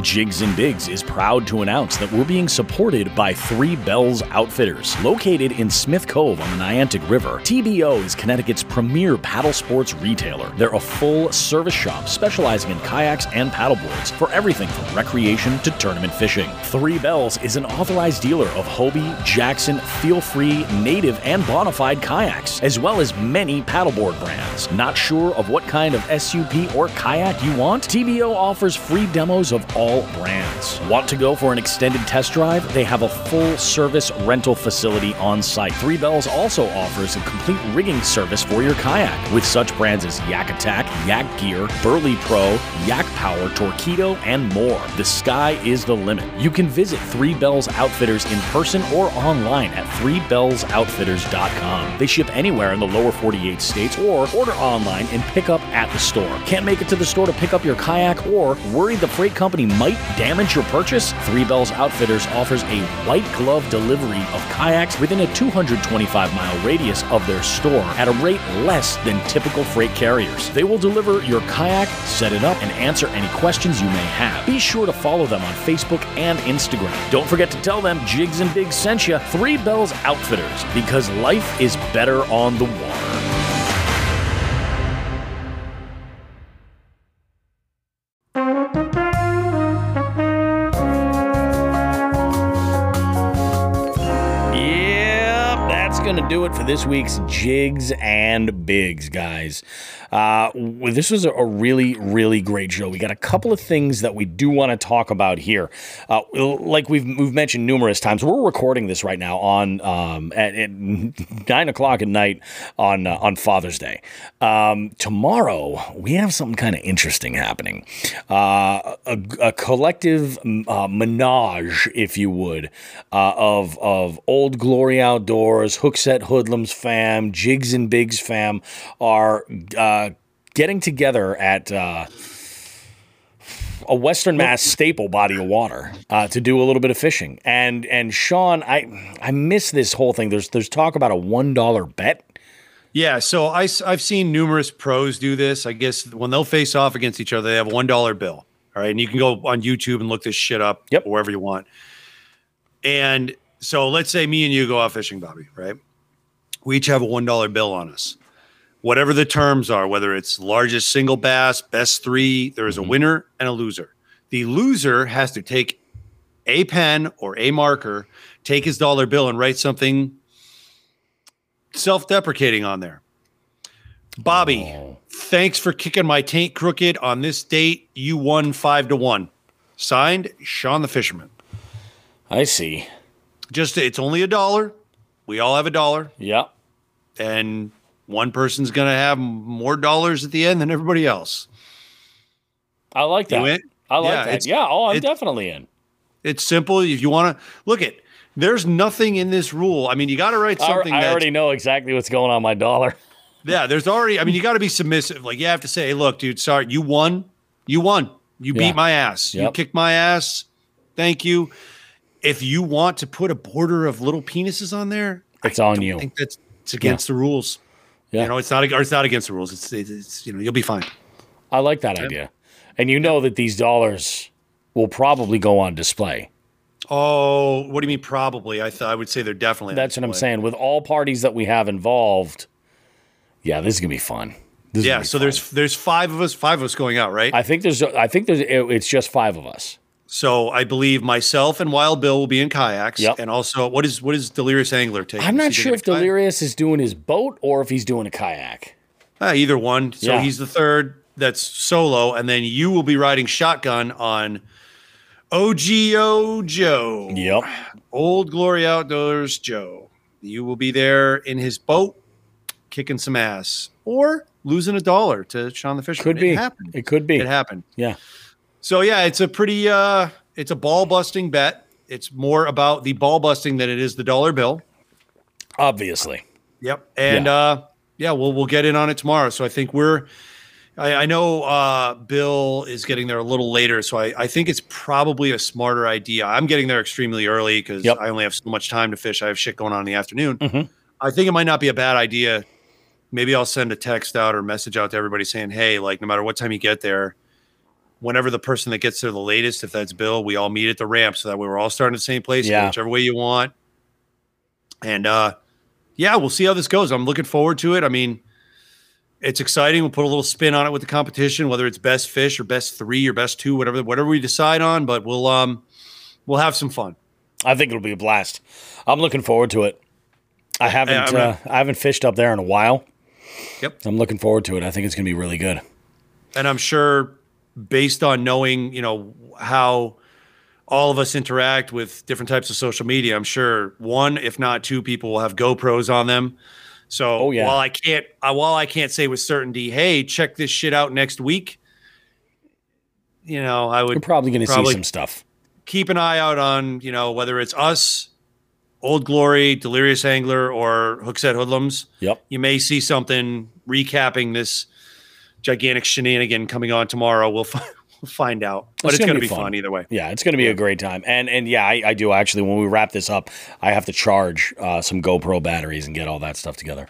Jigs and Bigs is proud to announce that we're being supported by Three Bells Outfitters. Located in Smith Cove on the Niantic River, TBO is Connecticut's premier paddle sports retailer. They're a full service shop specializing in kayaks and paddleboards for everything from recreation to tournament fishing. Three Bells is an authorized dealer of Hobie, Jackson, Feel Free, Native, and Bonafide kayaks, as well as many paddleboard brands. Not sure of what kind of SUP or kayak you want? TBO offers free demos of all brands. Want to go for an extended test drive? They have a full service rental facility on site. Three Bells also offers a complete rigging service for your kayak with such brands as Yak Attack, Yak Gear, Burley Pro, Yak Power, Torpedo, and more. The sky is the limit. You can visit Three Bells Outfitters in person or online at threebellsoutfitters.com. They ship anywhere in the lower 48 states or order online and pick up at the store. Can't make it to the store to pick up your kayak or worried the freight company might damage your purchase? Three Bells Outfitters offers a white glove delivery of kayaks within a 225 mile radius of their store at a rate less than typical freight carriers. They will deliver your kayak, set it up, and answer any questions you may have. Be sure to follow them on Facebook and Instagram. Don't forget to tell them Jigs and Bigs sent you Three Bells Outfitters because life is better on the water. Do it for this week's Jigs and Bigs, guys. Uh, this was a really, really great show. We got a couple of things that we do want to talk about here. Uh, like we've we've mentioned numerous times, we're recording this right now on um, at, at nine o'clock at night on uh, on Father's Day. Um, tomorrow we have something kind of interesting happening. Uh, a, a collective uh, menage, if you would, uh, of of old glory outdoors, Hookset Hoodlums fam, Jigs and Bigs fam are uh, getting together at. Uh, a Western Mass staple body of water uh, to do a little bit of fishing, and and Sean, I I miss this whole thing. There's there's talk about a one dollar bet. Yeah, so I, have seen numerous pros do this. I guess when they'll face off against each other, they have a one dollar bill. All right, and you can go on YouTube and look this shit up. Yep. wherever you want. And so let's say me and you go out fishing, Bobby. Right, we each have a one dollar bill on us whatever the terms are, whether it's largest single bass, best three, there is a mm-hmm. winner and a loser. The loser has to take a pen or a marker, take his dollar bill, and write something self deprecating on there. Bobby, oh. thanks for kicking my taint crooked on this date. You won five to one. Signed, Sean the Fisherman. I see. Just it's only a dollar. We all have a dollar, Yep. And one person's going to have more dollars at the end than everybody else. I like You that. I like Yeah, that. Yeah. Oh, I'm it- definitely in. It's simple. If you want to look at, there's nothing in this rule. I mean, you got to write something. I that's- already know exactly what's going on my dollar. Yeah, there's already. I mean, you got to be submissive. Like you have to say, "Hey, look, dude, sorry, you won. You won. You Yeah. beat my ass. You Yep. kicked my ass. Thank you." If you want to put a border of little penises on there, It's on I you. think that's it's against the rules. Yeah. You know, it's not. It's not against the rules. It's, it's, it's you know, you'll be fine. I like that idea. And you know that these dollars will probably go on display. Oh, what do you mean? Probably. I thought I would say they're definitely. That's what I'm saying. With all parties that we have involved, yeah, this is gonna be fun. This Yeah. be So fun. there's there's five of us. Five of us going out, right? I think there's I think there's it's just five of us. So I believe myself and Wild Bill will be in kayaks. Yep. And also, what is what is Delirious Angler taking? I'm not sure if? Delirious is doing his boat or if he's doing a kayak. Ah, either one. So Yeah. he's the third. That's solo, and then you will be riding shotgun on OGO Joe. Yep. Old Glory Outdoors Joe. You will be there in his boat, kicking some ass, or losing a dollar to Sean the Fisherman. It could be. It. It could be. It happened. Yeah. So yeah, it's a pretty uh it's a ball busting bet. It's more about the ball busting than it is the dollar bill. Obviously. Yep. And Yeah. uh yeah, we'll we'll get in on it tomorrow. So I think we're I, I know uh Bill is getting there a little later, so I, I think it's probably a smarter idea. I'm getting there extremely early because Yep. I only have so much time to fish. I have shit going on in the afternoon. Mhm. I think it might not be a bad idea. Maybe I'll send a text out or message out to everybody saying, Hey, like no matter what time you get there, whenever the person that gets there the latest, if that's Bill, we all meet at the ramp so that way we're all starting at the same place, Yeah. whichever way you want. And uh yeah, we'll see how this goes. I'm looking forward to it. I mean, it's exciting. We'll put a little spin on it with the competition, whether it's best fish or best three or best two, whatever whatever we decide on. But we'll um we'll have some fun. I think it'll be a blast. I'm looking forward to it. I haven't uh, I haven't fished up there in a while. Yep. I'm looking forward to it. I think it's gonna be really good. And I'm sure, based on knowing you know how all of us interact with different types of social media, I'm sure one, if not two, people will have GoPros on them. So Oh, yeah. while I can't, uh, while I can't say with certainty, hey, check this shit out next week. You know, I You're would probably gonna see some stuff. keep an eye out on, you know, whether it's us, Old Glory, Delirious Angler, or Hookset Hoodlums. Yep. You may see something recapping this gigantic shenanigan coming on tomorrow. We'll, we'll find out. But It's it's, gonna be be fun. fun. either way. Yeah, it's going to be a great time. And and yeah, I, I do actually. When we wrap this up, I have to charge uh, some GoPro batteries and get all that stuff together.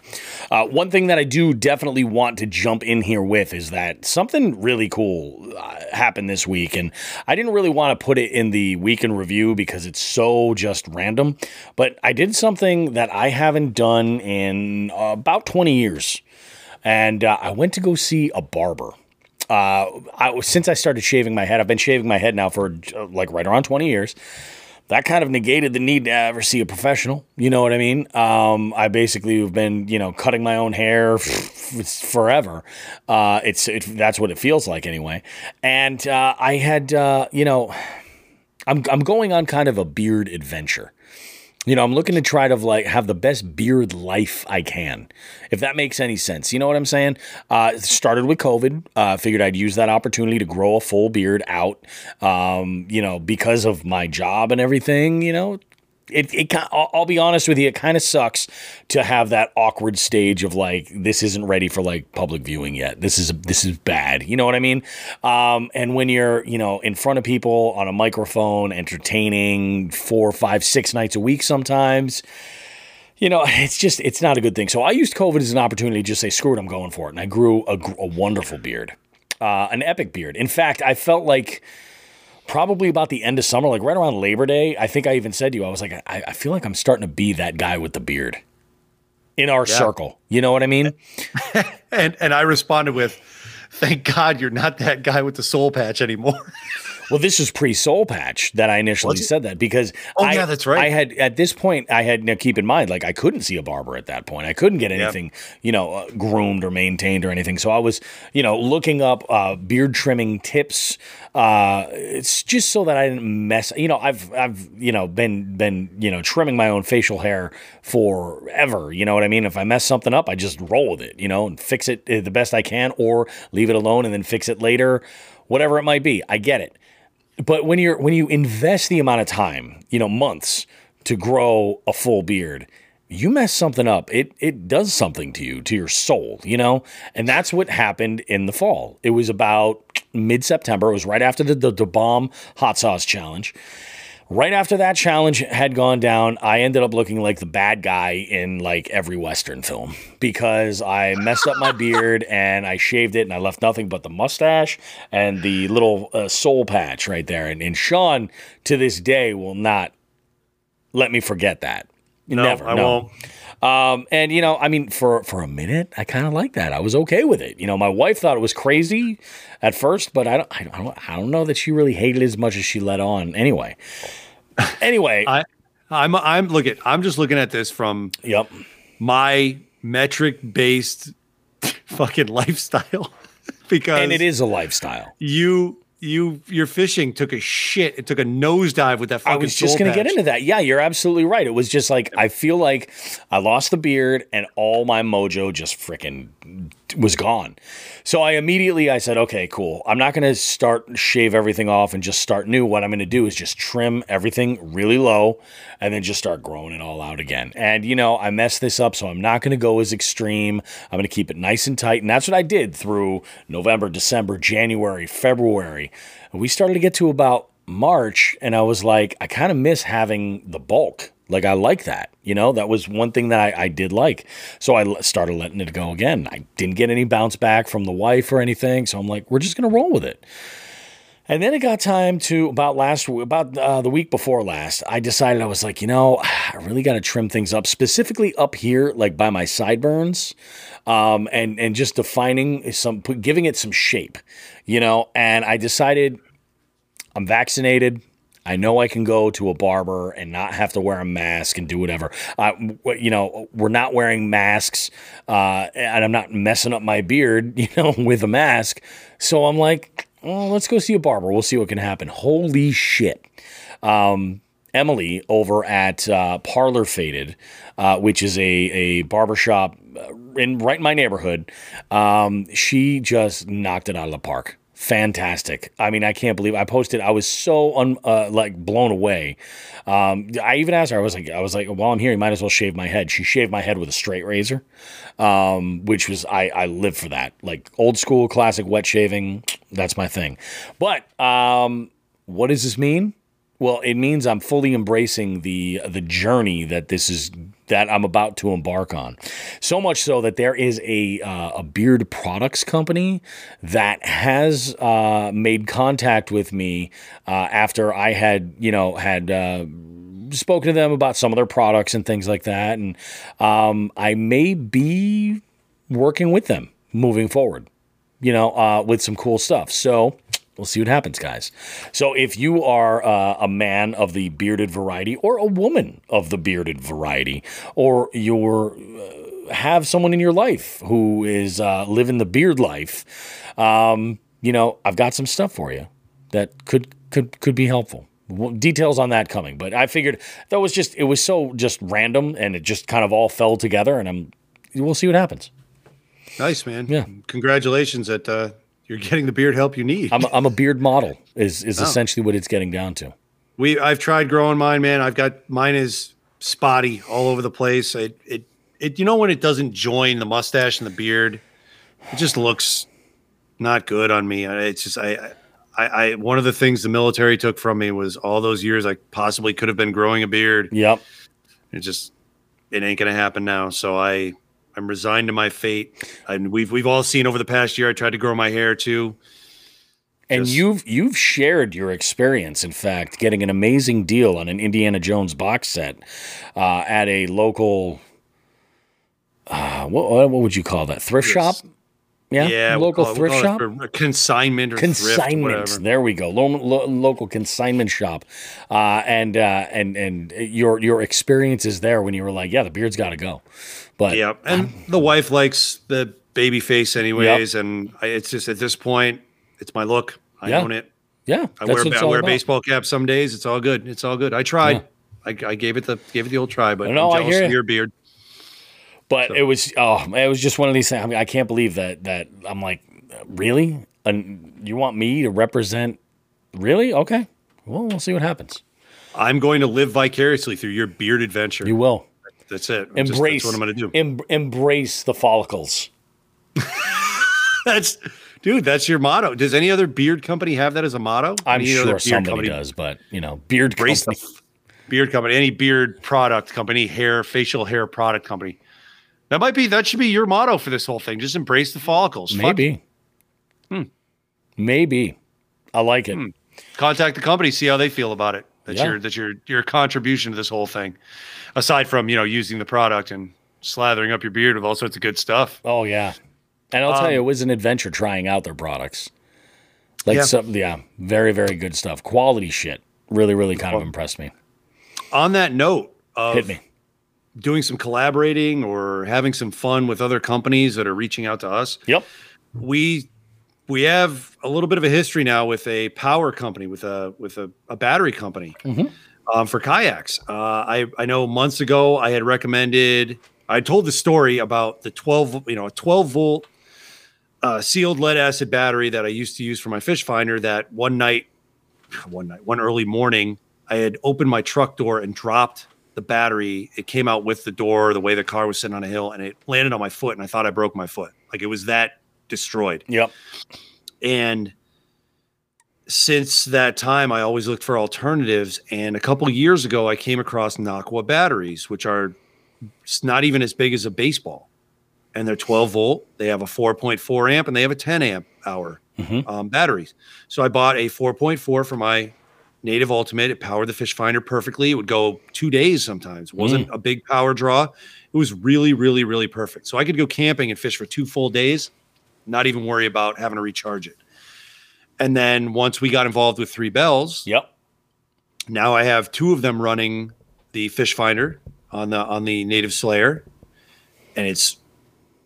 Uh, one thing that I do definitely want to jump in here with is that something really cool uh, happened this week, and I didn't really want to put it in the weekend review because it's so just random. But I did something that I haven't done in uh, about twenty years, and uh, I went to go see a barber uh, I, since I started shaving my head, I've been shaving my head now for uh, like right around 20 years. that kind of negated the need to ever see a professional. You know what I mean? Um, I basically have been, you know, cutting my own hair forever. Uh, it's it, that's what it feels like anyway. And uh, I had, uh, you know, I'm I'm going on kind of a beard adventure. You know, I'm looking to try to like have the best beard life I can, if that makes any sense. You know what I'm saying? Uh, started with COVID. Uh, figured I'd use that opportunity to grow a full beard out. Um, you know, because of my job and everything. You know, it, it I'll be honest with you, it kind of sucks to have that awkward stage of like this isn't ready for like public viewing yet. This is this is bad. You know what I mean? Um, and when you're you know in front of people on a microphone, entertaining four, five, six nights a week sometimes. You know, it's just it's not a good thing. So I used COVID as an opportunity to just say screw it, I'm going for it, and I grew a, a wonderful beard, uh, an epic beard. In fact, I felt like probably about the end of summer, like right around Labor Day. I think I even said to you, I was like, I, I feel like I'm starting to be that guy with the beard in our yeah. circle. You know what I mean? and and I responded with, "Thank God you're not that guy with the soul patch anymore." Well, this was pre Soul Patch that I initially said that because oh I, yeah, that's right. I had at this point I had now keep in mind like I couldn't see a barber at that point. I couldn't get anything you know uh, groomed or maintained or anything. So I was you know looking up uh, beard trimming tips. Uh, it's just so that I didn't mess. You know, I've I've you know been been you know trimming my own facial hair forever. You know what I mean? If I mess something up, I just roll with it. You know, and fix it uh, the best I can, or leave it alone and then fix it later. Whatever it might be, I get it. But when you're when you invest the amount of time, you know, months to grow a full beard, you mess something up, it it does something to you, to your soul, you know? And that's what happened in the fall. It was about mid September. It was right after the, the, the bomb hot sauce challenge. Right after that challenge had gone down, I ended up looking like the bad guy in like every Western film because I messed up my beard and I shaved it and I left nothing but the mustache and the little uh, soul patch right there. And, and Sean, to this day, will not let me forget that. No, Never. I no. won't. Um, and you know, I mean, for for a minute, I kind of like that. I was okay with it. You know, my wife thought it was crazy at first, but I don't, I don't, I don't know that she really hated it as much as she let on. Anyway, anyway, I, I'm, I'm look at, I'm just looking at this from yep my metric based fucking lifestyle because and it is a lifestyle. You you your fishing took a shit. It took a nosedive with that. Fucking. I was just going to get into that. Yeah, you're absolutely right. It was just like I feel like I lost the beard and all my mojo just freaking was gone. So I immediately I said, okay, cool. I'm not going to start shave everything off and just start new. What I'm going to do is just trim everything really low and then just start growing it all out again. And you know, I messed this up, so I'm not going to go as extreme. I'm going to keep it nice and tight, and that's what I did through November, December, January, February. We started to get to about March, and I was like, I kind of miss having the bulk. Like I like that, you know. That was one thing that I, I did like. So I started letting it go again. I didn't get any bounce back from the wife or anything. So I'm like, we're just gonna roll with it. And then it got time to about last about uh, the week before last. I decided I was like, you know, I really got to trim things up, specifically up here, like by my sideburns, um, and and just defining some, giving it some shape, you know. And I decided I'm vaccinated. I know I can go to a barber and not have to wear a mask and do whatever. Uh, you know, we're not wearing masks, uh, and I'm not messing up my beard, you know, with a mask. So I'm like, well, let's go see a barber. We'll see what can happen. Holy shit. Um, Emily over at uh, Parlor Faded, uh, which is a, a barbershop uh, in right in my neighborhood. Um, she just knocked it out of the park fantastic. I mean, I can't believe I posted. I was so un, uh, like blown away. Um, I even asked her. I was like, I was like, while I'm here, you might as well shave my head. She shaved my head with a straight razor, um, which was I I live for that. Like old school classic wet shaving. That's my thing. But um, what does this mean? Well, it means I'm fully embracing the the journey that this is that I'm about to embark on. So much so that there is a uh, a beard products company that has uh, made contact with me uh, after I had you know had. Uh, spoken to them about some of their products and things like that, and um, I may be working with them moving forward, you know, uh, with some cool stuff. So We'll see what happens, guys. So, if you are uh, a man of the bearded variety, or a woman of the bearded variety, or you're uh, have someone in your life who is uh, living the beard life, um, you know, I've got some stuff for you that could could could be helpful. Details on that coming, but I figured that was just it was so just random and it just kind of all fell together, and I'm we'll see what happens. Nice, man. Yeah. Congratulations that uh, you're getting the beard help you need. I'm a, I'm a beard model is is Oh. essentially what it's getting down to. We I've tried growing mine, man. I've got mine is spotty all over the place. It it it you know when it doesn't join the mustache and the beard, it just looks not good on me. It's just I I, I one of the things the military took from me was all those years I possibly could have been growing a beard. Yep. It just it ain't gonna happen now. So I I'm resigned to my fate. And we've we've all seen over the past year. I tried to grow my hair too. And Just- you've you've shared your experience, in fact, getting an amazing deal on an Indiana Jones box set uh, at a local. Uh, what what would you call that? Thrift shop? Yeah, Yeah, we'll local call it- we'll thrift shop. consignment or Consignment. whatever. There we go. Lo- lo- local consignment shop, uh, and uh, and and your your experiences there when you were like, yeah, the beard's got to go. But Yeah, and the wife likes the baby face anyways, and I, it's just at this point, it's my look. I Yeah. own it. yeah, I that's wear I wear a baseball cap some days. It's all good. It's all good. I tried. I, I gave it the gave it the old try, but No, I'm jealous hear of your beard. But it was oh, it was just one of these things. I mean, I can't believe that that I'm like, really? And you want me to represent? Really? Okay. Well, we'll see what happens. I'm going to live vicariously through your beard adventure. You will that's it. I'm just- embrace. that's what I'm going to do. em- embrace the follicles. that's dude. That's your motto. Does any other beard company have that as a motto? I'm Any sure somebody company does, but you know, beard Embrace company. the beard company, any beard product company, hair, facial hair product company. That might be that should be your motto for this whole thing. Just embrace the follicles. Maybe. Hmm. Maybe. I like it. contact the company, see how they feel about it. That's Yeah. your that's your your contribution to this whole thing. Aside from you know using the product and slathering up your beard with all sorts of good stuff. Oh yeah. And I'll tell Um, you, it was an adventure trying out their products. Like Yeah. some, yeah, very, very good stuff. Quality shit. Really, really kind of impressed me. On that note of Hit me. doing some collaborating or having some fun with other companies that are reaching out to us, Yep. we we have a little bit of a history now with a power company with a with a, a battery company um, for kayaks. Uh, I I know months ago I had recommended. I told the story about the twelve you know a twelve volt uh, sealed lead acid battery that I used to use for my fish finder. That one night, one night, one early morning, I had opened my truck door and dropped the battery. It came out with the door, the way the car was sitting on a hill, and it landed on my foot, and I thought I broke my foot. Like it was that destroyed. Yep. And since that time, I always looked for alternatives. And a couple years ago, I came across Nocqua batteries, which are not even as big as a baseball. And they're 12 volt. They have a 4.4 amp and they have a 10 amp hour um, batteries. So I bought a 4.4 for my native ultimate. It powered the fish finder perfectly. It would go two days sometimes. It wasn't a big power draw. It was really, really, really perfect. So I could go camping and fish for two full days, not even worry about having to recharge it. And then once we got involved with Three Bells, Yep. now I have two of them running the fish finder on the on the native slayer, and it's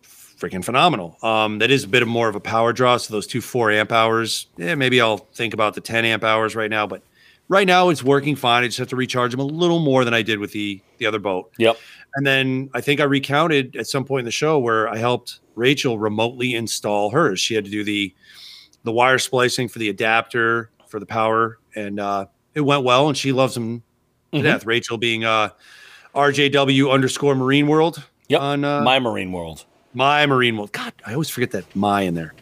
freaking phenomenal. Um, that is a bit of more of a power draw. So those two four amp hours, yeah, maybe I'll think about the ten amp hours right now. But right now it's working fine. I just have to recharge them a little more than I did with the the other boat. Yep. And then I think I recounted at some point in the show where I helped Rachel remotely install hers. She had to do the the wire splicing for the adapter for the power, and uh, it went well. And she loves them to Mhm. death. Rachel being uh, RJW underscore Marine World Yep. on uh, My Marine World. my Marine World. God, I always forget that my in there.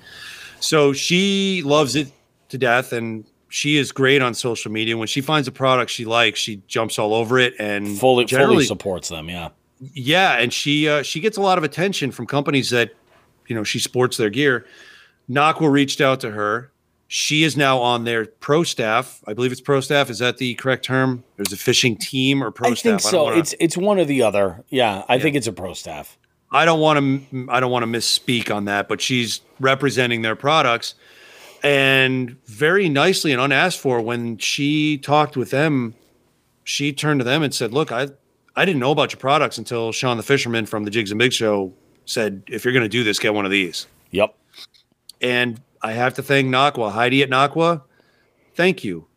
So she loves it to death, and she is great on social media. When she finds a product she likes, she jumps all over it and Fully, fully supports them. Yeah. Yeah, and she uh, she gets a lot of attention from companies that you know she sports their gear. Nocqua reached out to her. She is now on their pro staff. I believe it's pro staff. Is that the correct term? There's a fishing team or pro I staff. think so. wanna- It's it's one or the other. Yeah, I think it's a pro staff. I don't want to I don't want to misspeak on that, but she's representing their products. And very nicely and unasked for, when she talked with them, she turned to them and said, "Look, I I didn't know about your products until Sean the Fisherman from the Jigs and Big Show said, if you're going to do this, get one of these." Yep. And I have to thank Nocqua, Heidi at Nocqua. Thank you.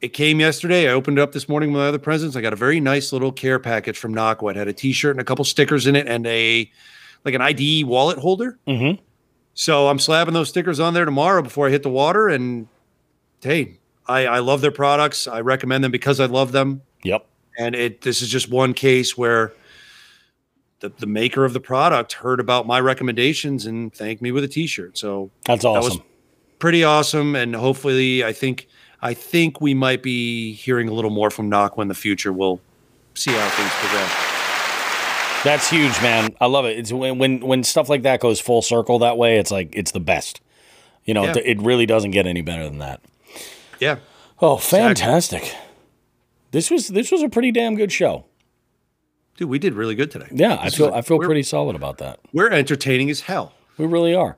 It came yesterday. I opened it up this morning with my other presents. I got a very nice little care package from Nocqua. It had a T-shirt and a couple stickers in it, and a like an ID wallet holder. Mm-hmm. So I'm slapping those stickers on there tomorrow before I hit the water. And hey, I, I love their products. I recommend them because I love them. Yep. And it this is just one case where the, the maker of the product heard about my recommendations and thanked me with a T-shirt. So That's that awesome. was pretty awesome. And hopefully, I think I think we might be hearing a little more from Nocqua in the future. We'll see how things progress. That's huge, man. I love it. It's when when when stuff like that goes full circle that way. It's like it's the best. You know, Yeah. it, it really doesn't get any better than that. Yeah. Oh, fantastic! This was this was a pretty damn good show. Dude, we did really good today. Yeah, I feel I feel pretty solid about that. We're entertaining as hell. We really are.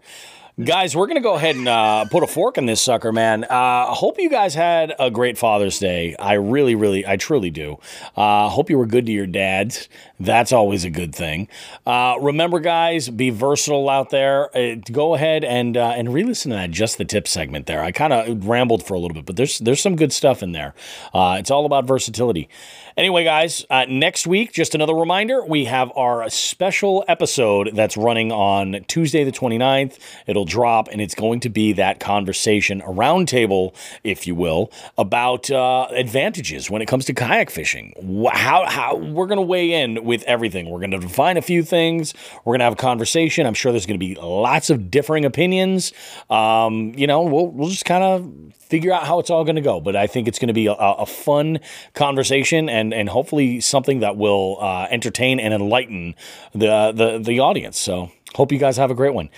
Guys, we're going to go ahead and uh, put a fork in this sucker, man. Uh, I hope you guys had a great Father's Day. I really, really, I truly do. Uh, hope you were good to your dads. That's always a good thing. Uh, remember, guys, be versatile out there. Uh, go ahead and uh, and re-listen to that just the tip segment there. I kind of rambled for a little bit, but there's there's some good stuff in there. Uh, it's all about versatility. Anyway, guys, uh, next week, just another reminder, we have our special episode that's running on Tuesday, the 29th. It'll drop, and it's going to be that conversation, a roundtable, if you will, about uh, advantages when it comes to kayak fishing. How, how we're going to weigh in with everything. We're going to define a few things. We're going to have a conversation. I'm sure there's going to be lots of differing opinions. Um, you know, we'll, we'll just kind of figure out how it's all going to go. But I think it's going to be a, a fun conversation and and hopefully something that will uh, entertain and enlighten the the the audience. So. Hope you guys have a great one.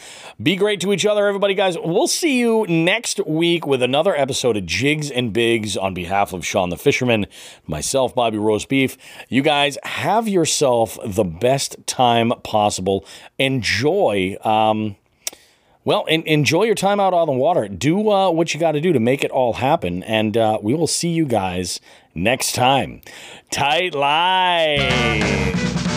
Be great to each other, everybody, guys. We'll see you next week with another episode of Jigs and Bigs on behalf of Sean the Fisherman, myself, Bobby Roast Beef. You guys have yourself the best time possible. Enjoy. Um, well, en- enjoy your time out on the water. Do uh, what you got to do to make it all happen. And uh, we will see you guys next time. Tight line.